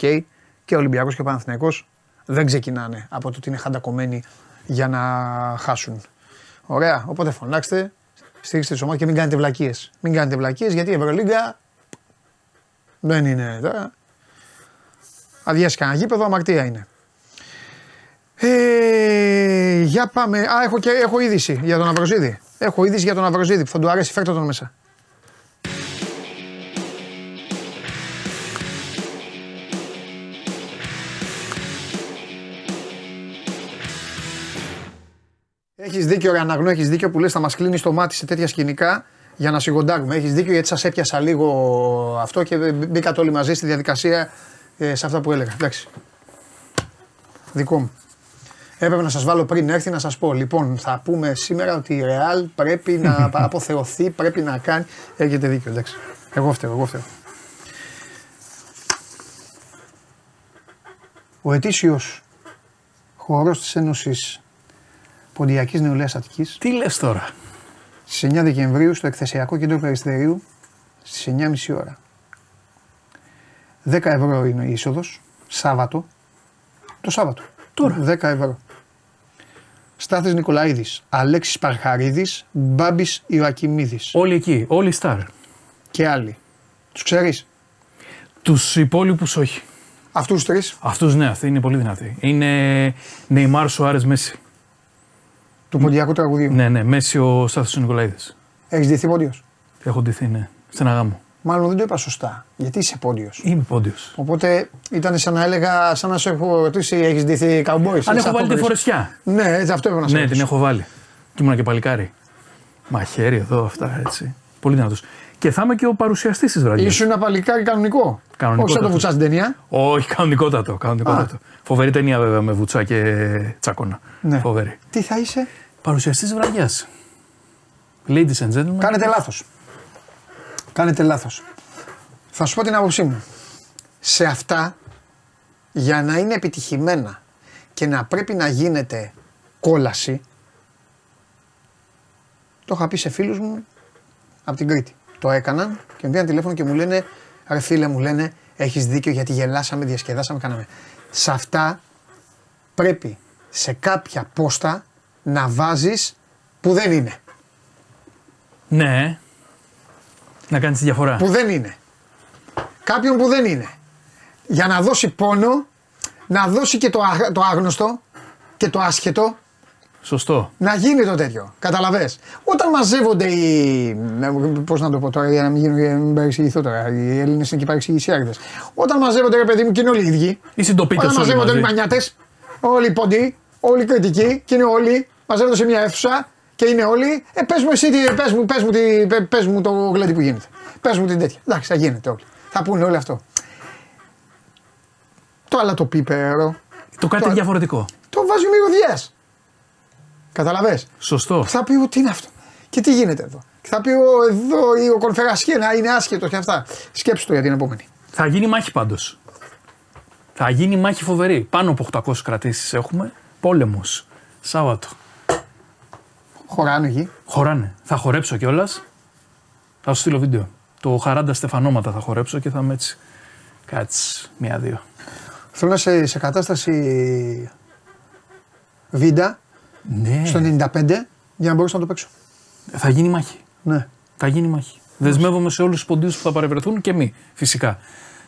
A: Και ο Ολυμπιακός και ο Παναθηναϊκός δεν ξεκινάνε από το ότι είναι χαντακωμένοι για να χάσουν. Ωραία, οπότε φωνάξτε, στηρίξτε τις ομάδες και μην κάνετε βλακίες. Μην κάνετε βλακίες γιατί η Ευρωλίγκα δεν είναι τώρα. Αδειάσει κανένα γήπεδο, αμαρτία είναι. Ε, για πάμε. Α, έχω, και, έχω είδηση για τον Λαυροζίδη. Έχω είδηση για τον Αυροζίδη που θα του αρέσει. Φέρτε τον μέσα. Έχεις δίκιο, ρε Αναγνώ, έχεις δίκιο που λες θα μας κλείνει το μάτι σε τέτοια σκηνικά για να σιγοντάρουμε. Έχεις δίκιο γιατί σας έπιασα λίγο αυτό και μπήκατε όλοι μαζί στη διαδικασία ε, σε αυτά που έλεγα. Εντάξει. Δικό μου. Έπρεπε να σας βάλω πριν έρθει να σας πω. Λοιπόν, θα πούμε σήμερα ότι η Real πρέπει να <laughs> αποθεωθεί, πρέπει να κάνει. Έχετε δίκιο, εντάξει. Εγώ φταίω, εγώ φταίω. Ο ετήσιος χορός της Ένωσης Ποντιακής Νεολαίας Αττικής
G: Τι λες τώρα;
A: στις 9 Δεκεμβρίου στο εκθεσιακό κέντρο Περιστερίου στις 9.30 ώρα. 10 ευρώ είναι η είσοδος, Σάββατο. Το Σάββατο.
G: Τώρα.
A: 10 ευρώ. Στάθης Νικολαίδης, Αλέξης Παρχαρίδης, Μπάμπης Ιωακιμίδης.
G: Όλοι εκεί, όλοι στάρ.
A: και άλλοι. Τους ξέρεις;
G: Τους υπόλοιπους όχι.
A: Αυτούς τους τρεις;
G: Αυτούς ναι, αυτοί είναι πολύ δυνατοί. Είναι Νεϊμάρ Σουάρες Μέση.
A: Του ποντιακού τραγουδίου.
G: Ναι, ναι, Μέση ο Στάθο Νικολαίδης.
A: Έχεις ντυθεί πόντιος;
G: Έχω ντυθεί, ναι. Στην αγάμου.
A: Μάλλον δεν το είπα σωστά. Γιατί είσαι πόντιος.
G: Είμαι πόντιος.
A: Οπότε ήταν σαν να έλεγα, σαν να σου έχω ρωτήσει, έχεις ντυθεί καμπόι.
G: Αν έχω βάλει τη φορεσιά.
A: Ναι, έτσι αυτό έπρεπε να σου
G: Ναι, την έχω βάλει. Και ήμουν και παλικάρι. Μαχαίρι εδώ, αυτά έτσι. Πολύ δυνατός. Και θα είμαι και ο παρουσιαστής της βραδιάς.
A: Ήσουν ένα παλικάρι κανονικό.
G: Κανονικό.
A: Όχι σαν το βουτσάς στην ταινία.
G: Όχι, κανονικότατο. κανονικότατο. Φοβερή ταινία βέβαια με βουτσά και τσάκωνα.
A: Ναι.
G: Φοβερή.
A: Τι θα είσαι;
G: Παρουσιαστής της βραδιάς. Ladies and gentlemen.
A: Κάνετε λάθος. Κάνετε λάθος. Θα σου πω την άποψή μου. Σε αυτά, για να είναι επιτυχημένα και να πρέπει να γίνεται κόλαση, το είχα πει σε φίλους μου από την Κρήτη. Το έκαναν και με πήραν τηλέφωνο και μου λένε, ρε φίλε μου λένε, έχεις δίκιο γιατί γελάσαμε, διασκεδάσαμε, κάναμε. Σε αυτά πρέπει σε κάποια πόστα να βάζεις που δεν είναι.
G: Ναι. Να κάνεις τη διαφορά.
A: Που δεν είναι. Κάποιον που δεν είναι. Για να δώσει πόνο, να δώσει και το, α- το άγνωστο και το άσχετο,
G: Σωστό.
A: να γίνει το τέτοιο. Καταλαβέ. Όταν μαζεύονται οι. Πώς να το πω τώρα, για να μην, γίνω, για να μην παρεξηγηθώ τώρα. Οι Έλληνες είναι και παρεξηγησιάριδες. Όταν μαζεύονται, ρε παιδί μου, και είναι όλοι οι ίδιοι.
G: Οι συντοπίτε
A: Όταν
G: όλοι
A: μαζεύονται όλοι οι
G: μαζί.
A: μανιάτες, όλοι οι ποντοί, όλοι οι κριτικοί και είναι όλοι, μαζεύονται σε μια αίθουσα και είναι όλοι. Ε, πες μου εσύ, τι- πες μου, πες μου, τι- πε- πες μου το γλέντι που γίνεται. Πες μου την τέτοια. Εντάξει, θα γίνεται όλοι. Θα πούνε όλοι αυτό. Το άλλο το πίπερο,
G: Το κάτι
A: Το-
G: διαφορετικό.
A: το βάζει ο μυρωδιέ. Καταλαβες;
G: Σωστό.
A: Θα πει ο τι είναι αυτό; Και τι γίνεται εδώ; Και θα πει ο, εδώ ή ο Κονφερασιέ να είναι άσχετος και αυτά. Σκέψου το για την επόμενη.
G: Θα γίνει μάχη πάντως. Θα γίνει μάχη φοβερή. Πάνω από 800 κρατήσεις έχουμε. Πόλεμος. Σάββατο.
A: Χωράνε εκεί.
G: Χωράνε. Θα χορέψω κιόλας. Θα σου στείλω βίντεο. Το χαράντα στεφανώματα θα χορέψω και θα είμαι έτσι. Κάτσε μία-δύο.
A: Θέλω να είσαι σε κατάσταση βίντα
G: Ναι.
A: στο 95 για να μπορέσω να το παίξω.
G: Θα γίνει μάχη.
A: Ναι.
G: Θα γίνει μάχη. Δεσμεύομαι σε όλους τους ποντίους που θα παρευρεθούν και μη, φυσικά.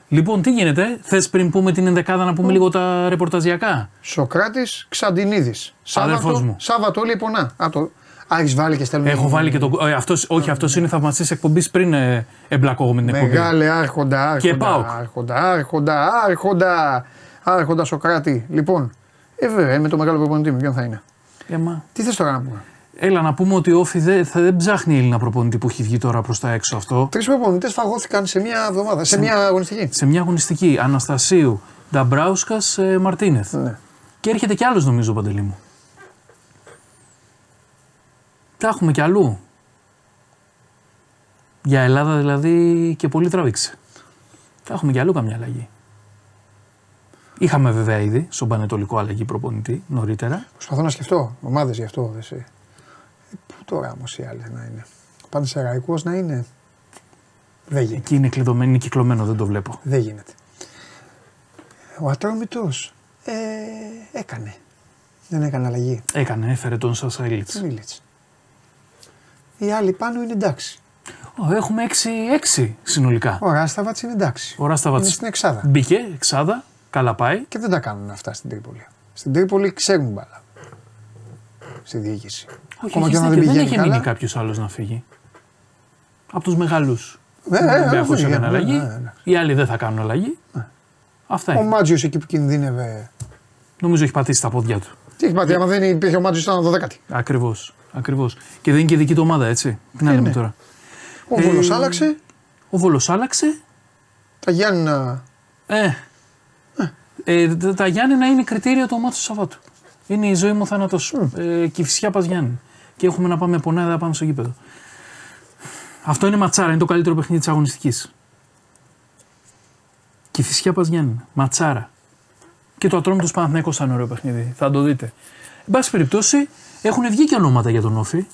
G: Λοιπόν, τι γίνεται, θες πριν πούμε την ενδεκάδα να πούμε λίγο τα ρεπορταζιακά;
A: Σοκράτης Ξαντινίδης.
G: Αδερφός μου.
A: Σάββατο όλοι πονά. Α, το... Α, έχεις βάλει και στέλνει.
G: Έχω βάλει και το. Ε, αυτός, όχι, αυτός είναι θαυμαστής εκπομπής πριν ε, εμπλακώ εγώ με την εκπομπή.
A: Μεγάλε άρχοντα, άρχοντα.
G: Και ΠΑΟΚ.
A: Άρχοντα, άρχοντα, άρχοντα. Άρχοντα Σοκράτη. Λοιπόν, ε, βέβαια, με το μεγάλο προπονητή μου, ποιον θα είναι;
G: Ε, μα,
A: Τι θες τώρα να πούμε;
G: Έλα να πούμε ότι ο Όφη δεν, θα, δεν ψάχνει Έλληνα προπονητή που έχει βγει τώρα προς τα έξω αυτό.
A: Τρεις προπονητές φαγώθηκαν σε μια εβδομάδα, σε μια αγωνιστική.
G: Σε μια αγωνιστική. Αναστασίου, Νταμπράουσκας, ε, Μαρτίνεθ.
A: Ναι.
G: Και έρχεται κι άλλος νομίζω παντελή μου. Τα έχουμε κι αλλού. Για Ελλάδα δηλαδή και πολύ τράβηξε. Θα έχουμε κι αλλού καμιά αλλαγή. Είχαμε βέβαια ήδη στον Πανετολικό αλλαγή προπονητή νωρίτερα.
A: Προσπαθώ να σκεφτώ. Ομάδες γι' αυτό. Εσύ. Ε, Πού τώρα όμως οι άλλες να είναι. Ο Πανσεραϊκός να είναι. Δεν γίνεται.
G: Εκεί είναι κλειδωμένο, είναι κυκλωμένο, δεν το βλέπω.
A: Δεν γίνεται. Ο Ατρόμητος ε, έκανε. Δεν έκανε αλλαγή.
G: Έκανε, έφερε τον Σασαίλιτ.
A: Μίλιτς. Οι άλλοι πάνω είναι εντάξει.
G: Έχουμε 6-6 συνολικά.
A: Ο Ράσταβατς είναι εντάξει.
G: Ο Ράσταβατς
A: Είναι στην Εξάδα.
G: Μπήκε, εξάδα, καλά πάει.
A: Και δεν τα κάνουν αυτά στην Τρίπολη. Στην Τρίπολη ξέρουν μπάλα. Στη διοίκηση.
G: Όχι,
A: Ακόμα
G: έχεις
A: και όταν
G: δίκιο,
A: δεν
G: δεν
A: πηγαίνει
G: είχε μείνει
A: καλά.
G: κάποιος άλλος να φύγει. Από τους μεγάλους.
A: Ε,
G: Ο
A: ε,
G: Ολυμπιακός
A: ε,
G: έκανε
A: ε,
G: αλλαγή.
A: ε, ε, ε.
G: Οι άλλοι δεν θα κάνουν αλλαγή. Αυτά
A: Ο
G: είναι.
A: Μάτζιος εκεί που κινδύνευε.
G: Νομίζω έχει πατήσει τα πόδια του.
A: Τι έχει πατήσει, άμα δεν υπήρχε ο Μάτζιος ήταν 12η.
G: Ακριβώς. Ακριβώς. Και δεν είναι και δική του ομάδα, έτσι. Τι να λέμε
A: ναι.
G: τώρα.
A: Ο
G: Ε,
A: Βόλο άλλαξε.
G: Ο Βόλος άλλαξε.
A: Τα Γιάννηνα.
G: Ε, ε, τα- τα Γιάννενα είναι κριτήριο το μάτι του Σαββάτου. Είναι η ζωή μου θάνατος σου. Ε, και φυσικά πα Γιάννη. Και έχουμε να πάμε πονάδα να πάμε στο γήπεδο. Αυτό είναι ματσάρα, είναι το καλύτερο παιχνίδι της αγωνιστικής. Και φυσικά πα Γιάννη. Ματσάρα. Και το ατρόμητος Παναθηναϊκός θα είναι ωραίο παιχνίδι. Θα το δείτε. Εν πάση περιπτώσει, έχουν βγει και ονόματα για τον Όφη.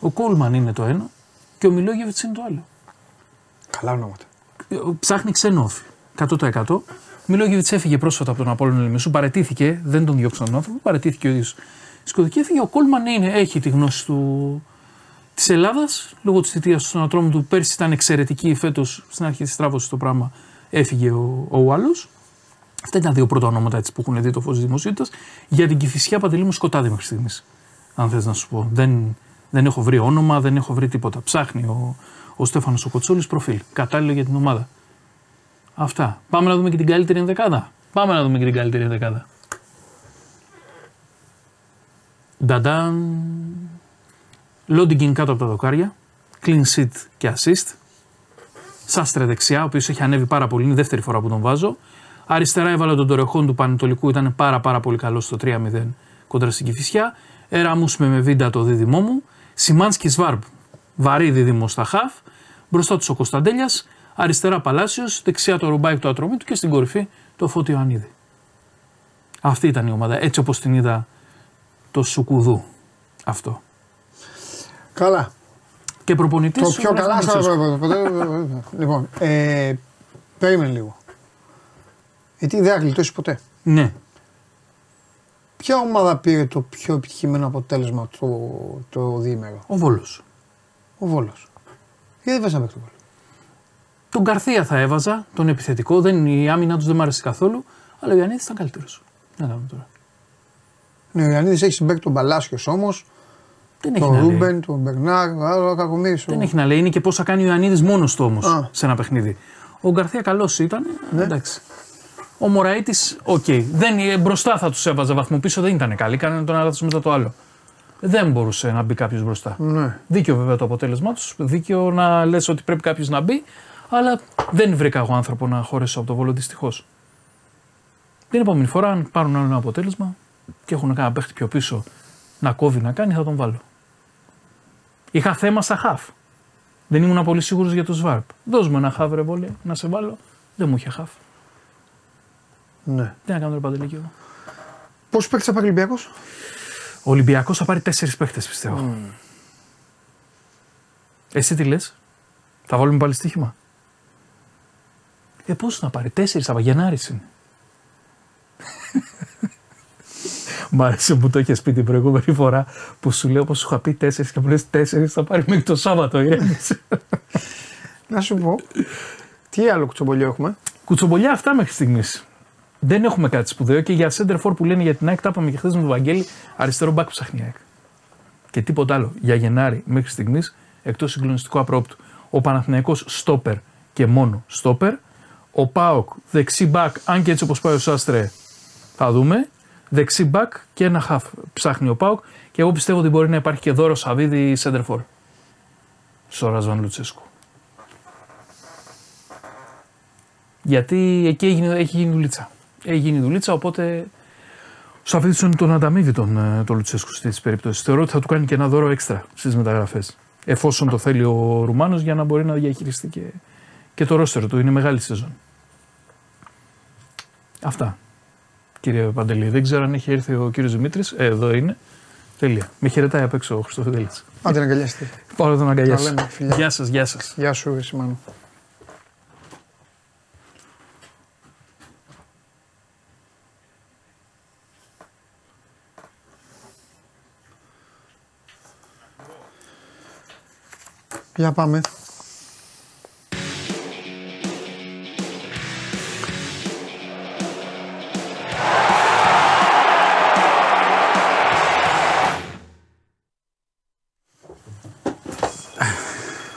G: Ο Κόλμαν είναι το ένα και ο Μιλόγεβιτς είναι το άλλο.
A: Καλά ονόματα.
G: Ε, ψάχνει ξένο όφη. 100%. Μιλόγεβιτς έφυγε πρόσφατα από τον Απόλλωνα Λεμεσού, παρετήθηκε, δεν τον διώξαν τον άνθρωπο, παρετήθηκε ο ίδιος. Σκοτωκή έφυγε. Ο Κόλμαν είναι, έχει τη γνώση του Της Ελλάδας, λόγω της θητείας του στον ατρόμο του, πέρσι ήταν εξαιρετική. Φέτος στην αρχή της τράβωσης το πράγμα έφυγε ο, ο Ουάλος. Αυτά ήταν τα δύο πρώτα ονόματα έτσι, που έχουν δει το φως της δημοσιότητας. Για την κυφισιά παντελή μου σκοτάδι μέχρι στιγμής. Αν θες να σου πω. Δεν, δεν έχω βρει όνομα, δεν έχω βρει τίποτα. Ψάχνει ο, ο Στέφανος ο Κοτσόλης προφίλ. Κατάλληλο για την ομάδα. Αυτά. Πάμε να δούμε και την καλύτερη ενδεκάδα. Πάμε να δούμε και την καλύτερη ενδεκάδα. Νταντάν. Λόντιγκιν κάτω από τα δοκάρια. Clean sheet και assist. Σάστρε δεξιά, ο οποίος έχει ανέβει πάρα πολύ. Είναι η δεύτερη φορά που τον βάζω. Αριστερά έβαλε τον Τορεχόν του Πανετολικού, ήταν πάρα, πάρα πολύ καλός στο 3-0 κοντρα στην Κηφισιά. Εράμο με Βίντα το δίδυμό μου. Σιμάνσκι Σβαμπ, βαρύ δίδυμο στα χαφ. Μπροστά τους ο Κωνσταντέλιας. Αριστερά Παλάσιος, δεξιά το Ρουμπάικ του Ατρομήτου και στην κορυφή το Φώτη Ιωαννίδη. Αυτή ήταν η ομάδα, έτσι όπως την είδα το Σουκουδού. Αυτό.
A: Καλά.
G: Και προπονητής.
A: Το πιο καλά στα <laughs> Λοιπόν, ε, περίμενε λίγο. Γιατί δεν θα γλιτώσει ποτέ.
G: Ναι.
A: Ποια ομάδα πήρε το πιο επιτυχημένο αποτέλεσμα το, το διήμερο;
G: Ο Βόλος.
A: Ο Βόλος. Γιατί δεν βάζει να παίξει το Βόλο.
G: Τον Καρθία θα έβαζα, τον επιθετικό. Δεν, η άμυνα τους δεν μ' άρεσε καθόλου. Αλλά ο Ιωαννίδης ήταν καλύτερος. Να κάνουμε τώρα.
A: Ναι, ο Ιωαννίδης έχει συμπέκτη τον Παλάσιος όμως.
G: Δεν έχει
A: Τον
G: να λέει.
A: Ρούμπεν, τον Μπερνάρ, άλλο κακομίρι.
G: Δεν έχει να λέει. Είναι και πώ θα κάνει ο Ιωαννίδης μόνος του όμως
A: Α.
G: σε ένα παιχνίδι. Ο Γκαρθία καλός ήταν.
A: Ναι.
G: Εντάξει. Ο Μωραήτης, οκ. Δεν, ε, μπροστά θα τους έβαζε βαθμό πίσω, δεν ήταν καλή. Κάνανε τον ένα μετά το άλλο. Δεν μπορούσε να μπει κάποιος μπροστά.
A: Ναι.
G: Δίκιο βέβαια το αποτέλεσμά τους. Δίκιο να λες ότι πρέπει κάποιος να μπει. Αλλά δεν βρήκα εγώ άνθρωπο να χωρέσω από το βόλο δυστυχώς. Την επόμενη φορά, αν πάρουν άλλο ένα αποτέλεσμα και έχουν κανένα παίχτη πιο πίσω να κόβει να κάνει, θα τον βάλω. Είχα θέμα στα χαφ. Δεν ήμουν πολύ σίγουρος για το Σβάρπ. Δώσ' μου ένα χαφ, ρε βόλε, να σε βάλω. Δεν μου είχε χαφ.
A: Ναι.
G: Τι να κάνω ρε παντελή και εγώ.
A: Πόσους παίκτες θα πάρει ο Ολυμπιακός;
G: Ο Ολυμπιακός θα πάρει τέσσερις παίχτε, πιστεύω. Εσύ τι λες, θα βάλουμε πάλι στοίχημα; Ε, πώ να πάρει, τέσσερις θα πάρει, Γενάρης είναι. Μ' άρεσε που το είχες πει την προηγούμενη φορά που σου λέω πως σου είχα πει τέσσερις και μου λες τέσσερις θα πάρει μέχρι το Σάββατο. Ηρέμησε.
A: Να σου πω. Τι άλλο κουτσομπολιό έχουμε;
G: Κουτσομπολιά αυτά μέχρι στιγμής. Δεν έχουμε κάτι σπουδαίο και για center for που λένε για την ΑΕΚ, τα είπαμε και χθες με τον Βαγγέλη, αριστερό μπακ ψάχνει η ΑΕΚ. Και τίποτα άλλο. Για Γενάρη μέχρι στιγμής, εκτός συγκλονιστικού απρόπτου, ο Παναθηναϊκός στόπερ και μόνο στόπερ. Ο Πάοκ δεξί μπακ, αν και έτσι όπως πάει ο Σάστρε, θα δούμε. Δεξί μπακ και ένα χαφ ψάχνει ο Πάοκ. Και εγώ πιστεύω ότι μπορεί να υπάρχει και δώρο Σαββίδη center for. Στο Ρασβάν Λουτσέσκου. Γιατί εκεί έγινε, έχει γίνει δουλίτσα. Έχει γίνει δουλίτσα, οπότε ο Σαφίδη τον ανταμείβει τον, ε, τον Λουτσέσκου στι περιπτώσεις. Θεωρώ ότι θα του κάνει και ένα δώρο έξτρα στις μεταγραφές. Εφόσον το θέλει ο Ρουμάνος για να μπορεί να διαχειριστεί και, και το ρόστερο του. Είναι μεγάλη σεζόν. Αυτά. Κύριε Παντελή, δεν ξέρω αν έχει έρθει ο κύριος Δημήτρης. Ε, εδώ είναι. Τέλεια. Με χαιρετάει απ' έξω ο Χριστοφιδέλη.
A: Άντε να αγκαλιαστεί.
G: Πάω να τον αγκαλιάσω.
A: Τα λέμε, φιλιά.
G: Γεια σας, γεια σας.
A: Γεια σου, ρε Σιμάνο. Για πάμε.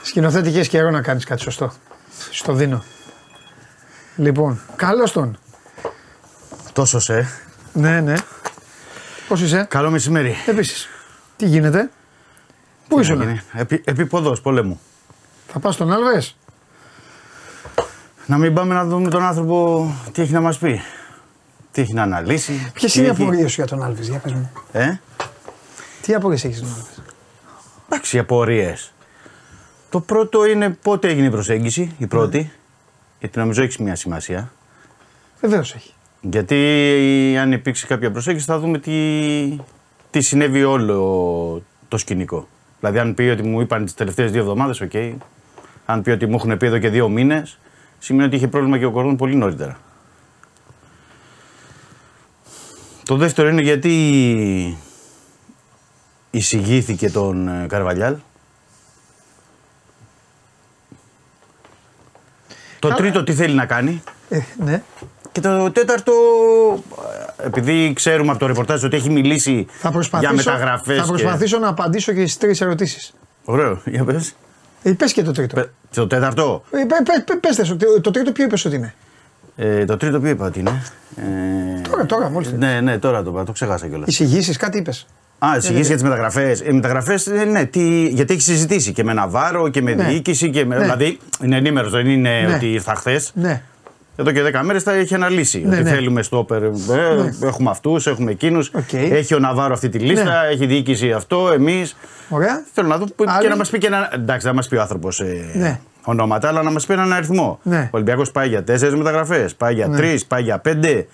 A: Σκηνοθέτη, είχες καιρό να κάνεις κάτι σωστό. Στο δίνω. Λοιπόν, καλώς τον.
H: Τόσος σε.
A: Ναι, ναι. Πώς είσαι,
H: Καλό μεσημέρι.
A: επίσης. Τι γίνεται, Πού ήσουν,
H: Είναι. Επί, επίποδος πολέμου.
A: θα πας στον Άλβες;
H: Να μην πάμε να δούμε τον άνθρωπο τι έχει να μας πει. Τι έχει να αναλύσει.
A: Ποιες
H: τι
A: είναι οι
H: έχει-
A: απορίες σου για τον Άλβες, για πες μου.
H: Ε,
A: Τι απορίες έχεις για τον Άλβες;
H: εντάξει, οι απορίες. Το πρώτο είναι πότε έγινε η προσέγγιση, η πρώτη. Γιατί νομίζω έχεις μια σημασία.
A: Βεβαίως έχει.
H: Γιατί αν υπήρξε κάποια προσέγγιση θα δούμε τι, τι συνέβη όλο το σκηνικό. Δηλαδή, αν πει ότι μου είπαν τις τελευταίες δύο εβδομάδες, οκ. Αν πει ότι μου έχουν πει εδώ και δύο μήνες, σημαίνει ότι είχε πρόβλημα και ο κορδόν πολύ νωρίτερα. Το δεύτερο είναι γιατί εισηγήθηκε τον ε, Καρβαλιάλ. Το τρίτο τι θέλει να κάνει;
A: ε, Ναι.
H: Και το τέταρτο επειδή ξέρουμε από το ρεπορτάζ ότι έχει μιλήσει
A: Θα
H: για
A: προσπαθήσω,
H: μεταγραφές.
A: θα προσπαθήσω να απαντήσω και στις τρεις ερωτήσεις.
H: Ωραίο, για πες.
A: Ε, πες και το τρίτο.
H: Πε- Το τέταρτο.
A: Ε, πε, πε, πε, πες τες, το, το τρίτο ποιο είπες ότι είναι;
H: Ε, το τρίτο ποιο είπα ότι είναι; Ε,
A: Τώρα, τώρα, μόλις.
H: Ναι, ναι, τώρα το είπα, το ξεχάσα κιόλας.
A: Εισηγήσεις, κάτι είπες;
H: Α, εισηγήσεις για τις μεταγραφές. Οι μεταγραφές, ναι, τι, γιατί έχεις συζητήσει και με Ναβάρο και με
A: Ναι.
H: διοίκηση. Και με,
A: Ναι.
H: Δηλαδή είναι ενήμερος, δεν είναι
A: Ναι.
H: ότι ήρθα χθες.
A: Ναι.
H: Εδώ και 10 μέρες τα έχει αναλύσει.
A: Ναι,
H: ότι
A: ναι.
H: θέλουμε στόπερ. Ε, Έχουμε αυτούς, έχουμε εκείνους.
A: Οκ.
H: Έχει ο Ναβάρο αυτή τη λίστα,
A: Ναι.
H: έχει διοίκηση αυτό, εμείς.
A: Ωραία.
H: Θέλω να δω που-
A: Άλλοι;
H: και να μας πει και ένα. Εντάξει, δεν μας πει ο άνθρωπος ε,
A: Ναι.
H: ονόματα, αλλά να μας πει έναν αριθμό.
A: Ναι.
H: Ο Ολυμπιακός πάει για τέσσερις μεταγραφές, πάει για
A: Ναι.
H: τρεις, πάει για πέντε.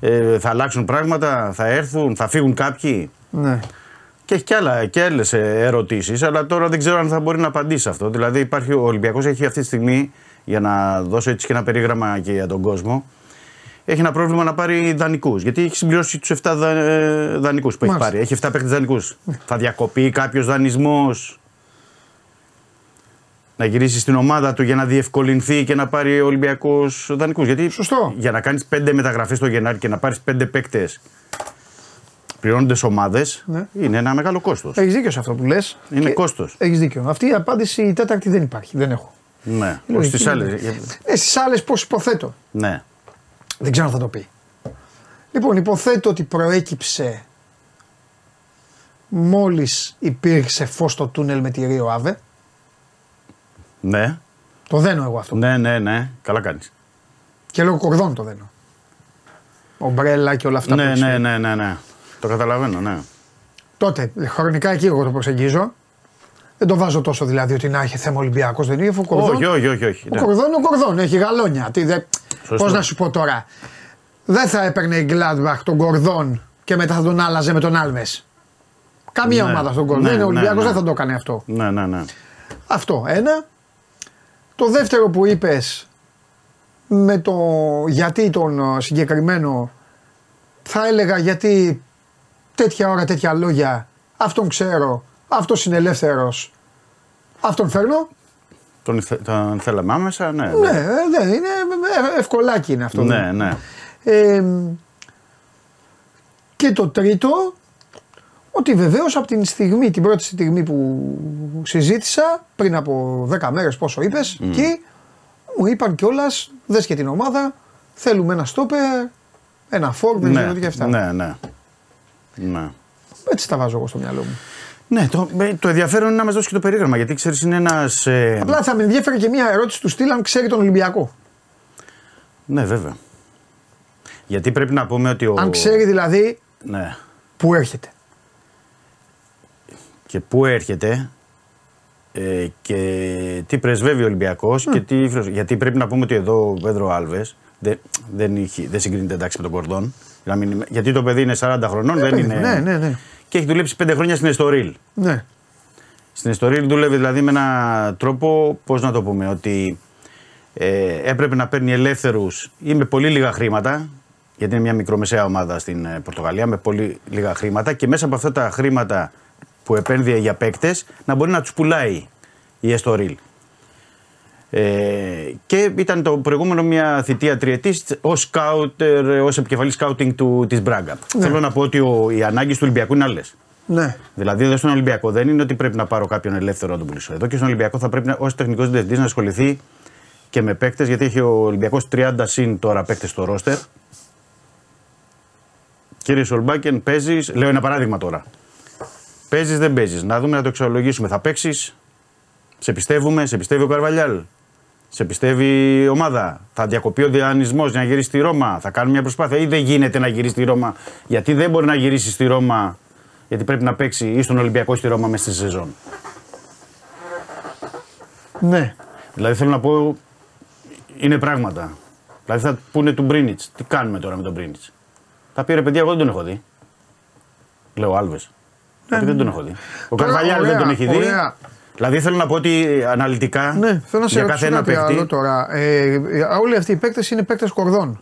H: Ε, θα αλλάξουν πράγματα, θα έρθουν, θα φύγουν κάποιοι.
A: Ναι.
H: Και έχει και, άλλα, και άλλες ερωτήσεις, αλλά τώρα δεν ξέρω αν θα μπορεί να απαντήσει σε αυτό. Δηλαδή, υπάρχει, ο Ολυμπιακός έχει αυτή τη στιγμή, για να δώσω έτσι και ένα περίγραμμα και για τον κόσμο, έχει ένα πρόβλημα να πάρει δανεικούς. Γιατί έχει συμπληρώσει τους 7 δα, δανεικούς που έχει
A: Μάλιστα.
H: πάρει. Έχει 7 παίκτες δανεικούς. Θα διακοπεί κάποιος δανεισμός; Να γυρίσει στην ομάδα του για να διευκολυνθεί και να πάρει ο Ολυμπιακός δανεικούς. Γιατί
A: Σωστό.
H: για να κάνεις 5 μεταγραφές το Γενάρη και να πάρεις 5 παίκτες πληρώνοντα ομάδες
A: Ναι.
H: είναι ένα μεγάλο κόστος.
A: Έχεις δίκιο σε αυτό που λες.
H: Είναι κόστος.
A: Έχεις δίκιο. Αυτή η απάντηση η τέταρτη δεν υπάρχει. Δεν έχω.
H: Ναι,
A: Λογική
H: στι
A: είναι.
H: άλλες.
A: Ε, Στις άλλες πώς υποθέτω.
H: Ναι.
A: Δεν ξέρω αν θα το πει. Λοιπόν, υποθέτω ότι προέκυψε μόλις υπήρξε φως στο τούνελ με τη Ρίο Άβε.
H: Ναι,
A: Το δένω εγώ αυτό.
H: ναι, ναι, ναι. Καλά κάνεις.
A: Και λόγω κορδών το δένω. Ομπρέλα και όλα αυτά που
H: Ναι,
A: έχεις
H: ναι,
A: πει.
H: ναι, ναι, ναι. Το καταλαβαίνω, ναι.
A: Τότε, χρονικά εκεί εγώ το προσεγγίζω. Δεν το βάζω τόσο δηλαδή ότι να έχει θέμα Ολυμπιακός δεν είναι. Ο κορδόν,
H: Όχι, όχι, όχι. όχι.
A: ο
H: ναι.
A: κορδόν είναι ο κορδόν, έχει γαλόνια. Τι, δε...
H: Σωστό.
A: Πώς να σου πω τώρα. Δεν θα έπαιρνε η Γκλάντμπαχ τον κορδόν και μετά θα τον άλλαζε με τον Άλμες. Καμία
H: Ναι,
A: ομάδα στον κορδόν.
H: ναι,
A: δεν είναι ο
H: ναι,
A: Ολυμπιακός,
H: ναι.
A: δεν θα το έκανε αυτό.
H: Ναι, ναι, ναι.
A: Αυτό ένα. Το δεύτερο που είπες με το γιατί τον ε, συγκεκριμένο θα έλεγα γιατί τέτοια ώρα τέτοια λόγια αυτόν ξέρω, αυτός είναι ελεύθερος, αυτόν φέρνω.
H: Τον, θε- τον θέλαμε άμεσα, ναι.
A: Ναι, ε, δεν είναι, ε, ευκολάκι είναι αυτό.
H: Ναι, ναι.
A: Ε, και το τρίτο, ότι βεβαίως από την στιγμή, την πρώτη στιγμή που συζήτησα, πριν από 10 μέρες, πόσο είπες, και μου είπαν κιόλας, δες και την ομάδα, θέλουμε ένα στόπερ, ένα φόρ, δεν ξέρω τι και αυτά.
H: ναι, ναι. ναι.
A: Έτσι τα βάζω εγώ στο μυαλό μου.
H: Ναι, το, ε, το ενδιαφέρον είναι να μας δώσει και το περίγραμμα γιατί ξέρεις, είναι ένας. Ε,
A: Απλά θα με ενδιαφέρει και μια ερώτηση του στυλ αν ξέρει τον Ολυμπιακό.
H: ναι, βέβαια. Γιατί πρέπει να πούμε ότι ο.
A: Αν ξέρει δηλαδή
H: Ναι.
A: που έρχεται.
H: Και πού έρχεται ε, και τι πρεσβεύει ο Ολυμπιακός και τι. φιλοσοφία. Γιατί πρέπει να πούμε ότι εδώ ο Πέδρο Άλβες δεν, δεν, είχε- δεν συγκρίνεται εντάξει με τον Κορδόν. Για να μην είμαι- γιατί το παιδί είναι 40 χρονών, δεν
A: παιδί,
H: είναι.
A: ναι, ναι, ναι.
H: Και έχει δουλέψει 5 χρόνια στην Εστορίλ.
A: Ναι.
H: Στην Εστορίλ δούλευε δηλαδή με έναν τρόπο, πώς να το πούμε, ότι ε, έπρεπε να παίρνει ελεύθερους ή με πολύ λίγα χρήματα, γιατί είναι μια μικρομεσαία ομάδα στην ε, Πορτογαλία, με πολύ λίγα χρήματα και μέσα από αυτά τα χρήματα που επένδυε για παίκτες να μπορεί να τους πουλάει η Εστορίλ. Ε, και ήταν το προηγούμενο μια θητεία τριετής ως σκάουτερ, ως επικεφαλής σκάουτινγκ της Μπράγκα. Θέλω να πω ότι ο, οι ανάγκες του Ολυμπιακού είναι άλλες.
A: Ναι.
H: Δηλαδή, εδώ στον Ολυμπιακό δεν είναι ότι πρέπει να πάρω κάποιον ελεύθερο να τον πουλήσω. Εδώ και στον Ολυμπιακό θα πρέπει ως τεχνικός διευθυντής να ασχοληθεί και με παίκτες, γιατί έχει ο Ολυμπιακός 30 συν τώρα παίκτες στο ρόστερ. Κύριε Σολμπάκεν, παίζεις. Λέω ένα παράδειγμα τώρα. Παίζεις, δεν παίζεις. Να δούμε να το εξολογήσουμε. Θα παίξεις. Σε πιστεύουμε, σε πιστεύει ο Καρβαλιάλ. Σε πιστεύει η ομάδα; Θα διακοπεί ο διανυσμός για να γυρίσει στη Ρώμα; Θα κάνουμε μια προσπάθεια; Ή δεν γίνεται να γυρίσει στη Ρώμα; Γιατί δεν μπορεί να γυρίσει στη Ρώμα, γιατί πρέπει να παίξει ή στον Ολυμπιακό ή στη Ρώμα μέσα στη σεζόν;
A: Ναι.
H: Δηλαδή θέλω να πω, είναι πράγματα. Δηλαδή θα πούνε του Μπρίνιτς, τι κάνουμε τώρα με τον Μπρίνιτς; Θα πει ρε παιδιά, εγώ δεν τον έχω δει. Λέω Άλβες. δεν τον έχω δει. Ο
A: Τώρα,
H: Καρβαλιάλ δεν
A: ωραία,
H: τον έχει δει.
A: ωραία.
H: Δηλαδή θέλω να πω ότι αναλυτικά
A: Ναι, θέλω να σε
H: για
A: ρωτήσω
H: κάθε ένα
A: κάτι
H: παίκτη.
A: άλλο τώρα. Ε, ε, όλοι αυτοί οι παίκτες είναι παίκτες κορδών.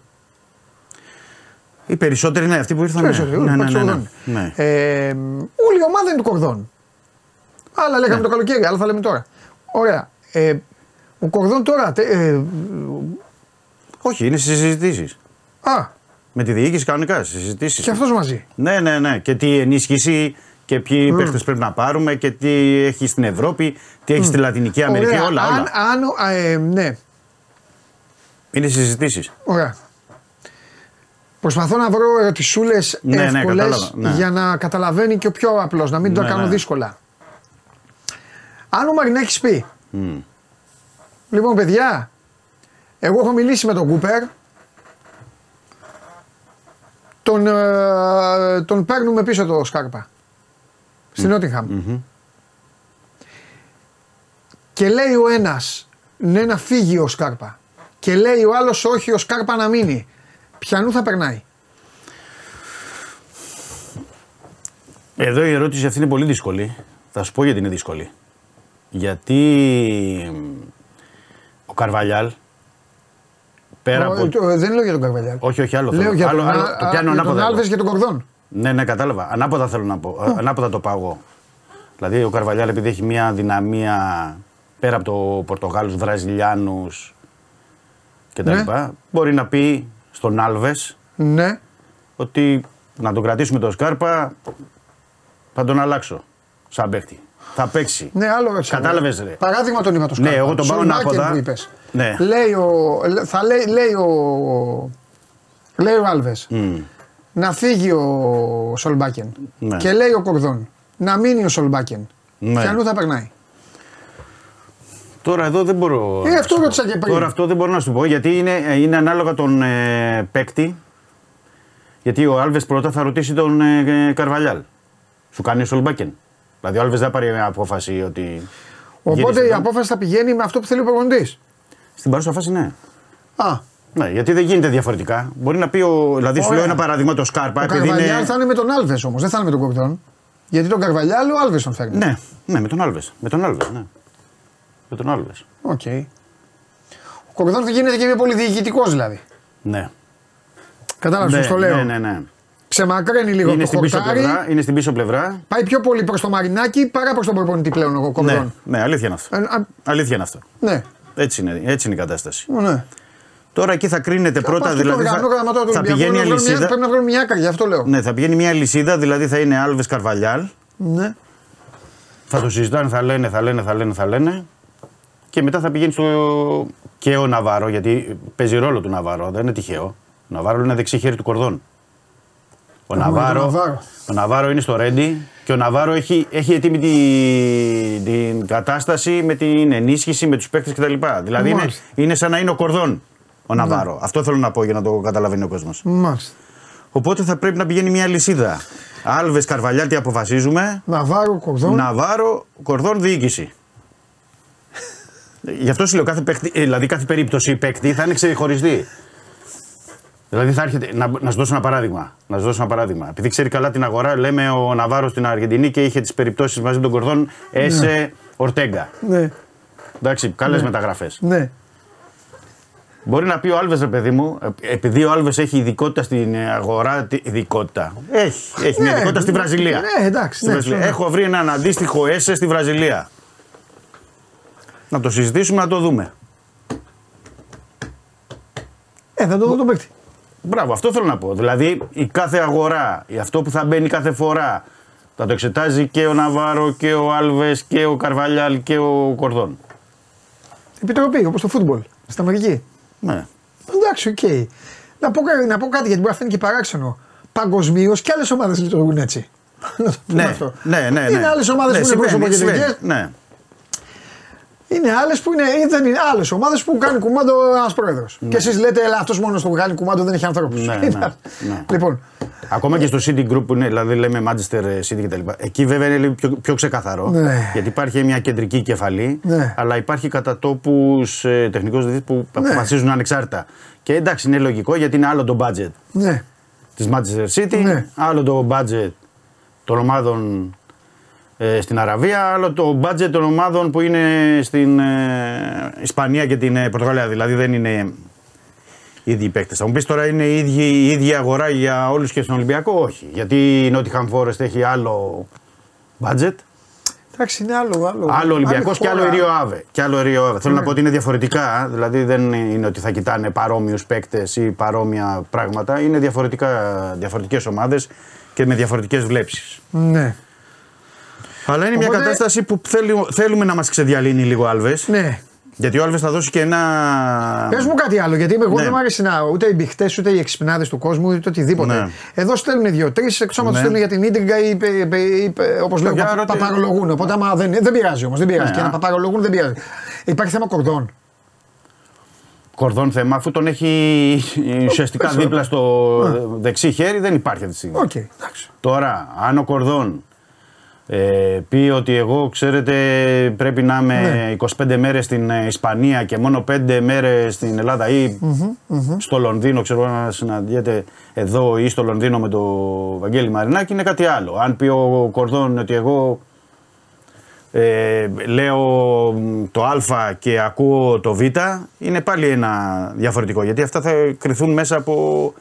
H: Οι περισσότεροι είναι αυτοί που ήρθαν.
A: Περισσότεροι,
H: ναι, ναι,
A: παίκτες
H: ναι, ναι,
A: κορδών.
H: ναι.
A: Ε, όλη η ομάδα είναι του κορδών. Άλλα λέγαμε
H: Ναι.
A: το καλοκαίρι, άλλα θα λέμε τώρα. Ωραία. Ε, Ο Κορδόν τώρα. τε- ε,
H: Όχι, είναι στις συζητήσεις.
A: α,
H: Με τη διοίκηση κανονικά στις συζητήσεις.
A: και αυτός μαζί.
H: Ναι, ναι, ναι. Και τι ενίσχυση και ποιοι mm. πρέπει να πάρουμε και τι έχει στην Ευρώπη, τι έχει στη Λατινική Αμερική,
A: Ωραία.
H: όλα.
A: αν,
H: όλα.
A: αν, α, ε, ναι,
H: Είναι συζητήσεις.
A: ωραία. Προσπαθώ να βρω ερωτησούλες
H: Ναι, ναι,
A: εύκολες
H: κατάλαβα, ναι.
A: για να καταλαβαίνει και ο πιο απλός, να μην το
H: Ναι,
A: κάνω
H: ναι.
A: δύσκολα. Αν ο Μαρινάκης πει,
H: Mm.
A: λοιπόν παιδιά, εγώ έχω μιλήσει με τον Κούπερ, τον, ε, τον παίρνουμε πίσω το Σκάρπα. Στην Νότιχαμ. Και λέει ο ένας ναι να φύγει ο Σκάρπα. Και λέει ο άλλος όχι ο Σκάρπα να μείνει. Πιανού θα περνάει.
H: Εδώ η ερώτηση αυτή είναι πολύ δύσκολη. Θα σου πω γιατί είναι δύσκολη. Γιατί μ, ο Καρβαλιάλ πέρα
A: Ο-
H: από.
A: το- δεν λέω για τον Καρβαλιάλ.
H: Όχι, όχι, άλλο
A: Λέω
H: θέλω.
A: για
H: άλλο,
A: τον,
H: άλλο,
A: Α-
H: το
A: α-
H: πιάνω
A: για τον
H: ανάποδα. εγώ.
A: Άλβες και τον Κορδόν.
H: Ναι, ναι, κατάλαβα. Ανάποδα θέλω να πω. Ε, Ανάποδα το πάω εγώ. Δηλαδή ο Καρβαλιάλ επειδή έχει μια δυναμία πέρα από το Πορτογάλους, Βραζιλιάνους κτλ.
A: Ναι.
H: Μπορεί να πει στον Άλβες
A: Ναι.
H: ότι να τον κρατήσουμε τον Σκάρπα θα τον αλλάξω σαν παίχτη. Θα παίξει.
A: Ναι, άλλο έτσι.
H: Κατάλαβες, ρε.
A: Παράδειγμα τον είπα το
H: Ναι,
A: Σκάρπα.
H: εγώ τον πάω
A: Σολμπάκεν
H: ανάποδα.
A: που είπες.
H: Ναι.
A: Λέει ο, θα λέει, λέει ο, λέει ο Άλβες
H: Μμ.
A: Να φύγει ο Σολμπάκεν.
H: Ναι.
A: Και λέει ο Κορδόν να μείνει ο Σολμπάκεν.
H: Ναι.
A: Ποιανού θα περνάει.
H: Τώρα εδώ δεν μπορώ.
A: Ε,
H: να
A: αυτό
H: σου
A: ρώτησα
H: πω.
A: και πριν.
H: Τώρα αυτό δεν μπορώ να σου πω γιατί είναι, είναι ανάλογα τον ε, παίκτη. Γιατί ο Άλβες πρώτα θα ρωτήσει τον ε, Καρβαλιάλ. Σου κάνει ο Σολμπάκεν. Δηλαδή ο Άλβες δεν θα πάρει μια απόφαση ότι.
A: Οπότε
H: γύρισε
A: η
H: εδώ.
A: απόφαση θα πηγαίνει με αυτό που θέλει ο προπονητής.
H: Στην παρούσα φάση ναι.
A: Α,
H: Ναι, γιατί δεν γίνεται διαφορετικά. Μπορεί να πει. Ο, δηλαδή σου
A: Ωραία.
H: λέω ένα παράδειγμα το Σκάρπα.
A: ο
H: επειδή
A: Καρβαλιάλ
H: είναι...
A: θα είναι με τον Άλβες όμως, δεν θα είναι με τον Κορδόν. Γιατί τον Καρβαλιάλ ο Άλβες τον φέρνει.
H: Ναι, ναι, με τον Άλβες. Με τον Άλβες, ναι. Με τον Άλβες.
A: Οκ. Ο Κορδόν θα γίνεται και πιο πολύ διοικητικός δηλαδή.
H: Ναι.
A: Κατάλαβες
H: ναι,
A: πώς το λέω.
H: ναι, ναι, ναι.
A: Ξεμακραίνει λίγο
H: Είναι
A: το
H: στην, πίσω
A: χορτάρι.
H: πλευρά, είναι στην πίσω πλευρά.
A: Πάει πιο πολύ προς το Μαρινάκι παρά προς τον προπονητή πλέον ο
H: Ναι,
A: Κορδόν.
H: ναι, αλήθεια είναι αυτό.
A: Ε, α,
H: Αλήθεια είναι αυτό.
A: ναι.
H: Έτσι είναι, έτσι είναι η κατάσταση.
A: ναι.
H: Τώρα εκεί θα κρίνεται πρώτα,
A: Αυτό
H: δηλαδή.
A: το
H: Θα,
A: οργανόγραμμα τώρα του
H: θα
A: Ολυμπιακού
H: πηγαίνει η
A: να βρουν μια-
H: αλυσίδα.
A: Πρέπει να βρουν μια άκρη, γι' αυτό λέω.
H: Ναι, θα πηγαίνει μια λυσίδα, δηλαδή θα είναι Άλβες Καρβαλιάλ.
A: Ναι.
H: Θα το συζητάνε, θα λένε, θα λένε, θα λένε, θα λένε. Και μετά θα πηγαίνει στο. και ο Ναβάρο, γιατί παίζει ρόλο του Ναβάρο, δεν είναι τυχαίο. Ο Ναβάρο είναι δεξί χέρι του κορδόν. Ο
A: Έχουμε
H: Ναβάρο,
A: τον Ναβάρο.
H: ο Ναβάρο είναι στο Ρέντι και ο Ναβάρο έχει, έχει έτοιμη την, την κατάσταση με την ενίσχυση, με τους παίκτες κτλ. Δηλαδή είναι,
A: Μάλιστα.
H: είναι σαν να είναι ο κορδόν ο Ναβάρο. Αυτό θέλω να πω για να το καταλαβαίνει ο κόσμος.
A: Μάλιστα.
H: Οπότε θα πρέπει να πηγαίνει μια λυσίδα. Άλβες Καρβαλιάλ, τι αποφασίζουμε.
A: Ναβάρο, Κορδόν.
H: Ναβάρο, κορδόν, διοίκηση. Γι' αυτό σου λέω κάθε, παίκτη, ε, δηλαδή κάθε περίπτωση παίκτη θα είναι ξεχωριστή. Δηλαδή θα έρχεται. Να, να σου δώσω ένα παράδειγμα. Να σου δώσω ένα παράδειγμα. Επειδή ξέρει καλά την αγορά, λέμε ο Ναβάρο στην Αργεντινή και είχε τις περιπτώσεις μαζί με τον Κορδόν Έσε Ορτέγκα.
A: Ναι.
H: Εντάξει, καλές μεταγραφές.
A: Ναι.
H: Μπορεί να πει ο Άλβες, ρε παιδί μου, ε, επειδή ο Άλβες έχει ειδικότητα στην ε, αγορά. τι- Ειδικότητα. Έχει, έχει μια
A: Ναι,
H: ειδικότητα στη Βραζιλία.
A: ναι, εντάξει,
H: Στη
A: ναι,
H: Βραζιλία.
A: σωστά.
H: Έχω βρει έναν αντίστοιχο ΕΣΕ στη Βραζιλία. Να το συζητήσουμε, να το δούμε.
A: Ε, θα το δω τον παίκτη.
H: Μπράβο, αυτό θέλω να πω. Δηλαδή η κάθε αγορά, η αυτό που θα μπαίνει κάθε φορά, θα το εξετάζει και ο Ναβάρο και ο Άλβες και ο Καρβαλιάλ και ο Κορδόν.
A: Επιτροπή, όπως το φούτμπολ. Στην Αμερική.
H: Ναι.
A: Εντάξει, οκ. Να, πω, κα- να πω κάτι γιατί μπορεί να φαίνεται και παράξενο. Παγκοσμίως και άλλες ομάδες λειτουργούν έτσι. Να το πούμε
H: Ναι,
A: αυτό.
H: ναι, ναι, ναι.
A: Είναι άλλες ομάδες
H: Ναι,
A: που είναι
H: συμβαίνει,
A: προσωποκεντρικές.
H: συμβαίνει, Ναι.
A: Είναι άλλες που είναι, ή δεν είναι άλλες ομάδες που κάνει κουμάντο ένας πρόεδρος. Και εσείς λέτε, Ελά, αυτός μόνος που κάνει κουμάντο δεν έχει ανθρώπους.
H: Ναι, <laughs> ναι, ναι.
A: Λοιπόν,
H: Ακόμα και στο City Group που είναι, δηλαδή λέμε Manchester City κτλ. Εκεί βέβαια είναι λίγο πιο, πιο ξεκαθαρό.
A: Ναι.
H: Γιατί υπάρχει μια κεντρική κεφαλή,
A: Ναι.
H: αλλά υπάρχει κατά τόπους ε, τεχνικού διευθυντέ που αποφασίζουν ανεξάρτητα. Και εντάξει, είναι λογικό γιατί είναι άλλο το budget
A: ναι.
H: της Manchester City,
A: Ναι.
H: άλλο το budget των ομάδων ε, στην Αραβία, άλλο το budget των ομάδων που είναι στην ε, Ισπανία και την ε, Πορτογαλία. Δηλαδή δεν είναι οι ίδιοι παίκτες. Θα μου πεις τώρα είναι η ίδια, η ίδια αγορά για όλους και στον Ολυμπιακό; Όχι. Γιατί η Nottingham Forest έχει άλλο budget.
A: Εντάξει, είναι άλλο. Άλλο,
H: Άλλο Ολυμπιακός
A: άλλη
H: και άλλο
A: χώρα.
H: Ρίο Αβε. Και άλλο Ρίο Αβε. Θέλω να πω ότι είναι διαφορετικά. Δηλαδή δεν είναι ότι θα κοιτάνε παρόμοιους παίκτες ή παρόμοια πράγματα. Είναι διαφορετικές ομάδες και με διαφορετικές βλέψεις.
A: Ναι.
H: Αλλά είναι μια
A: Οπότε-
H: κατάσταση που θέλει- θέλουμε να μας ξεδιαλύνει λίγο ο Άλβες.
A: ναι.
H: Γιατί ο Άλβες θα δώσει και ένα.
A: Πες μου κάτι άλλο, γιατί εγώ
H: Ναι.
A: δεν μου αρέσει να ούτε οι μπιχτέ ούτε οι εξυπνάδες του κόσμου ούτε οτιδήποτε.
H: Ναι.
A: Εδώ στέλνουν δύο-τρει, εκτό άμα του
H: Ναι.
A: στέλνουν για την ίντριγκα ή, όπως λέω,
H: Για
A: πα,
H: ρώτη-
A: παπαρολογούν. Οπότε άμα δεν, δεν πειράζει όμως, δεν πειράζει.
H: Ναι,
A: και να
H: α.
A: παπαρολογούν δεν πειράζει. Υπάρχει θέμα κορδών.
H: Κορδόν θέμα, αφού τον έχει ουσιαστικά
A: πες,
H: δίπλα στο δεξί χέρι, δεν υπάρχει αυτή τη στιγμή.
A: Οκ, εντάξει.
H: Τώρα, αν ο Κορδόν ε, πει ότι εγώ, ξέρετε, πρέπει να είμαι
A: Ναι.
H: 25 μέρες στην ε, Ισπανία και μόνο 5 μέρες στην Ελλάδα ή στο Λονδίνο, ξέρω να συναντιέται εδώ ή στο Λονδίνο με το Βαγγέλη Μαρινάκη, είναι κάτι άλλο. Αν πει ο Κορδόν ότι εγώ ε, λέω μ, το Α και ακούω το Β, είναι πάλι ένα διαφορετικό. Γιατί αυτά θα κρυθούν μέσα από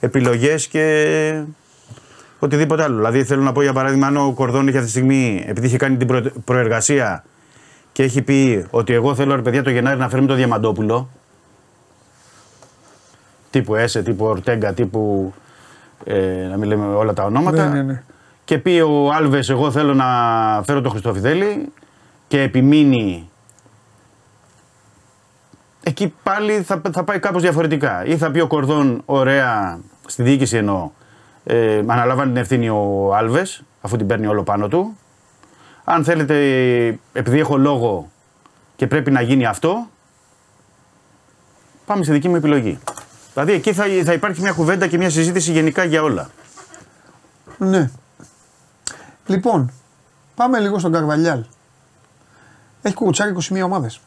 H: επιλογές και οτιδήποτε άλλο. Δηλαδή θέλω να πω για παράδειγμα, αν ο Κορδόν έχει αυτή τη στιγμή, επειδή είχε κάνει την προ- προεργασία και έχει πει ότι εγώ θέλω ρε παιδιά το Γενάρη να φέρουμε το Διαμαντόπουλο. Τύπου Έσε, τύπου Ορτέγκα, τύπου. Ε, να μην λέμε όλα τα ονόματα.
A: Ναι, ναι, ναι.
H: Και πει ο Άλβες, εγώ θέλω να φέρω το Χριστόφιδέλη και επιμείνει. Εκεί πάλι θα, θα πάει κάπως διαφορετικά. Ή θα πει ο Κορδόν, ωραία, στη διοίκηση εννοώ, ε, αναλαμβάνει την ευθύνη ο Άλβες, αφού την παίρνει όλο πάνω του. Αν θέλετε, επειδή έχω λόγο και πρέπει να γίνει αυτό, πάμε στη δική μου επιλογή. Δηλαδή εκεί θα, θα υπάρχει μια κουβέντα και μια συζήτηση γενικά για όλα.
A: Ναι. Λοιπόν, πάμε λίγο στον Καρβαλιάλ. Έχει κουκουτσάρει 21 ομάδες.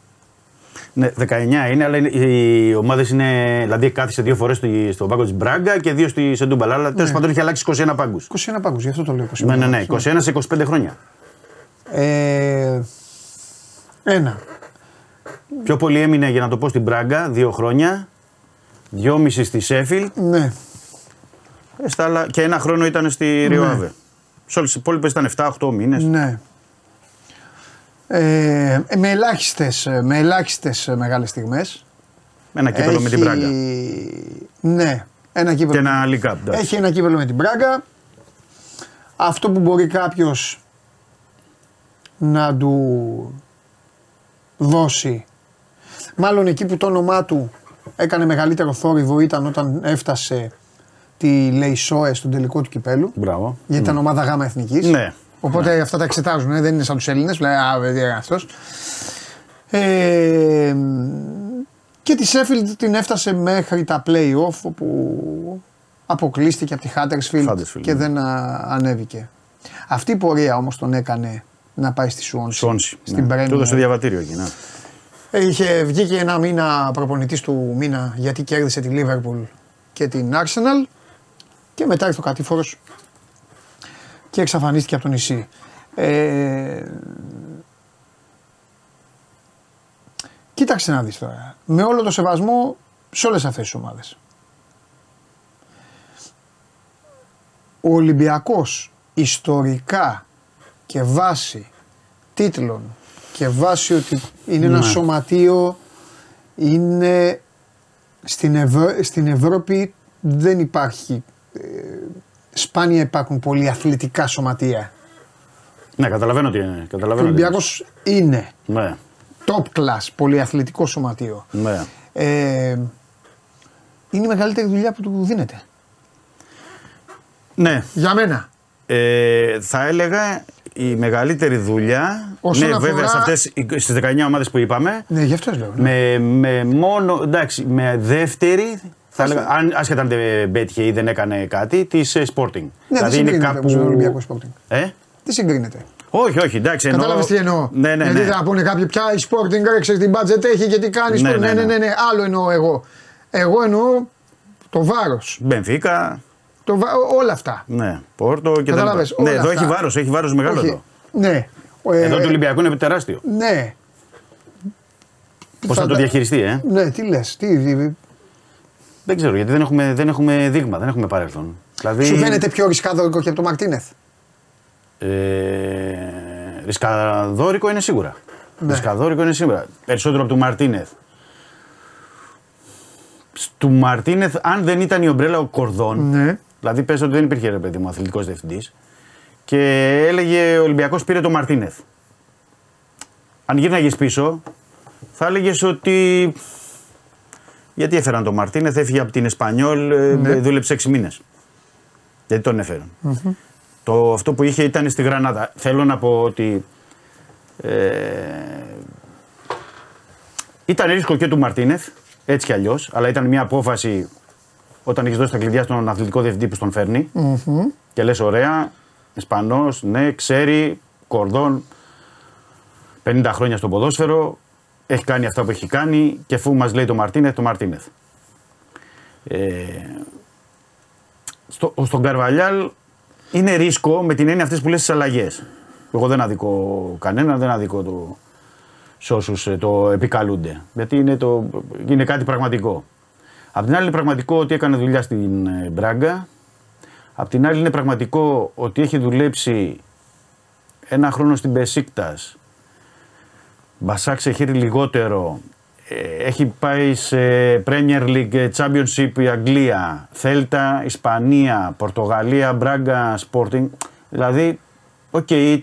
H: Ναι, 19 είναι, αλλά είναι- οι ομάδες είναι. Δηλαδή κάθισε δύο φορές στον πάγκο της Μπράγκα και δύο στη Σεντούμπαλα. Αλλά τέλος πάντων έχει αλλάξει 21 πάγκους.
A: 21 πάγκους, γι' αυτό το λέω. 21
H: Ναι, ναι, ναι.
A: πάγκους.
H: 21 σε 25 χρόνια.
A: Ε, ένα.
H: Πιο πολύ έμεινε για να το πω στην Μπράγκα, δύο χρόνια. Δυόμιση στη Σέφιλ
A: Ναι.
H: ε, στα άλλα- και ένα χρόνο ήταν στη Ριοάβε. Σε όλες τις υπόλοιπες ήταν 7-8 μήνες.
A: Ναι. Ε, με ελάχιστες με ελάχιστες μεγάλες στιγμές.
H: Ένα κύπελο με την Μπράγκα.
A: Ναι, ένα κύπελο.
H: Και ένα League Cup. εντάξει.
A: Έχει ένα κύπελο με την Μπράγκα. Αυτό που μπορεί κάποιος να του δώσει. Μάλλον εκεί που το όνομά του έκανε μεγαλύτερο θόρυβο ήταν όταν έφτασε τη Λεϊσόε στον τελικό του κυπέλου.
H: Μπράβο.
A: Γιατί ήταν ομάδα γάμα εθνικής.
H: Ναι.
A: Οπότε αυτά τα εξετάζουν, ε, δεν είναι σαν τους Έλληνες, λέει α, δεν είναι αυτός. Ε, και τη Sheffield την έφτασε μέχρι τα play-off όπου αποκλείστηκε από τη Huddersfield
H: Huddersfield,
A: και
H: ναι.
A: δεν α, ανέβηκε. Αυτή η πορεία όμως τον έκανε να πάει στη Swansea.
H: Σόνση.
A: Στην
H: ναι.
A: Premier.
H: Του έδωσε διαβατήριο εκεί. Ναι.
A: Είχε βγει και ένα μήνα προπονητής του μήνα γιατί κέρδισε τη Liverpool και την Arsenal και μετά ήρθε ο κατήφορος και εξαφανίστηκε από το νησί. Ε, κοίταξε να δεις τώρα. Με όλο το σεβασμό σε όλες αυτές τις ομάδες. Ο Ολυμπιακός ιστορικά και βάση τίτλων και βάση ότι είναι ένα
H: Ναι.
A: σωματείο είναι στην, Ευρω- στην Ευρώπη δεν υπάρχει ε, σπάνια υπάρχουν πολύ αθλητικά σωματεία.
H: ναι, καταλαβαίνω τι είναι.
A: Ο
H: Καταλαβαίνω τι
A: Ολυμπιακός είναι
H: είναι. Ναι,
A: top class πολυαθλητικό σωματείο.
H: ναι.
A: Ε, είναι η μεγαλύτερη δουλειά που του δίνεται.
H: ναι.
A: Για μένα.
H: Ε, θα έλεγα η μεγαλύτερη δουλειά.
A: Όσον
H: ναι,
A: αφορά-
H: βέβαια, σε αυτές, στις 19 ομάδες που είπαμε.
A: Ναι, γι' αυτός λέω. ναι.
H: Με, με μόνο, εντάξει, με δεύτερη, θα έλεγα, αν, άσχετα αν δεν πέτυχε ή δεν έκανε κάτι, της ε, Sporting.
A: Ναι, δεν συγκρίνεται όμως με τον Ολυμπιακός Sporting.
H: Ε;
A: Δεν συγκρίνεται.
H: Όχι, όχι, εντάξει. εννοώ-
A: Κατάλαβες τι εννοώ;
H: Ναι, ναι,
A: Γιατί
H: ναι.
A: θα πούνε κάποιοι πια η Sporting έξε την budget έχει και τι κάνεις.
H: Ναι,
A: Ναι, ναι,
H: ναι,
A: ναι,
H: ναι.
A: ναι, ναι, άλλο εννοώ εγώ. Εγώ εννοώ το βάρος.
H: Μπενφίκα,
A: Το βα... όλα αυτά.
H: ναι, Πόρτο και τα
A: Κατάλαβες,
H: λοιπά. Ναι,
A: όλα
H: εδώ
A: αυτά.
H: έχει βάρος, έχει βάρος μεγάλο
A: Όχι.
H: εδώ.
A: Ναι. Ε,
H: Εδώ του Ολυμπιακού είναι τεράστιο.
A: Ναι.
H: Πώς θα το
A: τα-
H: διαχειριστεί, ε;
A: Ναι, τι λες. Τι...
H: Δεν ξέρω, γιατί δεν έχουμε, δεν έχουμε δείγμα, δεν έχουμε παρέλθον. Δηλαδή,
A: Σου φαίνεται πιο ρισκάδο και από το Μαρτίνεθ;
H: Ε, ρισκαδόρικο είναι σίγουρα.
A: Ναι.
H: Ρισκαδόρικο είναι σίγουρα. Περισσότερο από του Μαρτίνεθ. Του Μαρτίνεθ, αν δεν ήταν η ομπρέλα ο Κορδόν,
A: Ναι.
H: δηλαδή πες ότι δεν υπήρχε ρε παιδί μου αθλητικός διευθυντής και έλεγε ο Ολυμπιακός πήρε τον Μαρτίνεθ. Αν γύρναγες πίσω, θα έλεγες ότι. Γιατί έφεραν τον Μαρτίνεθ, έφυγε από την Εσπανιόλ, ε,
A: Ναι.
H: δούλεψε 6 μήνες. Γιατί τον εφεραν Το, αυτό που είχε ήταν στη Γρανάδα. Θέλω να πω ότι. Ε, ήταν ρίσκο και του Μαρτίνεθ, έτσι κι αλλιώς, αλλά ήταν μια απόφαση όταν έχεις δώσει τα κλειδιά στον αθλητικό διευθυντή που στον φερνει και λες: Ωραία, Ισπανό, ναι, ξέρει, κορδόν, 50 χρόνια στο ποδόσφαιρο, έχει κάνει αυτά που έχει κάνει και αφού μας λέει το Μαρτίνεθ, το Μαρτίνεθ. Ε, στο, στον Καρβαλιάλ είναι ρίσκο με την έννοια αυτέ που λες τις αλλαγές. Εγώ δεν αδικώ κανένα, δεν αδικώ το, σε όσους το επικαλούνται. Γιατί είναι, το, είναι κάτι πραγματικό. Απ' την άλλη είναι πραγματικό ότι έκανε δουλειά στην ε, Μπράγκα. Απ' την άλλη είναι πραγματικό ότι έχει δουλέψει ένα χρόνο στην Μπεσίκτας. Μπασακσεχίρ λιγότερο. Ε, Έχει πάει σε Premier League, Championship η Αγγλία, Θέλτα, Ισπανία, Πορτογαλία, Μπράγκα, Sporting. Δηλαδή, οκ, τη-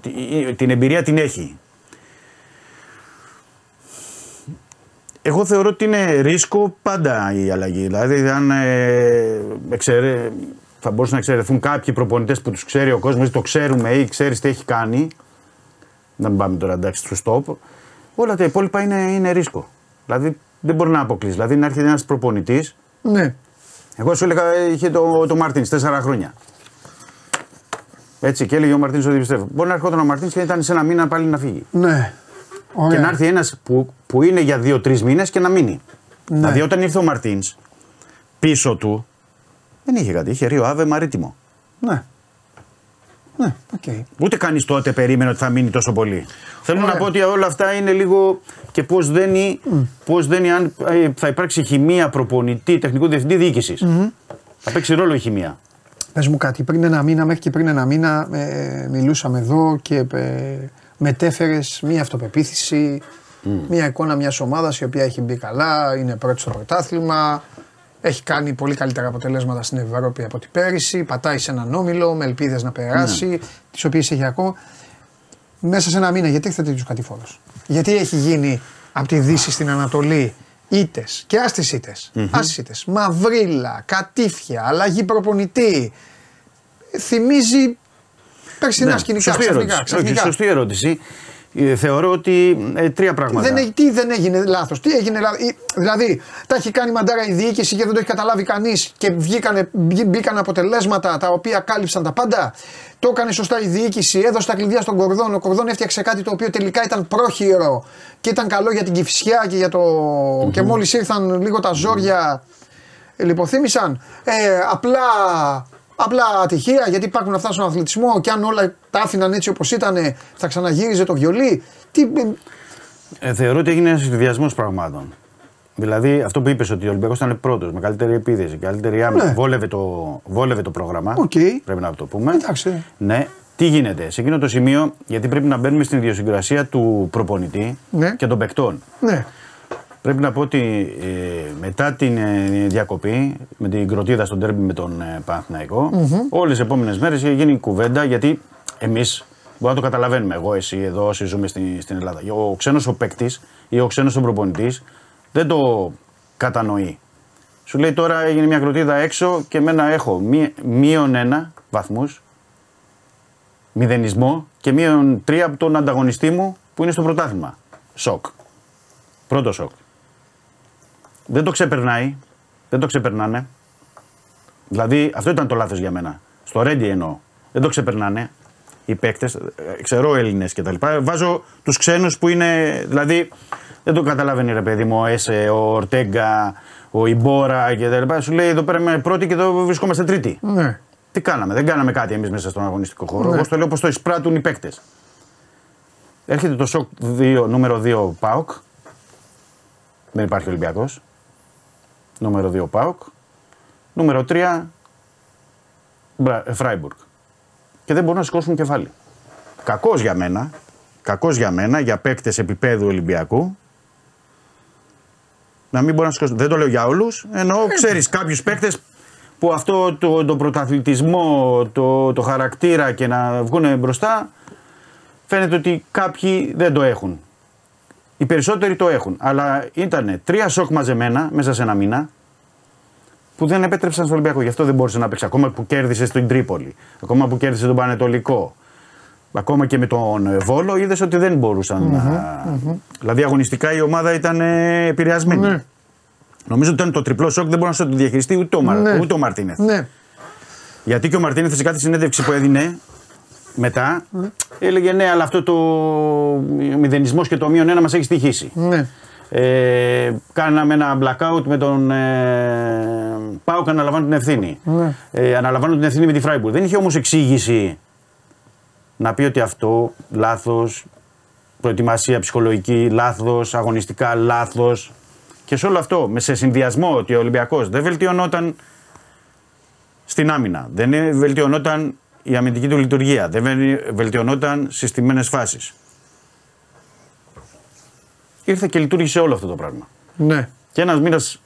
H: τη- την εμπειρία την έχει. Εγώ θεωρώ ότι είναι ρίσκο πάντα η αλλαγή. Δηλαδή, αν ε, εξαιρε- θα μπορούσαν να εξαιρεθούν κάποιοι προπονητές που τους ξέρει ο κόσμος ή το ξέρουμε ή ξέρεις τι έχει κάνει. Να μην πάμε τώρα εντάξει στο stop. Όλα τα υπόλοιπα είναι, είναι ρίσκο. Δηλαδή δεν μπορεί να αποκλείσει. Δηλαδή να έρχεται ένας προπονητής.
A: Ναι.
H: Εγώ σου έλεγα είχε το, το Μαρτίνς τέσσερα χρόνια. Έτσι και έλεγε ο Μαρτίνς ότι πιστεύω. Μπορεί να έρχονταν ο Μαρτίνς και ήταν σε ένα μήνα πάλι να φύγει.
A: Ναι. Ωραία.
H: Και να έρθει ένας που, που είναι για δύο-τρεις μήνες και να μείνει.
A: Ναι.
H: Δηλαδή όταν ήρθε ο Μαρτίνς πίσω του δεν είχε κάτι. Είχε Ρίο Άβε Μαρίτιμο.
A: Ναι. Ναι, οκ.
H: Ούτε κανείς τότε περίμενε ότι θα μείνει τόσο πολύ. Θέλω
A: Ωραία.
H: να πω ότι όλα αυτά είναι λίγο και πώς δένει, πώς δένει αν ε, θα υπάρξει χημεία προπονητή, τεχνικού διευθυντή διοίκησης. Θα παίξει ρόλο η χημεία.
A: Πες μου κάτι, πριν ένα μήνα, μέχρι και πριν ένα μήνα ε, μιλούσαμε εδώ και ε, μετέφερες μία αυτοπεποίθηση, μία εικόνα μιας ομάδας η οποία έχει μπει καλά, είναι πρώτη στο πρωτάθλημα, έχει κάνει πολύ καλύτερα αποτελέσματα στην Ευρώπη από την πέρυσι, πατάει σε έναν όμιλο με ελπίδες να περάσει,
H: Ναι.
A: τις οποίες έχει ακόμα. Μέσα σε ένα μήνα, γιατί έχετε τέτοιους κατηφόρους; Γιατί έχει γίνει από τη Δύση στην Ανατολή ήττες και α τι ήττε. Ας ήττες. Μαυρίλα, κατήφια, αλλαγή προπονητή. Θυμίζει περσινά
H: Ναι,
A: σκηνικά.
H: σωστή
A: Ξαφνικά,
H: ερώτηση.
A: ξαφνικά.
H: Όχι, σωστή ερώτηση. Ε, θεωρώ ότι ε, τρία πράγματα.
A: Δεν, έ- τι δεν έγινε λάθος, τι έγινε λάθο. Δηλαδή, τα έχει κάνει μαντάρα η διοίκηση και δεν το έχει καταλάβει κανείς και βγήκανε, μπή- μπήκαν αποτελέσματα τα οποία κάλυψαν τα πάντα. Το έκανε σωστά η διοίκηση, έδωσε τα κλειδιά στον Κορδόν. Ο Κορδόν έφτιαξε κάτι το οποίο τελικά ήταν πρόχειρο και ήταν καλό για την κυφσιά και για το. και μόλις ήρθαν λίγο τα ζόρια. ε, Λιποθύμησαν. Ε, απλά, απλά ατυχία γιατί υπάρχουν αυτά στον αθλητισμό και αν όλα τα άφηναν έτσι όπως ήταν θα ξαναγύριζε το βιολί. Τι, ε,
H: Ε, θεωρώ ότι έγινε ένα συνδυασμός πραγμάτων. Δηλαδή αυτό που είπες ότι ο Ολυμπιακός ήταν πρώτος με καλύτερη επίθεση, καλύτερη άμυνα.
A: Ναι.
H: Βόλευε, το, βόλευε το πρόγραμμα.
A: Οκ.
H: Πρέπει να το πούμε.
A: Εντάξει.
H: Ναι. Τι γίνεται, σε εκείνο το σημείο, γιατί πρέπει να μπαίνουμε στην ιδιοσυγκρασία του προπονητή
A: Ναι.
H: και των παικτών.
A: ναι.
H: Πρέπει να πω ότι ε, μετά την ε, διακοπή, με την κροτίδα στο ντέρμπι με τον ε, Παναθηναϊκό όλες τις επόμενες μέρες είχε γίνει κουβέντα γιατί εμείς μπορεί να το καταλαβαίνουμε, εγώ, εσύ, εδώ, όσοι ζούμε στην, στην Ελλάδα. Ο ξένος ο παίκτης ή ο ξένος ο προπονητής δεν το κατανοεί. Σου λέει τώρα έγινε μια κροτίδα έξω και εμένα έχω μη- μείον ένα βαθμούς, μηδενισμό και μείον τρία από τον ανταγωνιστή μου που είναι στο πρωτάθλημα. Σοκ. Πρώτο σοκ. Δεν το ξεπερνάει. Δεν το ξεπερνάνε. Δηλαδή αυτό ήταν το λάθος για μένα. Στο Ρέντι εννοώ. Δεν το ξεπερνάνε οι παίκτες. Ξέρω Έλληνες κτλ. Βάζω τους ξένους που είναι. Δηλαδή δεν το καταλαβαίνει ρε παιδί μου ο Έσε, ο Ορτέγκα, ο Ιμπόρα κτλ. Σου λέει εδώ πέρα είμαι πρώτη και εδώ βρισκόμαστε τρίτη.
A: ναι.
H: Τι κάναμε, δεν κάναμε κάτι εμείς μέσα στον αγωνιστικό χώρο. Εγώ στο λέω πώ το εισπράττουν οι παίκτες. Έρχεται το σοκ 2, νούμερο 2 ΠΑΟΚ. Δεν υπάρχει Ολυμπιακός. Νούμερο 2 ΠΑΟΚ. Νούμερο 3 Μπρα- ε, Φράιμπουργκ. Και δεν μπορούν να σηκώσουν κεφάλι. κακός για μένα, κακός για μένα, για παίκτες επίπεδου Ολυμπιακού, να μην μπορεί να σηκώσει. Δεν το λέω για όλους. Εννοώ, ξέρεις, κάποιους παίκτες που αυτό το, το πρωταθλητισμό, το, το χαρακτήρα και να βγουν μπροστά, φαίνεται ότι κάποιοι δεν το έχουν. Οι περισσότεροι το έχουν. Αλλά ήταν τρία σοκ μαζεμένα μέσα σε ένα μήνα που δεν επέτρεψαν στο Ολυμπιακό. Γι' αυτό δεν μπορούσε να παίξει. Ακόμα που κέρδισε στην Τρίπολη, ακόμα που κέρδισε τον Πανετολικό, ακόμα και με τον Βόλο, είδες ότι δεν μπορουσαν να. Δηλαδή αγωνιστικά η ομάδα ήταν ε, επηρεασμένη.
A: Ναι.
H: Νομίζω ότι ήταν το τριπλό σοκ, δεν μπορεί να το διαχειριστεί ούτε ο, Μαρ...
A: Ναι.
H: ούτε ο Μαρτίνεθ.
A: Ναι.
H: Γιατί και ο Μαρτίνεθ σε κάθε συνέντευξη που έδινε μετά έλεγε ναι, αλλά αυτό το μηδενισμός και το μείον ένα μας έχει στοιχήσει.
A: Ναι.
H: Ε, κάναμε ένα blackout με τον ε, Πάο και αναλαμβάνω την ευθύνη.
A: Ναι.
H: Ε, αναλαμβάνω την ευθύνη με τη Φράιμπουργκ. Δεν είχε όμως εξήγηση να πει ότι αυτό λάθος, προετοιμασία ψυχολογική λάθος, αγωνιστικά λάθος. Και σε όλο αυτό, με σε συνδυασμό ότι ο Ολυμπιακός δεν βελτιωνόταν στην άμυνα, δεν βελτιωνόταν η αμυντική του λειτουργία, δεν βελ- βελτιωνόταν στις στιμένε φάσεις. Ήρθε και λειτουργήσε όλο αυτό το πράγμα.
A: Ναι.
H: Και ένας μήνας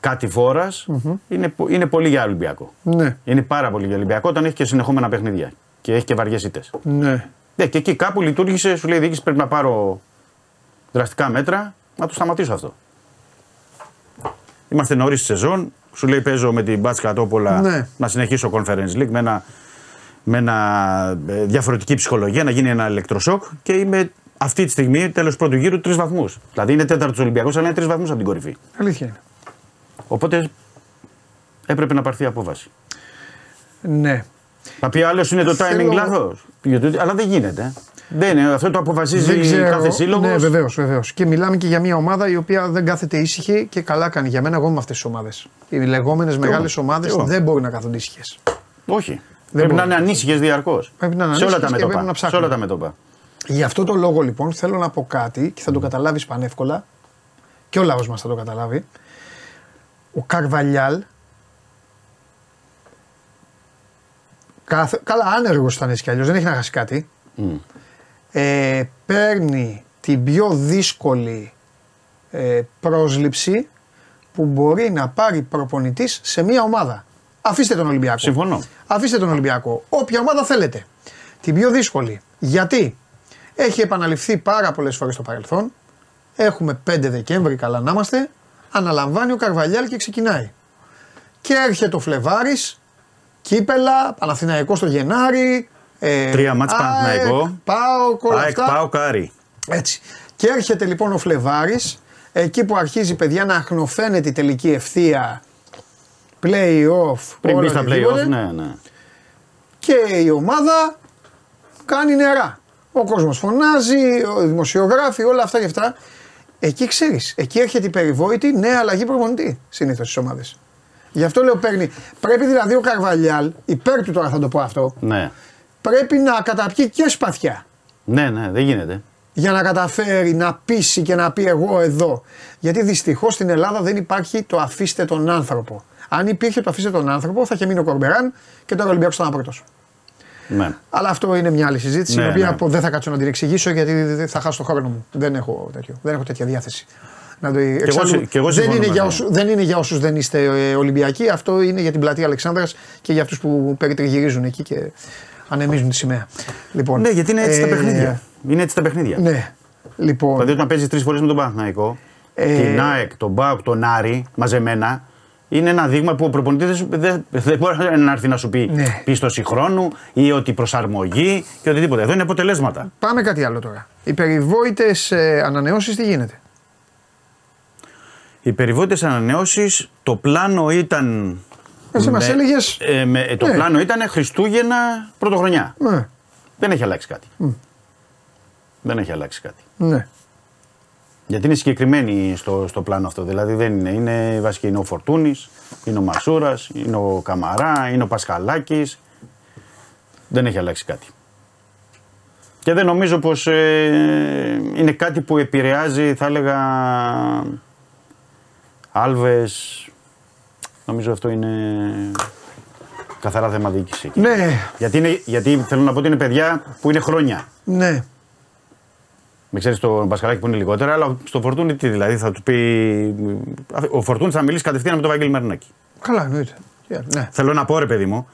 H: κάτι φοράς, είναι, πο- είναι πολύ για Ολυμπιακό.
A: Ναι.
H: Είναι πάρα πολύ για Ολυμπιακό όταν έχει και συνεχόμενα παιχνίδια και έχει και βαριές ήττες.
A: Ναι.
H: Ναι, και εκεί κάπου λειτουργήσε, σου λέει η διοίκηση πρέπει να πάρω δραστικά μέτρα να το σταματήσω αυτό. Είμαστε νωρίς στη σεζόν. Σου λέει παίζω με την Μπάτσκα Τόπολα
A: Ναι.
H: να συνεχίσω Conference League με, ένα, με ένα ε, διαφορετική ψυχολογία, να γίνει ένα ηλεκτροσόκ και είμαι αυτή τη στιγμή, τέλος πρώτου γύρου, τρεις βαθμούς. Δηλαδή είναι τέταρτος Ολυμπιακός, αλλά είναι τρεις βαθμούς από την κορυφή.
A: Αλήθεια είναι.
H: Οπότε έπρεπε να πάρθει η απόφαση.
A: Ναι.
H: Θα πει άλλος είναι το timing
A: Θέλω-
H: λάθο. Αλλά δεν γίνεται. Δεν είναι. Αυτό το
A: Δεν
H: αποφασίζει
A: ξέρω.
H: κάθε σύλλογος.
A: Ναι, βεβαίως, βεβαίως. Και μιλάμε και για μια ομάδα η οποία δεν κάθεται ήσυχη και καλά κάνει. Για μένα, εγώ είμαι αυτές τις ομάδες. Οι λεγόμενες μεγάλες ομάδες
H: εγώ.
A: δεν μπορεί να κάθονται ήσυχες.
H: Όχι. πρέπει
A: μπορεί.
H: να είναι ανήσυχες διαρκώς.
A: Πρέπει να είναι
H: σε όλα
A: ανήσυχες
H: τα
A: και πρέπει
H: μέτωπα.
A: να
H: σε
A: ψάχνουν.
H: όλα τα μέτωπα.
A: Γι' αυτό το λόγο λοιπόν θέλω να πω κάτι και θα το καταλάβεις πανεύκολα και ο λαός μας θα το καταλάβει. Ο Καρβαλιάλ κάθε, καλά άνεργος ήταν έτσι κι αλλιώς, δεν έχει να χάσει κάτι. Ε, παίρνει την πιο δύσκολη ε, πρόσληψη που μπορεί να πάρει προπονητής σε μια ομάδα. Αφήστε τον Ολυμπιακό.
H: Συμφωνώ.
A: Αφήστε τον Ολυμπιακό. Όποια ομάδα θέλετε. Την πιο δύσκολη. Γιατί; Έχει επαναληφθεί πάρα πολλές φορές στο παρελθόν. Έχουμε 5 Δεκέμβρη, καλά να είμαστε. Αναλαμβάνει ο Καρβαλιάλ και ξεκινάει. Και έρχεται ο Φλεβάρης, κύπελα, Παναθηναϊκός στο Γενάρη. Ε,
H: Τρία μάτς Παναθηναϊκό.
A: Πάω, όλα
H: ΑΕΚ,
A: αυτά.
H: πάω κάρι.
A: Έτσι. Και έρχεται λοιπόν ο Φλεβάρης, εκεί που αρχίζει παιδιά να αχνοφαίνεται η τελική ευθεία. Play-off.
H: Πριν
A: όλα
H: μπει στα
A: και τίποτε.
H: playoff, ναι, ναι.
A: Και η ομάδα κάνει νερά. Ο κόσμος φωνάζει, ο δημοσιογράφοι, όλα αυτά και αυτά. Εκεί ξέρεις, εκεί έρχεται η περιβόητη νέα αλλαγή προπονητή συνήθως στις ομάδες. Γι' αυτό λέω παίρνει. Πρέπει δηλαδή ο Καρβαλιάλ, υπέρ του τώρα θα το πω αυτό,
H: ναι.
A: Πρέπει να καταπιεί και σπαθιά.
H: Ναι, ναι, δεν γίνεται.
A: Για να καταφέρει να πείσει και να πει εγώ εδώ. Γιατί δυστυχώς στην Ελλάδα δεν υπάρχει το αφήστε τον άνθρωπο. Αν υπήρχε το αφήστε τον άνθρωπο, θα είχε μείνει ο Κορμπεράν και τώρα ο Ολυμπιακός ήταν πρώτος.
H: Ναι.
A: Αλλά αυτό είναι μια άλλη συζήτηση,
H: Ναι,
A: η οποία
H: ναι.
A: που δεν θα κάτσω να την εξηγήσω γιατί δεν θα χάσω το χρόνο μου. Δεν έχω, τέτοιο, δεν έχω τέτοια διάθεση. Να το, εξάλλου,
H: συ- και εγώ
A: δεν,
H: συμφωνώ
A: είναι για
H: μαζί.
A: όσου, δεν είναι για όσους δεν είστε ε, Ολυμπιακοί, αυτό είναι για την πλατεία Αλεξάνδρας και για αυτούς που περιτριγυρίζουν εκεί και ανεμίζουν τη σημαία. Λοιπόν,
H: Ναι, γιατί είναι έτσι τα
A: ε,
H: παιχνίδια. Είναι έτσι τα παιχνίδια.
A: Ναι. Λοιπόν,
H: Δηλαδή όταν παίζεις τρεις φορές με τον Παναθηναϊκό,
A: Ε,
H: την ΑΕΚ, τον ΜΠΑΟΚ, τον Άρη μαζεμένα, είναι ένα δείγμα που ο προπονητής δεν, σου- δεν, δεν μπορεί να έρθει να σου πει
A: Ναι.
H: πίστοση χρόνου ή ότι προσαρμογή και οτιδήποτε. Εδώ είναι αποτελέσματα.
A: πάμε κάτι άλλο τώρα. Οι περιβόητες ε, ανανεώσεις τι γίνεται;
H: Οι περιβόητες ανανεώσεις, το πλάνο ήταν.
A: Εσύ μας έλεγες-
H: ε, με- ε, το
A: Ναι.
H: πλάνο ήταν Χριστούγεννα πρωτοχρονιά.
A: Ναι,
H: Δεν έχει αλλάξει κάτι. Δεν έχει αλλάξει κάτι.
A: ναι.
H: Γιατί είναι συγκεκριμένη στο, στο πλάνο αυτό. Δηλαδή δεν είναι. είναι βασική είναι ο Φορτούνης, είναι ο Μασούρας, είναι ο Καμαρά, είναι ο Πασχαλάκης. Δεν έχει αλλάξει κάτι. Και δεν νομίζω πως ε, είναι κάτι που επηρεάζει, θα έλεγα, Άλβες. Νομίζω αυτό είναι καθαρά θέμα διοίκησης. εκεί.
A: Ναι,
H: Γιατί, είναι, γιατί θέλω να πω ότι είναι παιδιά που είναι χρόνια.
A: ναι.
H: Με ξέρεις το Μπασκαλάκι που είναι λιγότερα, αλλά στο Φορτούνι τι δηλαδή θα τους πει. Ο Φορτούνι θα μιλήσει κατευθείαν με τον Βαγγέλη Μερνάκη.
A: Καλά, εννοείται. Ναι.
H: Θέλω να πω ρε παιδί μου.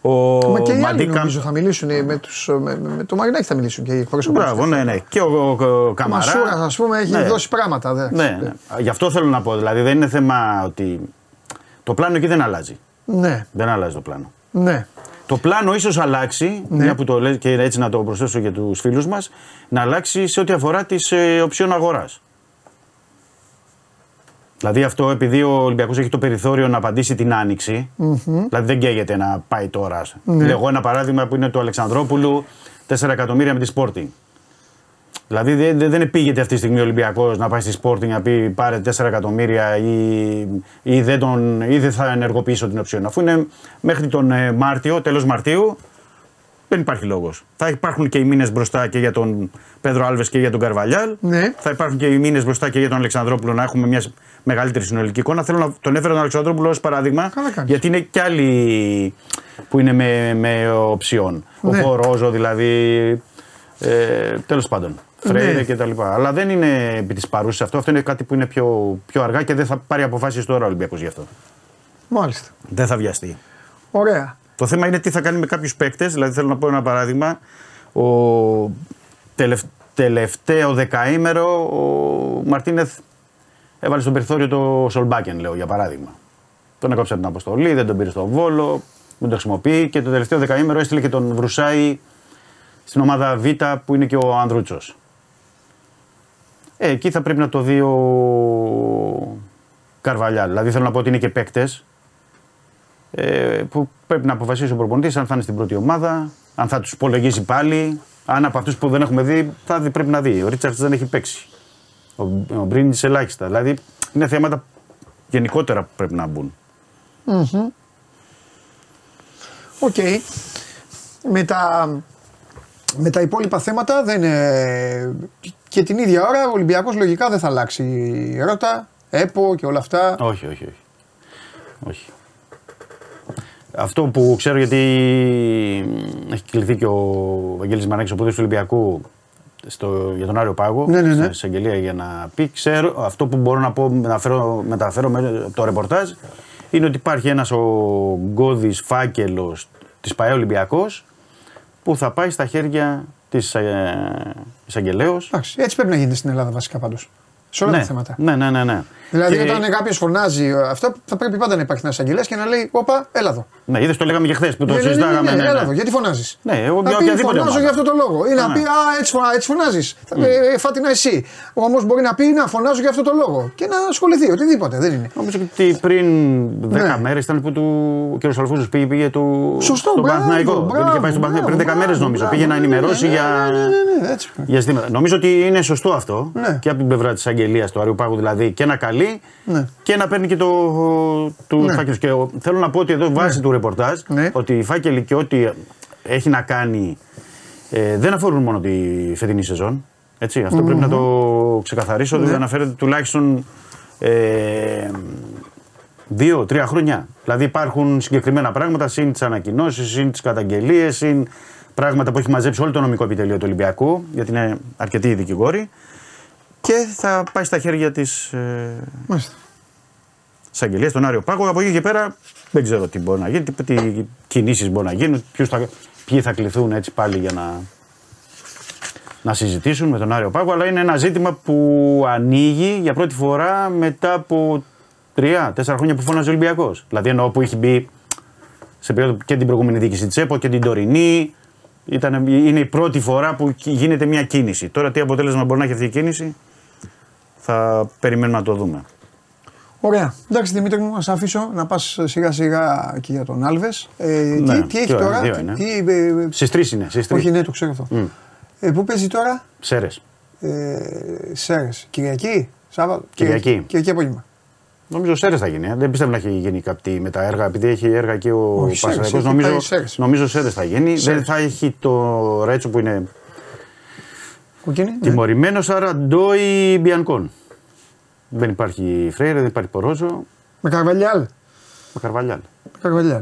H: Ο
A: Μα και οι άλλοι
H: Μαντίκαμ-
A: νομίζω θα μιλήσουν ε, με, τους, με, με, με το Μαρινάκη θα μιλήσουν και οι εκπρόσωποι.
H: Μπράβο, ναι, ναι. Και ο, ο, ο
A: Ο
H: Καμαρά.
A: Μασούρας, ας πούμε, έχει
H: Ναι.
A: δώσει πράγματα. Δε.
H: Ναι, ναι. Γι' αυτό θέλω να πω. Δηλαδή δεν είναι θέμα ότι. Το πλάνο εκεί δεν αλλάζει.
A: ναι,
H: Δεν αλλάζει το πλάνο.
A: ναι.
H: Το πλάνο ίσως αλλάξει,
A: Ναι.
H: μια που το λέει και έτσι να το προσθέσω για τους φίλους μας, να αλλάξει σε ό,τι αφορά τις ε, οψιών αγοράς. Δηλαδή αυτό επειδή ο Ολυμπιακός έχει το περιθώριο να απαντήσει την άνοιξη, δηλαδή δεν καίγεται να πάει τώρα.
A: Ναι.
H: Λέγω ένα παράδειγμα που είναι του Αλεξανδρόπουλου, 4 εκατομμύρια με τη Sporting. Δηλαδή δεν, δεν, δεν πήγεται αυτή τη στιγμή ο Ολυμπιακός να πάει στη Sporting να πει πάρε 4 εκατομμύρια ή, ή, δεν, τον, ή δεν θα ενεργοποιήσω την οψιόν. Αφού είναι μέχρι τον ε, Μάρτιο, τέλος Μαρτίου, δεν υπάρχει λόγος. Θα υπάρχουν και οι μήνες μπροστά και για τον Πέδρο Άλβες και για τον Καρβαλιάλ.
A: Ναι.
H: Θα υπάρχουν και οι μήνες μπροστά και για τον Αλεξανδρόπουλο να έχουμε μια μεγαλύτερη συνολική εικόνα. Θέλω να τον έφερα τον Αλεξανδρόπουλο ως παράδειγμα,
A: Καλά κάνεις.
H: γιατί είναι κι άλλοι που είναι με, με οψιόν.
A: Ναι.
H: Ο Πορόζο δηλαδή. Ε, Τέλος πάντων. Φρέιρε
A: Ναι.
H: και τα λοιπά. Αλλά δεν είναι επί της παρούσης αυτό. Αυτό είναι κάτι που είναι πιο, πιο αργά και δεν θα πάρει αποφάσεις τώρα ο Ολυμπιακός γι' αυτό.
A: Μάλιστα.
H: Δεν θα βιαστεί.
A: Ωραία.
H: Το θέμα είναι τι θα κάνει με κάποιους παίκτες. Δηλαδή, θέλω να πω ένα παράδειγμα. Ο τελευ... τελευταίο δεκαήμερο ο Μαρτίνεθ έβαλε στο περιθώριο το Σολμπάκεν, λέω για παράδειγμα. Τον έκοψε από την αποστολή, δεν τον πήρε στο βόλο, δεν το χρησιμοποιεί και το τελευταίο δεκαήμερο έστειλε και τον Βρουσάη στην ομάδα Β που είναι και ο Ανδρούτσος. Ε, εκεί θα πρέπει να το δει ο Καρβαλιάλ. Δηλαδή θέλω να πω ότι είναι και παίκτες ε, που πρέπει να αποφασίσει ο προπονητής αν θα είναι στην πρώτη ομάδα, αν θα τους υπολογίζει πάλι. Αν από αυτούς που δεν έχουμε δει, θα δει, πρέπει να δει. Ο Ρίτσαρτς δεν έχει παίξει. Ο, ο Μπρίνιτς ελάχιστα. Δηλαδή είναι θέματα γενικότερα που πρέπει να μπουν.
A: Οκ. Με τα, με τα υπόλοιπα θέματα δεν είναι... Και την ίδια ώρα ο Ολυμπιακός λογικά δεν θα αλλάξει ρότα, ΕΠΟ και όλα αυτά.
H: Όχι, όχι, όχι. όχι. Αυτό που ξέρω γιατί έχει κληθεί και ο Βαγγέλης Μανάκης, ο ποδής του Ολυμπιακού, στο, για τον Άριο Πάγο,
A: Ναι, ναι, ναι.
H: στην εισαγγελία για να πει, ξέρω, αυτό που μπορώ να πω, μεταφέρω, μεταφέρω με από το ρεπορτάζ, είναι ότι υπάρχει ένας ο Γκώδης φάκελος της ΠαΕ Ολυμπιακός, που θα πάει στα χέρια της ε, εισαγγελέως.
A: Εντάξει, έτσι πρέπει να γίνεται στην Ελλάδα βασικά πάντως. Σε όλα
H: ναι,
A: τα θέματα.
H: ναι, ναι, ναι, ναι.
A: Δηλαδή,
H: Και-
A: όταν κάποιος φωνάζει ε, αυτό, θα πρέπει πάντα να υπάρχει ένας εισαγγελέα και να λέει: Όπα, έλα εδώ.
H: Ναι, είδες το λέγαμε και χθες που το
A: Ναι, ναι, ναι,
H: συζητάγαμε.
A: ναι,
H: ναι, ναι.
A: έλα εδώ, γιατί φωνάζεις;
H: Ναι, εγώ
A: να
H: για
A: πει
H: οποιαδήποτε
A: φωνάζω
H: ομάδα.
A: για αυτό το λόγο. Ή να
H: Ναι.
A: πει Α, έτσι, φω- έτσι φωνάζεις. Ε, φάτινα εσύ. Όμως μπορεί να πει Να φωνάζω για αυτό το λόγο. Και να ασχοληθεί, οτιδήποτε. Δεν είναι.
H: Νομίζω ότι πριν 10
A: Ναι.
H: μέρες ήταν που του, ο κ. Αλφούζο πήγε, πήγε του,
A: Σωστό,
H: στον
A: μπράβο,
H: Παναθηναϊκό. Δεν
A: μπράβο,
H: είχε πάει στον Παναθηναϊκό πριν 10
A: μπράβο,
H: μέρες νομίζω.
A: μπράβο,
H: πήγε να
A: ναι,
H: ενημερώσει
A: ναι,
H: για,
A: ναι, ναι, ναι, έτσι.
H: για ζητήματα. Νομίζω ότι είναι σωστό αυτό
A: Ναι.
H: και από την πλευρά της αγγελίας του Αριού Πάγου δηλαδή και να καλεί
A: Ναι.
H: και να παίρνει και το, του
A: Ναι.
H: φάκελου. Και ο- θέλω να πω ότι εδώ βάσει του ρεπορτάζ
A: Ναι.
H: ότι οι φάκελοι και ό,τι έχει να κάνει ε, δεν αφορούν μόνο τη φετινή σεζόν. Έτσι, αυτό πρέπει να το ξεκαθαρίσω.
A: Ναι.
H: ότι αναφέρεται τουλάχιστον ε, δύο-τρία χρόνια. Δηλαδή υπάρχουν συγκεκριμένα πράγματα, συν τις ανακοινώσεις, συν τις καταγγελίες, συν πράγματα που έχει μαζέψει όλο το νομικό επιτελείο του Ολυμπιακού, γιατί είναι αρκετοί οι δικηγόροι. Και θα πάει στα χέρια της ε,
A: Μάλιστα.
H: εισαγγελία, τον Άριο Πάγο. Από εκεί και πέρα δεν ξέρω τι μπορεί να γίνει, τι, τι κινήσεις μπορεί να γίνουν, ποιους θα, ποιοι θα κληθούν έτσι πάλι για να, να συζητήσουν με τον Άριο Πάγο. Αλλά είναι ένα ζήτημα που ανοίγει για πρώτη φορά μετά από τρία-τέσσερα χρόνια που φώναζε ο Ολυμπιακός. Δηλαδή εννοώ που έχει μπει σε περίοδο και την προηγούμενη διοίκηση της ΕΠΟ και την τωρινή. Ήταν, είναι η πρώτη φορά που γίνεται μια κίνηση. Τώρα τι αποτέλεσμα μπορεί να έχει αυτή η κίνηση; Θα περιμένουμε να το δούμε.
A: Ωραία. Εντάξει, Δημήτρη μου, να σε αφήσω να πας σιγά σιγά και για τον Άλβες. Ε,
H: Ναι,
A: τι, τι έχει
H: δύο είναι,
A: τώρα;
H: δύο είναι.
A: Τι, ε,
H: Στις τρεις είναι. Στις τρεις.
A: όχι, ναι, το ξέρω αυτό. Ε, πού παίζει τώρα,
H: Σέρες.
A: ε, Σέρες. Κυριακή, Σάββατο.
H: Κυριακή.
A: Κυριακή απόγευμα.
H: Νομίζω Σέρες θα γίνει. ε. Δεν πιστεύω να έχει γίνει κάτι με τα έργα. Επειδή έχει έργα εκεί ο
A: Όχι, Σέρres,
H: Πασαραϊκός,
A: έχει
H: νομίζω,
A: πάει Σέρres.
H: νομίζω Σέρες θα γίνει.
A: Σέρες.
H: Δεν θα έχει το Ρέτσο που είναι
A: Κοκκίνη. Ναι.
H: τιμωρημένος. Άρα Ντόι Μπιανκόν. Δεν υπάρχει Φρέιρε, δεν υπάρχει Πορόζο.
A: Με Καρβαλιάλ.
H: Ο Καρβαλιάλ.
A: Με Καρβαλιάλ.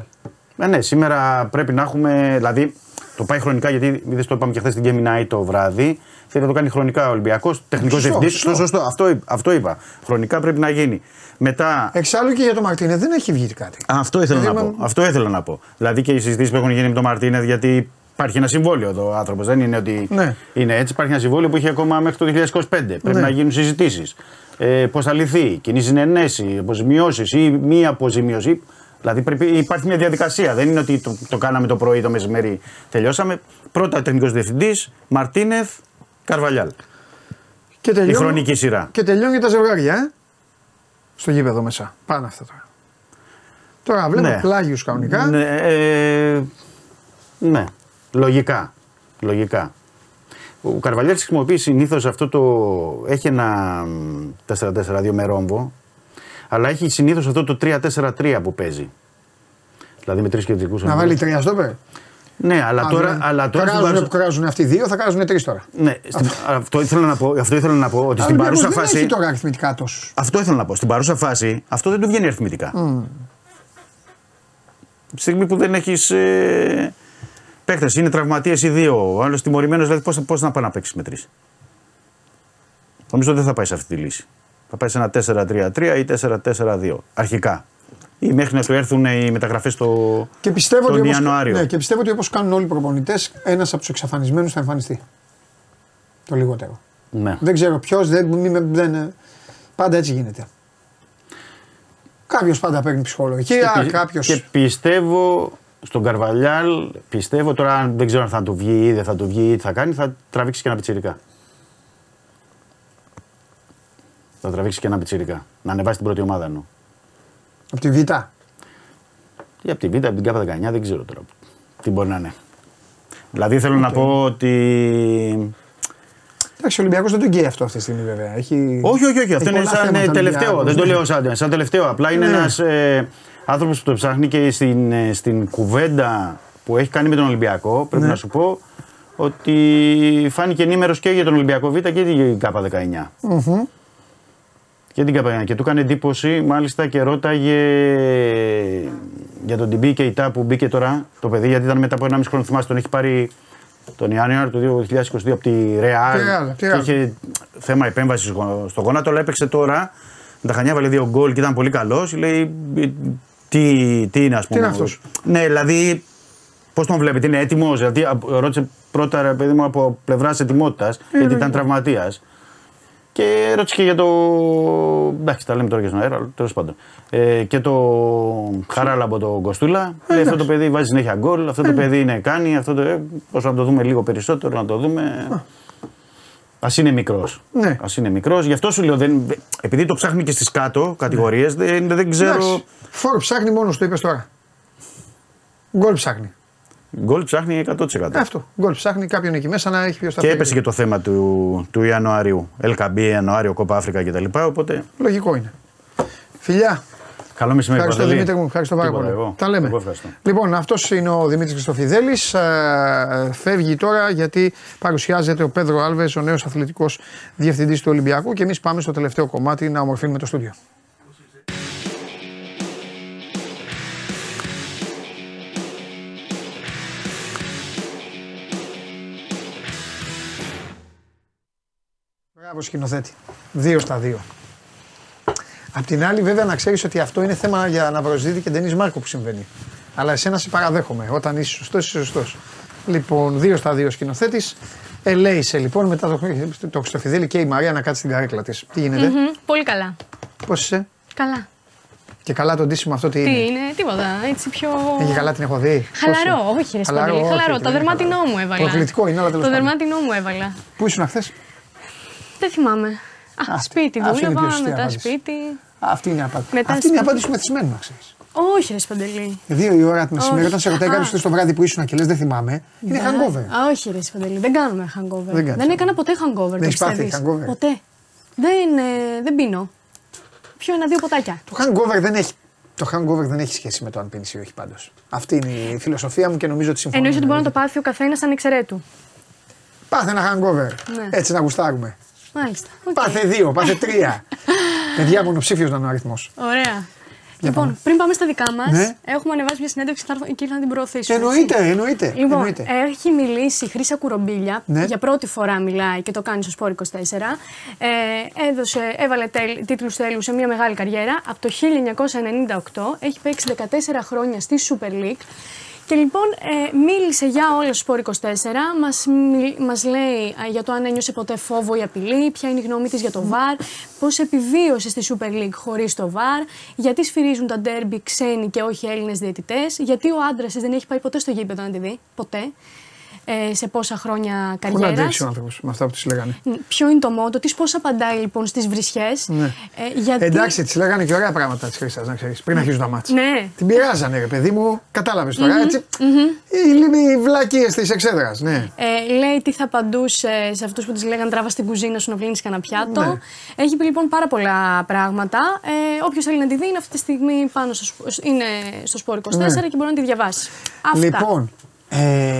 H: Ε, ναι, σήμερα πρέπει να έχουμε. Δηλαδή, το πάει χρονικά γιατί δεν το είπαμε και χθες στην Game Night το βράδυ. Θέλει να το κάνει χρονικά ο Ολυμπιακός. Τεχνικός
A: Σωστό,
H: διευθυντής.
A: σωστό.
H: Σωστό, σωστό. Αυτό, είπα- αυτό είπα. Χρονικά πρέπει να γίνει. Μετά.
A: Εξάλλου και για τον Μαρτίνε δεν έχει βγει κάτι.
H: Αυτό ήθελα
A: Δηλαδή,
H: να
A: με-
H: πω. Αυτό ήθελα να πω. Δηλαδή και οι συζητήσεις που έχουν γίνει με τον Μαρτίνεθ, γιατί υπάρχει ένα συμβόλαιο εδώ ο άνθρωπος. Δεν είναι ότι
A: Ναι.
H: είναι έτσι. Υπάρχει ένα συμβόλαιο που έχει ακόμα μέχρι το 2025. Πρέπει
A: Ναι.
H: να γίνουν συζητήσεις. Ε, Πώς θα λυθεί, κοινή συνενέση, αποζημιώσεις ή μη αποζημίωση. Δηλαδή πρέπει, υπάρχει μια διαδικασία. Δεν είναι ότι το, το κάναμε το πρωί, το μεσημέρι τελειώσαμε. Πρώτα τεχνικός διευθυντής, Μαρτίνεθ, Καρβαλιάλ.
A: Και
H: Η
A: τελειώνει,
H: χρονική σειρά.
A: και τελειώνει τα ζευγάρια, ε. Στο γήπεδο μέσα. Πάνε αυτά τώρα. Τώρα βλέπω
H: Ναι.
A: πλάγιους κανονικά.
H: Ναι, ε, ναι, λογικά. Λογικά. Ο Καρβαλιέρης χρησιμοποιεί συνήθως αυτό το. Έχει ένα μ, 4-4-2 με ρόμβο, αλλά έχει συνήθως αυτό το 3-4-3 που παίζει. Δηλαδή με τρεις κεντρικούς
A: Να βάλει τρία στόπερ.
H: Ναι, αλλά
A: Α,
H: τώρα.
A: δηλαδή,
H: Αλλά τώρα στην
A: κράζουν
H: παρούσα-
A: που κράζουν αυτοί οι δύο, θα κράζουν τρεις τώρα.
H: ναι, στην- αυτό, ήθελα να πω, αυτό ήθελα να πω ότι στην
A: Αλλά ο
H: παρούσα
A: Ολυμπιακός
H: φάση.
A: Δεν έχει τώρα αριθμητικά τόσους.
H: Αυτό ήθελα να πω. Στην παρούσα φάση αυτό δεν του βγαίνει αριθμητικά. Στη στιγμή που δεν έχεις ε, παίκτε, είναι τραυματίες οι δύο. Ο άλλος τιμωρημένος, δηλαδή πώς πώς να πάει να παίξει με τρεις. Νομίζω δεν θα πάει σε αυτή τη λύση. Θα πάει σε ένα 4-3-3 ή 4-4-2. Αρχικά. Ή μέχρι να του έρθουν οι μεταγραφές στο
A: Και πιστεύω,
H: τον
A: ότι όπως,
H: Ιανουάριο.
A: ναι, και πιστεύω ότι όπως κάνουν όλοι οι προπονητές, ένας από τους εξαφανισμένους θα εμφανιστεί. Το λιγότερο.
H: Ναι.
A: Δεν ξέρω ποιος, δεν, μη με- δεν, πάντα έτσι γίνεται. Κάποιος πάντα παίρνει ψυχολογία,
H: πι-
A: κάποιο.
H: και πιστεύω στον Καρβαλιάλ, πιστεύω τώρα αν δεν ξέρω αν θα του βγει ή δεν θα του βγει ή τι θα κάνει, θα τραβήξει και ένα πιτσιρικά. Θα τραβήξει και ένα πιτσιρικά. Να ανεβάσει την πρώτη ομάδα εννοώ.
A: Από τη Β;
H: Ή από τη Β, από την ΚΑΠΑ 19, δεν ξέρω τώρα τι μπορεί να είναι. Δηλαδή θέλω να πω ότι.
A: Εντάξει, ο Ολυμπιακός δεν τον καίει αυτό αυτή τη στιγμή βέβαια. Έχει,
H: Όχι, όχι, όχι. Αυτό
A: έχει
H: είναι
A: πολλά
H: σαν
A: θέματα
H: ε, τελευταίο.
A: Ολυμπιακός,
H: Δεν το
A: ναι.
H: λέω σαν, σαν τελευταίο. Απλά είναι
A: Ναι.
H: ένας ε, άνθρωπος που το ψάχνει και στην, ε, στην κουβέντα που έχει κάνει με τον Ολυμπιακό. Πρέπει
A: Ναι.
H: να σου πω ότι φάνηκε ενήμερος και για τον Ολυμπιακό Β και για την ΚΑΠΑ 19. Και την ΚΑΠΑ 19. Και του έκανε εντύπωση, μάλιστα και ρώταγε για τον Τιμπή και η ΤΑ που μπήκε τώρα το παιδί, γιατί ήταν μετά από 1,5 χρόνο. Θυμάστε, τον έχει πάρει τον Ιανουάριο του 2022 από τη Ρεάλ.
A: Τη Real, τη
H: Και
A: Real.
H: είχε θέμα επέμβασης στο γόνατο, αλλά έπαιξε τώρα. Με τα Χανιά βάλε δύο γκολ και ήταν πολύ καλός. Λέει τι, τι είναι, ας πούμε.
A: είναι αυτός;
H: Ναι, δηλαδή πώς τον βλέπετε, είναι έτοιμος. Δηλαδή, α- ρώτησε πρώτα ρε παιδί μου από πλευράς ετοιμότητας, γιατί ήταν τραυματίας. Και ρώτησε και για το. Εντάξει, τα λέμε τώρα και στον αέρα, τέλος πάντων. Ε, και το Χαράλα από τον Κοστούλα. Λέει αυτό το παιδί βάζει συνέχεια γκολ, αυτό το παιδί είναι κάνει, αυτό το. Ε, πώς να το δούμε λίγο περισσότερο, να το δούμε. Α είναι μικρός.
A: Ναι.
H: Α είναι μικρός. Γι' αυτό σου λέω, δεν, επειδή το ψάχνει και στις κάτω κατηγορίες, δεν, δεν ξέρω.
A: Εντάξει, Φόρ ψάχνει μόνος το είπες τώρα. Γκολ ψάχνει.
H: Γκολ ψάχνει 100%.
A: Ε, Αυτό. Γκολ ψάχνει κάποιον εκεί μέσα να έχει πιο
H: Και
A: σταθερή.
H: έπεσε και το θέμα του, του Ιανουαρίου. LKB, Ιανουάριο, Κόπα Αφρικα κτλ. Οπότε.
A: Λογικό είναι. Φιλιά.
H: Καλό μεσημέρι,
A: Ευχαριστώ
H: Παντελή.
A: Δημήτρη μου, ευχαριστώ πάρα
H: Τίποτα,
A: πολύ.
H: εγώ.
A: Τα λέμε.
H: Εγώ ευχαριστώ.
A: Λοιπόν, αυτός είναι ο Δημήτρης Χριστοφιδέλης. φεύγει τώρα γιατί παρουσιάζεται ο Πέδρο Άλβες, ο νέος αθλητικός διευθυντής του Ολυμπιακού. Και εμείς πάμε στο τελευταίο κομμάτι να ομορφύνουμε το στούντιο. Μπράβο σκηνοθέτη. Δύο στα δύο. Απ' την άλλη, βέβαια, να ξέρεις ότι αυτό είναι θέμα για να προσδίδει και Ντενής Μάρκο που συμβαίνει. Αλλά εσένα σε παραδέχομαι. Όταν είσαι σωστός, είσαι σωστός. Λοιπόν, δύο στα δύο σκηνοθέτης. Ελέησε λοιπόν μετά το, το Χριστοφιδέλη και η Μαρία να κάτσει στην καρέκλα της. Τι γίνεται,
I: Μμμ, Πολύ καλά.
A: πώς είσαι,
I: Καλά.
A: και καλά το ντύσιμο αυτό τι,
I: Τι
A: είναι;
I: είναι, τίποτα. Έτσι πιο.
A: Έχει καλά την έχω δει. Πώς
I: Χαλαρό,
A: είναι;
I: όχι ρε
A: Χαλαρό,
I: Σπαντελή,
A: όχι,
I: χαλαρό.
A: δεν
I: Το
A: είναι
I: δερμάτινό
A: χαλαρό.
I: μου έβαλα.
A: Προκλητικό είναι, αλλά τέλο
I: Το
A: πάντων.
I: δερμάτινό μου έβαλα.
A: Πού ήσουν χθες,
I: Δεν θυμάμαι. Α,
A: Αυτή-
I: σπίτι
A: αυτή είναι η
I: δούλευα,
A: πιο σωστή
I: μετά
A: απάντηση.
I: σπίτι.
A: Αυτή είναι η απάντηση.
I: Μετά
A: Αυτή είναι η
I: σπίτι.
A: απάντηση του μεθυσμένου, να ξέρεις.
I: Όχι ρε Σπαντελή.
A: Δύο η ώρα τη μεσημέρι,
I: Όχι.
A: όταν σε ρωτάει
I: Α.
A: κάποιος το βράδυ που ήσουν και λες δεν θυμάμαι, είναι hangover.
I: Α, όχι ρε Σπαντελή, δεν κάνουμε hangover.
A: Δεν κάνεις
I: Δεν έκανα ποτέ hangover.
A: Δεν
I: το
A: έχεις πάθει
I: πιστεύεις.
A: hangover?
I: Ποτέ. Δεν, ε, δεν πίνω. Πιο ένα-δύο ποτάκια.
A: Το hangover δεν έχει. Το hangover δεν έχει σχέση με το αν πίνεις ή όχι πάντως. Αυτή είναι η φιλοσοφία μου και νομίζω ότι συμφωνώ.
I: Εννοείς ότι μπορεί να το πάθει ο καθένας ανεξαιρέτου.
A: Πάθε ένα hangover.
I: Ναι.
A: Έτσι να γουστάρουμε.
I: Μάλιστα. Οκ.
A: Πάθε δύο, πάθε τρία. <laughs> Παιδιά, μονοψήφιος να είναι ο αριθμός.
I: Ωραία. Λοιπόν, πριν πάμε στα δικά μας,
A: Ναι.
I: έχουμε ανεβάσει μια συνέντευξη θα έρθω- και ήρθα να την προωθήσουμε.
A: Εννοείται,
I: έτσι.
A: εννοείται.
I: Λοιπόν,
A: εννοείται.
I: έχει μιλήσει η Χρύσα Κουρομπίλια,
A: Ναι.
I: για πρώτη φορά μιλάει και το κάνει στο Sport 24. Ε, έδωσε, έβαλε τέλ, τίτλους τέλους σε μια μεγάλη καριέρα. Από το 1998 έχει παίξει 14 χρόνια στη Super League. Και λοιπόν ε, μίλησε για όλο το Σπόρ 24, μας, μιλ- μας λέει α, για το αν ένιωσε ποτέ φόβο ή απειλή, ποια είναι η γνώμη της για το VAR, πώς επιβίωσε στη Super League χωρίς το VAR, γιατί σφυρίζουν τα ντέρμπι ξένοι και όχι Έλληνες διαιτητές, γιατί ο άντρας της δεν έχει πάει ποτέ στο γήπεδο να τη δει, ποτέ, ε, σε πόσα χρόνια
A: Πού να
I: καριέρας.
A: αντέξει ο άνθρωπος με αυτά που της λέγανε;
I: Ποιο είναι το μότο της, πώς απαντάει λοιπόν στις βρισιές.
A: Ναι.
I: Ε, γιατί...
A: Εντάξει, της λέγανε και ωραία πράγματα της Χρυσάς, να ξέρεις, πριν αρχίσουν τα μάτια.
I: Ναι.
A: Την πειράζανε, ρε παιδί μου, κατάλαβες τώρα. έτσι. Οι λίγοι βλακίες της εξέδρας, ναι.
I: Ε, λέει τι θα απαντούσε σε αυτούς που της λέγανε τράβα στην κουζίνα σου να πλύνει κανένα πιάτο.
A: Ναι.
I: Έχει πει λοιπόν πάρα πολλά πράγματα. Ε, Όποιος θέλει να τη δει είναι αυτή τη στιγμή πάνω στο, σπ- είναι στο Σπόρ 24
A: Ναι.
I: και μπορεί να τη διαβάσει. Αυτά.
A: Λοιπόν, ε,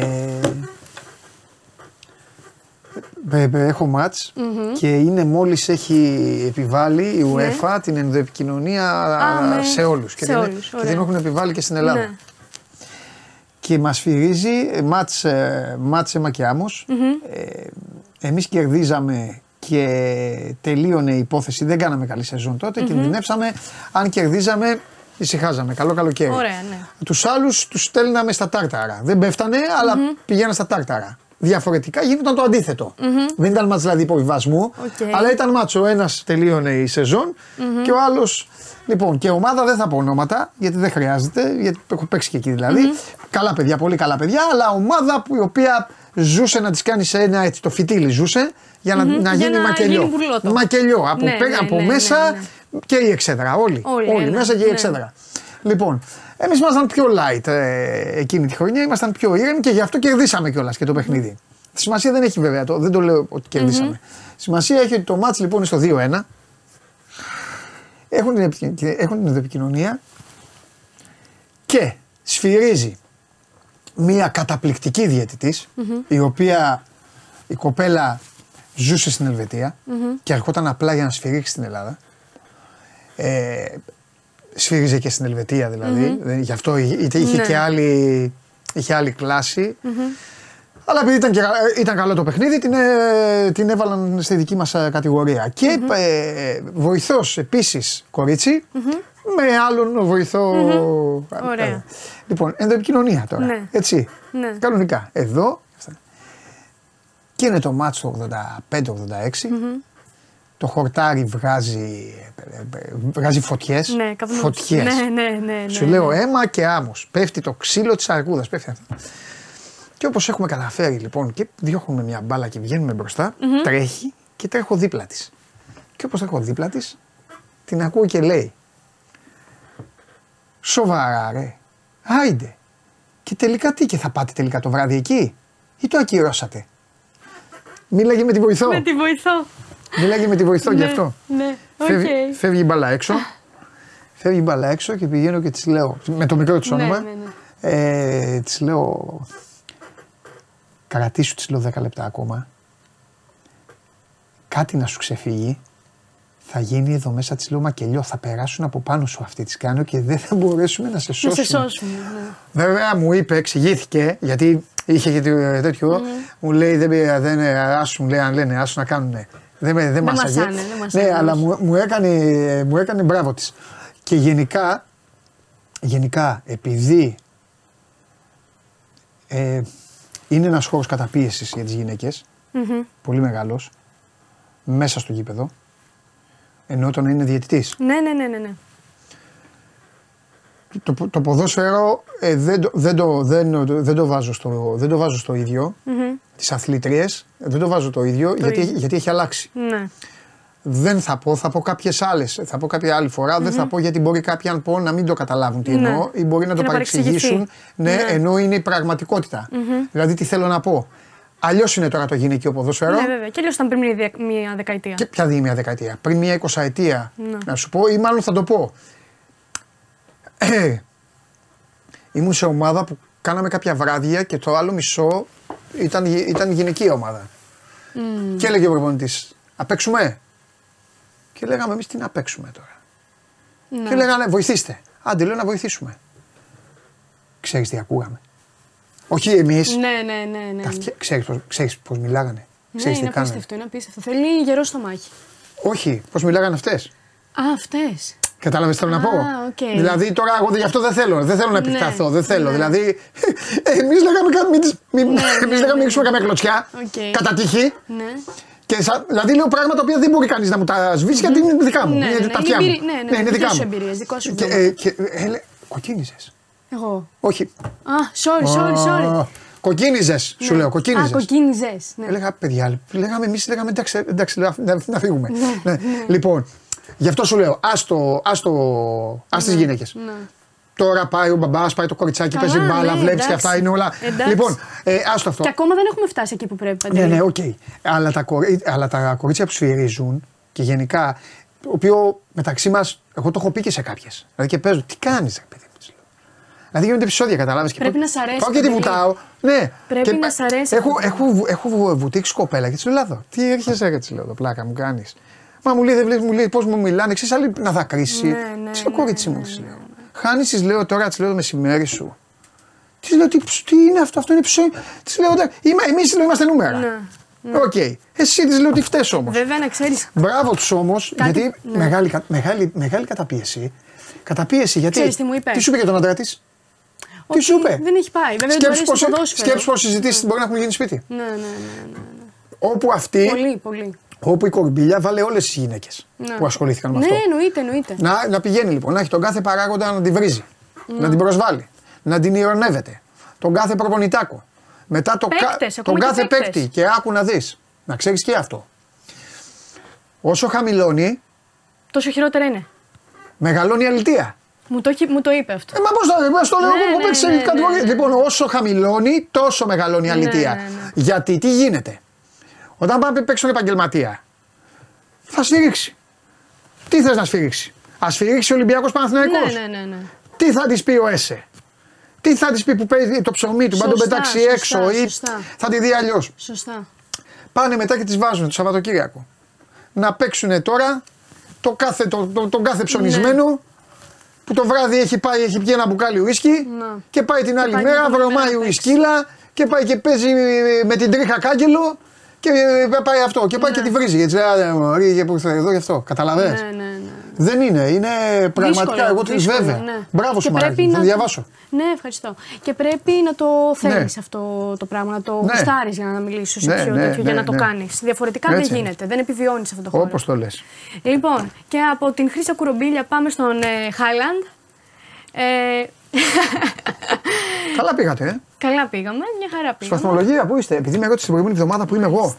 A: ε, ε, έχω μάτς και είναι μόλις έχει επιβάλει η UEFA την ενδοεπικοινωνία
I: Ναι. Α, με-
A: σε όλους. Και,
I: σε
A: την,
I: όλους,
A: και
I: ωραία.
A: την έχουν επιβάλει και στην Ελλάδα.
I: Ναι.
A: Και μας σφυρίζει ε, μάτς, ε, μάτς αίμα και άμμος Ε, εμείς κερδίζαμε και τελείωνε η υπόθεση. Δεν κάναμε καλή σεζόν τότε. Κινδυνεύσαμε. Αν κερδίζαμε, ησυχάζαμε. Καλό καλοκαίρι.
I: Ωραία, ναι.
A: Τους άλλους τους στέλναμε στα τάρταρα. Δεν πέφτανε, αλλά πηγαίναν στα τάρταρα. Διαφορετικά γινόταν το αντίθετο Δεν ήταν μάτς δηλαδή υποβιβασμού,
I: Οκ.
A: αλλά ήταν μάτς. Ο ένας τελείωνε η σεζόν και ο άλλος. Λοιπόν, και ομάδα δεν θα πω ονόματα, γιατί δεν χρειάζεται, γιατί έχω παίξει και εκεί δηλαδή. Καλά παιδιά, πολύ καλά παιδιά, αλλά ομάδα που, η οποία ζούσε να της κάνει σε ένα έτσι το φυτίλι ζούσε για να, να
I: Για
A: γίνει
I: να
A: μακελιό.
I: γίνει μπουρλότο.
A: Μακελιό. Από,
I: Ναι,
A: πέ-
I: ναι,
A: από
I: ναι,
A: μέσα
I: ναι, ναι.
A: Και η εξέδρα. Όλοι.
I: Όλοι,
A: όλοι
I: ένα,
A: μέσα και η
I: ναι.
A: εξέδρα. Λοιπόν, εμείς ήμασταν πιο light ε, εκείνη τη χρονιά, ήμασταν πιο ήρεμοι και γι' αυτό κερδίσαμε κιόλας και το παιχνίδι. Σημασία δεν έχει βέβαια, το, δεν το λέω ότι κερδίσαμε. Σημασία έχει ότι το μάτς λοιπόν είναι στο 2-1. Έχουν την, επικοι- έχουν την επικοινωνία και σφυρίζει μια καταπληκτική διαιτητής, η οποία η κοπέλα ζούσε στην ελβετια και ερχόταν απλά για να σφυρίξει στην Ελλάδα. Ε, σφύριζε και στην Ελβετία δηλαδή, δεν- γι' αυτό είχε, είχε
I: Ναι.
A: και άλλη, είχε άλλη κλάση. Αλλά επειδή ήταν, και, ήταν καλό το παιχνίδι, την, ε, την έβαλαν στη δική μας ε, κατηγορία. Και ε, βοηθός επίσης κορίτσι, με άλλον βοηθό.
I: Ωραία.
A: Ε, Λοιπόν, ενδοεπικοινωνία τώρα.
I: Ναι.
A: Έτσι.
I: Ναι.
A: Κανονικά. Εδώ. Και είναι το μάτσο το 85-86. Το χορτάρι βγάζει, ε, ε, βγάζει φωτιές.
I: Ναι, καπνούς.
A: Φωτιές.
I: Ναι, ναι, ναι, ναι,
A: Σου
I: ναι.
A: λέω αίμα και άμμος. Πέφτει το ξύλο της αρκούδας. Πέφτει αυτό. Και όπως έχουμε καταφέρει λοιπόν και διώχνουμε μια μπάλα και βγαίνουμε μπροστά, τρέχει και τρέχω δίπλα της. Και όπως τρέχω δίπλα της, την ακούω και λέει Σοβαρά ρε, άιντε. Και τελικά τι και θα πάτε τελικά το βράδυ εκεί; Ή το ακυρώσατε; Μίλαγε με τη βοηθό.
I: Με τη βοηθό.
A: Μίλαγε με τη βοηθό γι'
I: Ναι,
A: αυτό.
I: Ναι, οκ.
A: Φεύγει, φεύγει η μπαλά έξω. φεύγει η μπαλά έξω και πηγαίνω και της λέω. Με το μικρό της
I: Ναι,
A: όνομα.
I: ναι, ναι.
A: Ε, της λέω. Κρατήσου της λέω 10 λεπτά ακόμα. Κάτι να σου ξεφύγει. Θα γίνει εδώ μέσα της λέω μακελιό. Θα περάσουν από πάνω σου αυτή τη κάνω και δεν θα μπορέσουμε να σε
I: Να
A: σώσουμε.
I: σε σώσουμε. ναι.
A: Βέβαια μου είπε, εξηγήθηκε, γιατί είχε και το- τέτοιο. Μου λέει, δεν, πήρα, δεν ε, άσου, μου λέει, αν λένε, άσου να κάνουν. Δεν, με- δεν μάσαγε.
I: μασάνε, δεν μασάνε,
A: Ναι, αλλά
I: όχι.
A: μου, μου, έκανε, μου έκανε μπράβο της. Και γενικά, γενικά, επειδή ε, είναι ένας χώρος καταπίεσης για τις γυναικες πολύ μεγάλος, μέσα στο γήπεδο, ενώ όταν είναι διαιτητής.
I: Ναι, ναι, ναι, ναι, ναι.
A: Το, το ποδόσφαιρο ε, δεν, το, δεν, το, δεν, δεν, το βάζω στο, δεν το βάζω στο ίδιο. Τις αθλητρίες δεν το βάζω το ίδιο γιατί,
I: ίδιο.
A: γιατί έχει αλλάξει.
I: ναι.
A: Δεν θα πω, θα πω κάποιες άλλες. Θα πω κάποια άλλη φορά. Δεν θα πω γιατί μπορεί κάποιοι αν πω να μην το καταλάβουν τι
I: Ναι.
A: εννοώ ή μπορεί να
I: Και
A: το
I: να
A: παρεξηγήσουν.
I: παρεξηγηθεί.
A: Ναι,
I: Ναι.
A: ενώ είναι η πραγματικότητα. Δηλαδή τι θέλω να πω. Αλλιώς είναι τώρα το γυναικείο ποδόσφαιρο.
I: Ναι, βέβαια. Και αλλιώς ήταν πριν μια δια- μια δεκαετία.
A: Και ποια δει μια δεκαετία. Πριν μια εικοσαετία.
I: Ναι.
A: Να σου πω, ή μάλλον θα το πω. Ε, ήμουν σε ομάδα που κάναμε κάποια βράδια και το άλλο μισό ήταν, γυ- ήταν γυναικεία ομάδα. Και έλεγε ο προπονητής, Α παίξουμε; Και λέγαμε εμείς τι να παίξουμε τώρα;
I: Ναι.
A: Και λέγανε βοηθήστε. Άντε, λέω να βοηθήσουμε. Ξέρεις τι ακούγαμε; Όχι εμείς.
I: Ναι, ναι, ναι. ναι.
A: Ξέρεις πώς ξέρεις πώς μιλάγανε.
I: Ναι,
A: Ξέρεις τι
I: είναι
A: κάνανε.
I: απίστευτο, είναι απίστευτο. Θέλει γερό στο μάχη.
A: Όχι, πώς μιλάγανε αυτές.
I: Α, αυτές.
A: Κατάλαβες τι θέλω να
I: Α,
A: πω.
I: οκ.
A: Δηλαδή τώρα εγώ γι' αυτό δεν θέλω, δεν θέλω να
I: Ναι,
A: επεκταθώ. Δεν θέλω.
I: ναι.
A: Δηλαδή, <laughs> εμείς λέγαμε κάτι. Μην, τις- μην,
I: Ναι, <laughs>
A: εμείς
I: ναι,
A: λέγαμε
I: ναι.
A: ρίξουμε καμιά κλωτσιά.
I: Οκ.
A: Κατά τύχη.
I: Ναι.
A: Και σα, δηλαδή λέω πράγματα τα οποία δεν μπορεί κανείς να μου τα σβήσει γιατί είναι δικά μου.
I: Ναι,
A: είναι
I: ναι,
A: τα
I: είναι
A: αυτιά μου.
I: εμπειρία- ναι, ναι,
A: είναι
I: δικές
A: δικά
I: σου
A: μου.
I: εμπειρίες, δικό σου
A: Και,
I: βίωμα.
A: ε, και, ε, λέ- κοκκίνιζες.
I: Εγώ.
A: Όχι.
I: Α, sorry, sorry, sorry.
A: Κοκκίνιζε, σου
I: Ναι.
A: λέω,
I: Α,
A: κοκκίνιζε.
I: κοκκίνιζε. Ναι.
A: Έλεγα, παιδιά, λέγαμε εμείς, λέγαμε εντάξει, εντάξει να, να, να φύγουμε. Ναι. Λοιπόν, γι' αυτό σου λέω, άστο, άστο, ας τις γυναίκες.
I: Ναι.
A: Τώρα πάει ο μπαμπάς, πάει το κοριτσάκι,
I: Καλά,
A: παίζει μπάλα,
I: ναι,
A: βλέπεις και
I: εντάξει.
A: αυτά είναι όλα.
I: Εντάξει.
A: Λοιπόν, ε, άστο αυτό.
I: Και ακόμα δεν έχουμε φτάσει εκεί που πρέπει.
A: Ναι,
I: Παντελή.
A: ναι, οκ. Αλλά, τα κορί- αλλά τα κορίτσια που σφυρίζουν και γενικά, το οποίο μεταξύ μας, εγώ το έχω πει και σε κάποιες. Δηλαδή και παίζω, τι κάνεις, ρε παιδί μου. της λέω. Δηλαδή γίνονται επεισόδια, κατάλαβε.
I: Πρέπει να σ' αρέσει,
A: Πάω και τη
I: παιδί.
A: βουτάω. Ναι.
I: Πρέπει
A: Και
I: να
A: πα-
I: σ' αρέσει
A: Έχω,
I: αυτό.
A: έχω, βου- έχω βου- βουτήξει κοπέλα και της λέω, «Λάδο, Τι έρχεσαι, ρε, της λέω, το πλάκα μου κάνεις. Μα μου λέει, δεν βλέπεις, μου λέει πώς μου μιλάνε, ξέρεις άλλη να δακρύσει.
I: Ναι, ναι,
A: Τι λέω,
I: ναι,
A: κορίτσι
I: ναι,
A: μου, τη λέω. Χάνεις, της λέω τώρα, της λέω το μεσημέρι σου. Της λέω, τι, ψ- τι είναι αυτό, αυτό είναι ψωμί. Της λέω, εμείς είμαστε νούμερα.
I: Ναι,
A: Οκ. Εσύ της λέω τι φταίει όμως.
I: Βέβαια να ξέρεις.
A: Μπράβο τους όμως,
I: Κάτι-
A: γιατί
I: ναι.
A: μεγάλη, κα- μεγάλη, μεγάλη καταπίεση. Καταπίεση γιατί.
I: Ξέρεις τι μου είπες;
A: Τι σου είπε για τον άντρα της; Τι σου είπε;
I: Δεν έχει πάει. Βέβαια δεν του
A: Σκέψου
I: αρέσει το
A: πως-
I: ποδόσφαιρο.
A: σκέψου πως συζητήσεις μπορεί να έχουν γίνει σπίτι.
I: Ναι, ναι, ναι. ναι.
A: Όπου αυτή,
I: Πολύ, πολύ.
A: Όπου η κορμπίλια βάλε όλες τις γυναίκες
I: Ναι.
A: που ασχολήθηκαν με
I: Ναι,
A: αυτό.
I: εννοείται, εννοείται.
A: Να, να πηγαίνει λοιπόν, να έχει τον κάθε παράγοντα να τη βρίζει, να την προσβάλλει, να την ειρωνεύεται. Τον κάθε προπονητάκο. Μετά το κα-
I: Παίκτες,
A: τον
I: ακόμα και
A: κάθε
I: παίκτες.
A: παίκτη. Και άκου να δεις. Να ξέρεις και αυτό. Όσο χαμηλώνει,
I: Τόσο χειρότερα είναι.
A: μεγαλώνει η αλητία.
I: Μου το, έχει- μου το είπε αυτό.
A: Ε, μα πώς το λέω, το λέω
I: Ναι,
A: εγώ
I: ναι,
A: παίξει
I: ναι,
A: σε
I: ναι,
A: κατηγορία.
I: ναι.
A: Λοιπόν, όσο χαμηλώνει, τόσο μεγαλώνει η αλητία.
I: ναι, ναι.
A: Γιατί τι γίνεται; Όταν πάμε να παίξει τον επαγγελματία, θα σφυρίξει. Τι θες να σφυρίξει; Α σφυρίξει ο Ολυμπιακός Παναθηναϊκός.
I: Ναι, ναι, ναι, ναι.
A: Τι θα της πει ο ΕΣΕ. Τι θα της πει που παίζει το ψωμί του, να τον
I: Σωστά,
A: πετάξει
I: σωστά,
A: έξω ή
I: σωστά.
A: θα τη δει αλλιώς;
I: Σωστά.
A: Πάνε μετά και τις βάζουν το Σαββατοκύριακο. Να παίξουν τώρα το κάθε, το, το, τον κάθε ψωνισμένο
I: Ναι.
A: που το βράδυ έχει πάει, έχει πιει ένα μπουκάλι ουίσκι
I: Ναι.
A: και πάει την άλλη
I: πάει
A: μέρα,
I: την άλλη μέρα
A: βρωμάει
I: να παίξει.
A: ουισκίλα και πάει και παίζει με την τρίχα κάγκελο και πάει αυτό και πάει και τη βρίζει. Γιατί λέει, «Άντε, μωρή, και που ήρθε εδώ γι' αυτό. Καταλαβαίνεις.
I: Ναι, ναι, ναι.
A: Δεν είναι, είναι πραγματικά.
I: Δύσκολο,
A: εγώ τη
I: δύσκολο,
A: βέβαια.
I: ναι.
A: Μπράβο
I: Και
A: σου, Μαράκη.
I: πρέπει
A: Θα
I: να-
A: διαβάσω.
I: Ναι, ευχαριστώ. Και πρέπει να το θέλεις
A: Ναι.
I: αυτό το πράγμα, να το
A: Ναι.
I: γουστάρεις για να μιλήσεις σε
A: Ναι,
I: πιο
A: ναι,
I: τέτοιο, για
A: ναι,
I: να το
A: ναι.
I: κάνεις. Διαφορετικά
A: Έτσι
I: δεν
A: είναι.
I: γίνεται. Δεν επιβιώνεις σε αυτό το χώρο.
A: Όπως το λες.
I: Λοιπόν, και από την Χρύσα Κουρομπίλια πάμε στον ε, Highland. Ε, <laughs>
A: Καλά πήγατε, ε.
I: καλά πήγαμε, μια χαρά
A: Στη
I: πήγαμε.
A: βαθμολογία που είστε, επειδή με ρώτησες την προηγούμενη εβδομάδα που είμαι εγώ.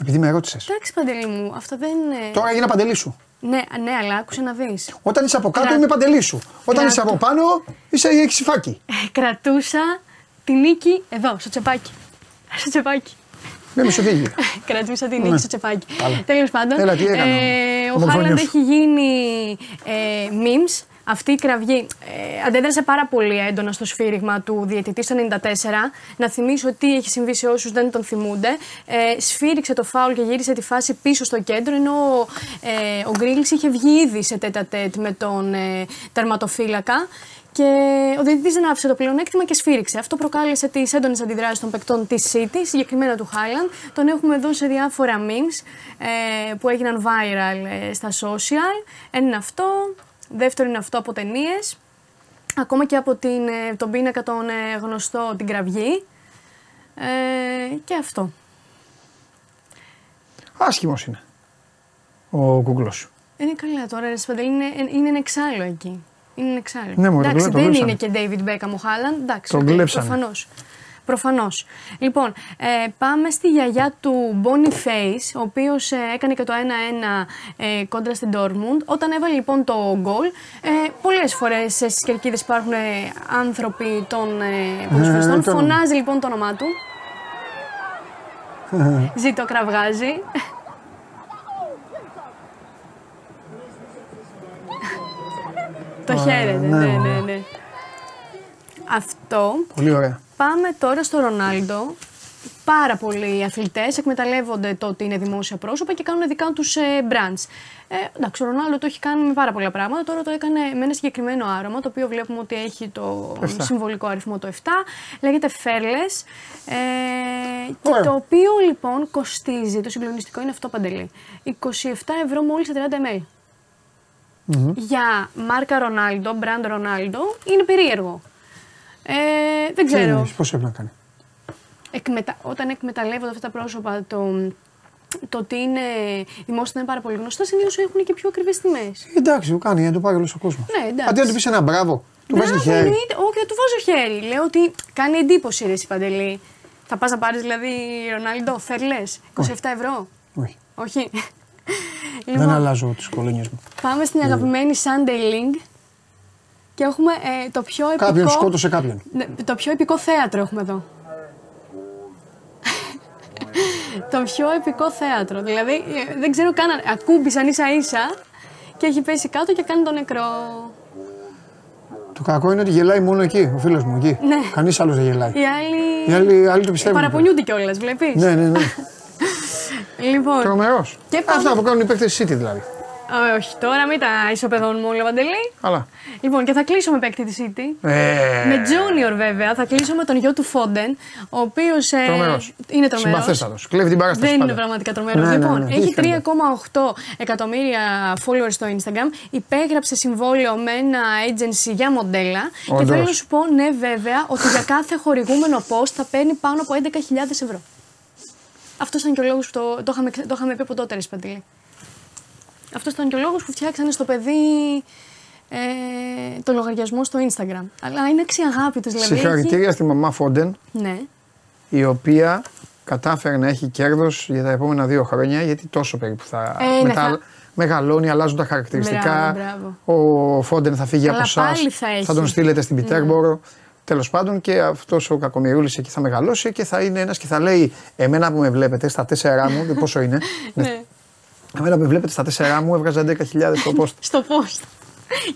A: Επειδή με ρώτησες.
I: Εντάξει, Παντελή μου, αυτό δεν είναι.
A: Τώρα έγινα παντελή σου.
I: Ναι, ναι, αλλά άκουσε να δεις.
A: Όταν είσαι από κάτω
I: Κρα-
A: είμαι παντελή σου. Όταν
I: Κρατώ.
A: είσαι από πάνω είσαι έχεις υφάκι.
I: κρατούσα τη νίκη εδώ, στο τσεπάκι. Στο τσεπάκι.
A: Δεν με σου φύγει. <laughs>
I: Κρατούσα τη νίκη
A: Ναι.
I: στο τσεπάκι.
A: Καλά.
I: Τέλος πάντων.
A: Έλα, τι έκανε
I: ε,
A: ο
I: ο
A: ομοφωνιός
I: Χάλαντ
A: σου.
I: έχει γίνει ε, memes. Αυτή η κραυγή ε, αντέδρασε πάρα πολύ έντονα στο σφύριγμα του διαιτητή στο 94. Να θυμίσω τι έχει συμβεί σε όσους δεν τον θυμούνται. Ε, σφύριξε το φάουλ και γύρισε τη φάση πίσω στο κέντρο, ενώ ε, ο Γκρίλης είχε βγει ήδη σε τέτα τέτ με τον ε, τερματοφύλακα. Και ο διαιτητής δεν άφησε το πλεονέκτημα και σφύριξε. Αυτό προκάλεσε τις έντονες αντιδράσεις των παικτών της City, συγκεκριμένα του Highland. Τον έχουμε δώσει σε διάφορα memes ε, που έγιναν viral ε, στα social. Ένα είναι αυτό. Δεύτερο είναι αυτό από ταινίες. Ακόμα και από την, ε, τον πίνακα τον ε, γνωστό την κραυγή. Ε, και αυτό.
A: Άσχημος είναι. Ο κούκλο.
I: Είναι καλά τώρα, ρε Σπαντελή, είναι, είναι ένα εξάλλου εκεί. Είναι ένα εξάλλου.
A: Ναι, μωρέ,
I: Εντάξει,
A: το
I: δεν
A: κλέψανε.
I: είναι και David Beckham ο Χάλαντ. Εντάξει,
A: Τον
I: οκ,
A: κλέψανε.
I: προφανώς. Προφανώς. Λοιπόν, ε, πάμε στη γιαγιά του Boniface, ο οποίος ε, έκανε και το 1-1 ε, κόντρα στην Dortmund. Όταν έβαλε λοιπόν το γκολ, ε, πολλές φορές ε, στις κερκίδες υπάρχουν ε, άνθρωποι των ε, ποδοσφαιριστών.
A: Ναι, τον-
I: Φωνάζει λοιπόν το όνομά του. Ζήτω κραυγάζει. το χαίρεται, ναι, ναι, ναι. Αυτό.
A: Πολύ ωραία.
I: Πάμε τώρα στο Ρονάλντο. πάρα πολλοί αθλητές εκμεταλλεύονται το ότι είναι δημόσια πρόσωπα και κάνουν δικά τους ε, brands. Ε, εντάξει, ο Ρονάλντο το έχει κάνει με πάρα πολλά πράγματα. Τώρα το έκανε με ένα συγκεκριμένο άρωμα, το οποίο βλέπουμε ότι έχει το συμβολικό αριθμό το 7. Λέγεται Fairless. Ε, και το οποίο λοιπόν κοστίζει, το συγκλονιστικό είναι αυτό παντελή. 27 ευρώ μόλις σε 30 ml. Για μάρκα Ρονάλντο, brand Ρονάλντο, είναι περίεργο. Ε, δεν ξέρω.
A: Πώς πρέπει να κάνει;
I: Εκμετα... Όταν εκμεταλλεύονται αυτά τα πρόσωπα το, το ότι είναι δημόσια είναι πάρα πολύ γνωστά, συνήθως έχουν και πιο ακριβές τιμές.
A: Εντάξει, το κάνει, να το πάρει όλος ο κόσμος.
I: Ναι, εντάξει.
A: Αντί να του πεις ένα μπράβο, του βάζεις χέρι.
I: Εννοείται. Όχι, δεν του βάζω χέρι. Λέω ότι κάνει εντύπωση ρε Παντελή. Θα πας να πάρεις δηλαδή Ρονάλντο, θέλει 27 ευρώ.
A: Όχι.
I: Όχι. <laughs>
A: Δεν λοιπόν, αλλάζω τις κολονιές μου.
I: Πάμε στην αγαπημένη Sunday Link. Και έχουμε ε, το πιο επικό...
A: Κάποιον σκότωσε κάποιον.
I: Ναι, το πιο επικό θέατρο έχουμε εδώ. το πιο επικό θέατρο. Δηλαδή, ε, δεν ξέρω καν, ακούμπησαν ίσα ίσα και έχει πέσει κάτω και κάνει τον νεκρό.
A: Το κακό είναι ότι γελάει μόνο εκεί, ο φίλος μου εκεί.
I: Ναι.
A: Κανείς άλλος δεν γελάει.
I: Οι άλλοι,
A: Οι άλλοι, άλλοι το πιστεύουν.
I: παραπονιούνται κιόλας, βλέπεις;
A: Ναι, ναι, ναι.
I: λοιπόν,
A: Τρομερός.
I: Και πάμε-
A: Αυτά που κάνουν οι παίκτες City δηλαδή.
I: Α, όχι, τώρα μην τα ισοπεδώνουμε όλα, Παντελή.
A: Αλλά.
I: Λοιπόν, και θα κλείσω με παίκτη της City.
A: Ε,
I: Με Junior βέβαια, θα κλείσω με τον γιο του Φόντεν, ο οποίος ε,
A: Τρομερός.
I: είναι τρομερός.
A: Συμπαθέστατος. Κλέβει την παράσταση.
I: Δεν είναι
A: πάντα.
I: πραγματικά τρομερός.
A: Ναι, ναι,
I: λοιπόν,
A: ναι,
I: έχει
A: τι φαίνεται.
I: 3,8 εκατομμύρια followers στο Instagram. Υπέγραψε συμβόλαιο με ένα agency για μοντέλα. Και
A: Όντως.
I: θέλω να σου πω, ναι, βέβαια, ότι για κάθε χορηγούμενο post θα παίρνει πάνω από 11.000 ευρώ. Αυτό ήταν και ο λόγος που το, το, είχαμε, το είχαμε πει από τότε, ρε Σπαντήλη. Αυτός ήταν και ο λόγος που φτιάξανε στο παιδί ε, το λογαριασμό στο Instagram. Αλλά είναι αξιαγάπητο, δηλαδή.
A: Συγχαρητήρια στη μαμά Φόντεν,
I: έχει- Ναι.
A: η οποία κατάφερε να έχει κέρδος για τα επόμενα δύο χρόνια, γιατί τόσο περίπου θα,
I: Ε, ναι,
A: μετά
I: θα-
A: μεγαλώνει, αλλάζουν τα χαρακτηριστικά.
I: Μπράβο, μπράβο.
A: Ο Φόντεν θα φύγει
I: Αλλά
A: από εσάς.
I: πάλι θα έχει. Ναι.
A: τον στείλετε στην Πιτέρμπορο. Τέλος πάντων και αυτός ο κακομοιρούλης εκεί θα μεγαλώσει και θα είναι ένας και θα λέει: Εμένα που με βλέπετε στα τέσσερα μου, και πόσο είναι. <laughs>
I: ναι.
A: Εμένα που με βλέπετε στα τέσσερα μου έβγαζα 11.000 στο post.
I: Στο post.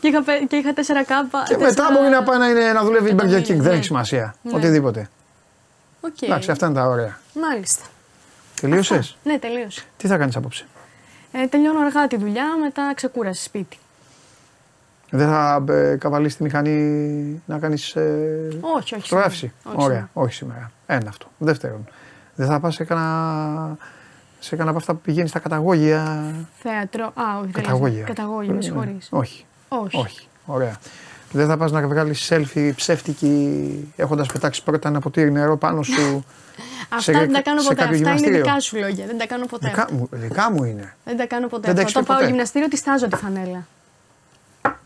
I: και, είχα, πε- και είχα 4 κάπα.
A: και μετά μπορεί να πάει να, είναι, να δουλεύει Burger King. Δεν
I: Ναι.
A: έχει σημασία.
I: Ναι.
A: Οτιδήποτε.
I: Οκ.
A: Εντάξει, αυτά είναι τα ωραία.
I: Μάλιστα.
A: Τελείωσες;
I: Ναι, τελείωσε.
A: Τι θα κάνεις απόψε;
I: Ε, τελειώνω αργά τη δουλειά, μετά ξεκούραση σπίτι.
A: Δεν θα ε, καβαλήσεις τη μηχανή να κάνεις ε,
I: Όχι, όχι.
A: φωτογράφηση.
I: σήμερα. Όχι
A: Ωραία,
I: σήμερα.
A: όχι σήμερα. Ένα αυτό. Δεύτερον, δεν θα πας σε κανένα. Σε κανένα από αυτά που πηγαίνει στα καταγόγια.
I: Θέατρο. Α, όχι. δεν
A: Καταγόγια.
I: λες. Καταγόγια, με
A: Ε,
I: συγχωρείς.
A: Όχι.
I: Όχι.
A: Όχι. Ωραία. Δεν θα πας να βγάλεις selfie ψεύτικη έχοντας πετάξει πρώτα ένα ποτήρι νερό πάνω σου.
I: Αυτά
A: σε-
I: δεν τα κάνω
A: σε
I: ποτέ.
A: κάποιο
I: Αυτά είναι
A: γυμναστήριο.
I: δικά σου λόγια. Δεν τα κάνω ποτέ.
A: Δικά μου, δικά μου είναι.
I: Δεν τα κάνω ποτέ.
A: Δεν τα
I: αυτά.
A: έχεις
I: Όταν
A: πει
I: πάω
A: ποτέ.
I: γυμναστήριο, τη στάζω τη φανέλα.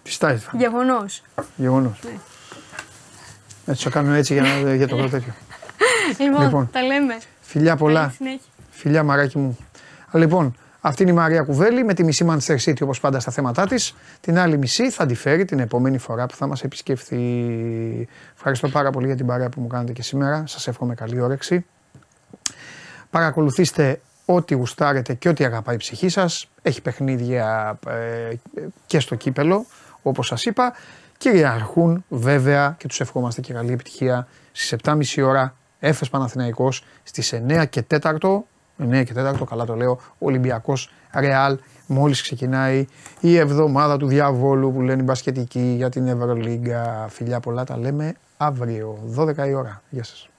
A: Τι στάζει.
I: Γεγονός.
A: Γεγονός.
I: Ναι.
A: Έτσι το κάνω έτσι για, να, για το τέτοιο.
I: Λοιπόν,
A: Λοιπόν.
I: τα λέμε.
A: Φιλιά πολλά.
I: Καλή συνέχεια.
A: Φιλιά μαράκι μου. Λοιπόν, αυτή είναι η Μαρία Κουβέλη με τη μισή Manchester City όπως πάντα στα θέματά της. Την άλλη μισή θα τη φέρει την επόμενη φορά που θα μας επισκεφθεί. Ευχαριστώ πάρα πολύ για την παρέα που μου κάνετε και σήμερα. Σας εύχομαι καλή όρεξη. Παρακολουθήστε ό,τι γουστάρετε και ό,τι αγαπάει η ψυχή σας. Έχει παιχνίδια ε, και στο κύπελο, όπως σας είπα. Κυριαρχούν βέβαια και τους ευχόμαστε και καλή επιτυχία στις 7.30 ώρα Έφες Παναθηναϊκός στις 9 και 4 9 και 4, καλά το λέω, Ολυμπιακός Ρεάλ. Μόλις ξεκινάει η εβδομάδα του διαβόλου που λένε οι μπασκετικοί για την Ευρωλίγκα. Φιλιά πολλά τα λέμε αύριο, 12 η ώρα. Γεια σας.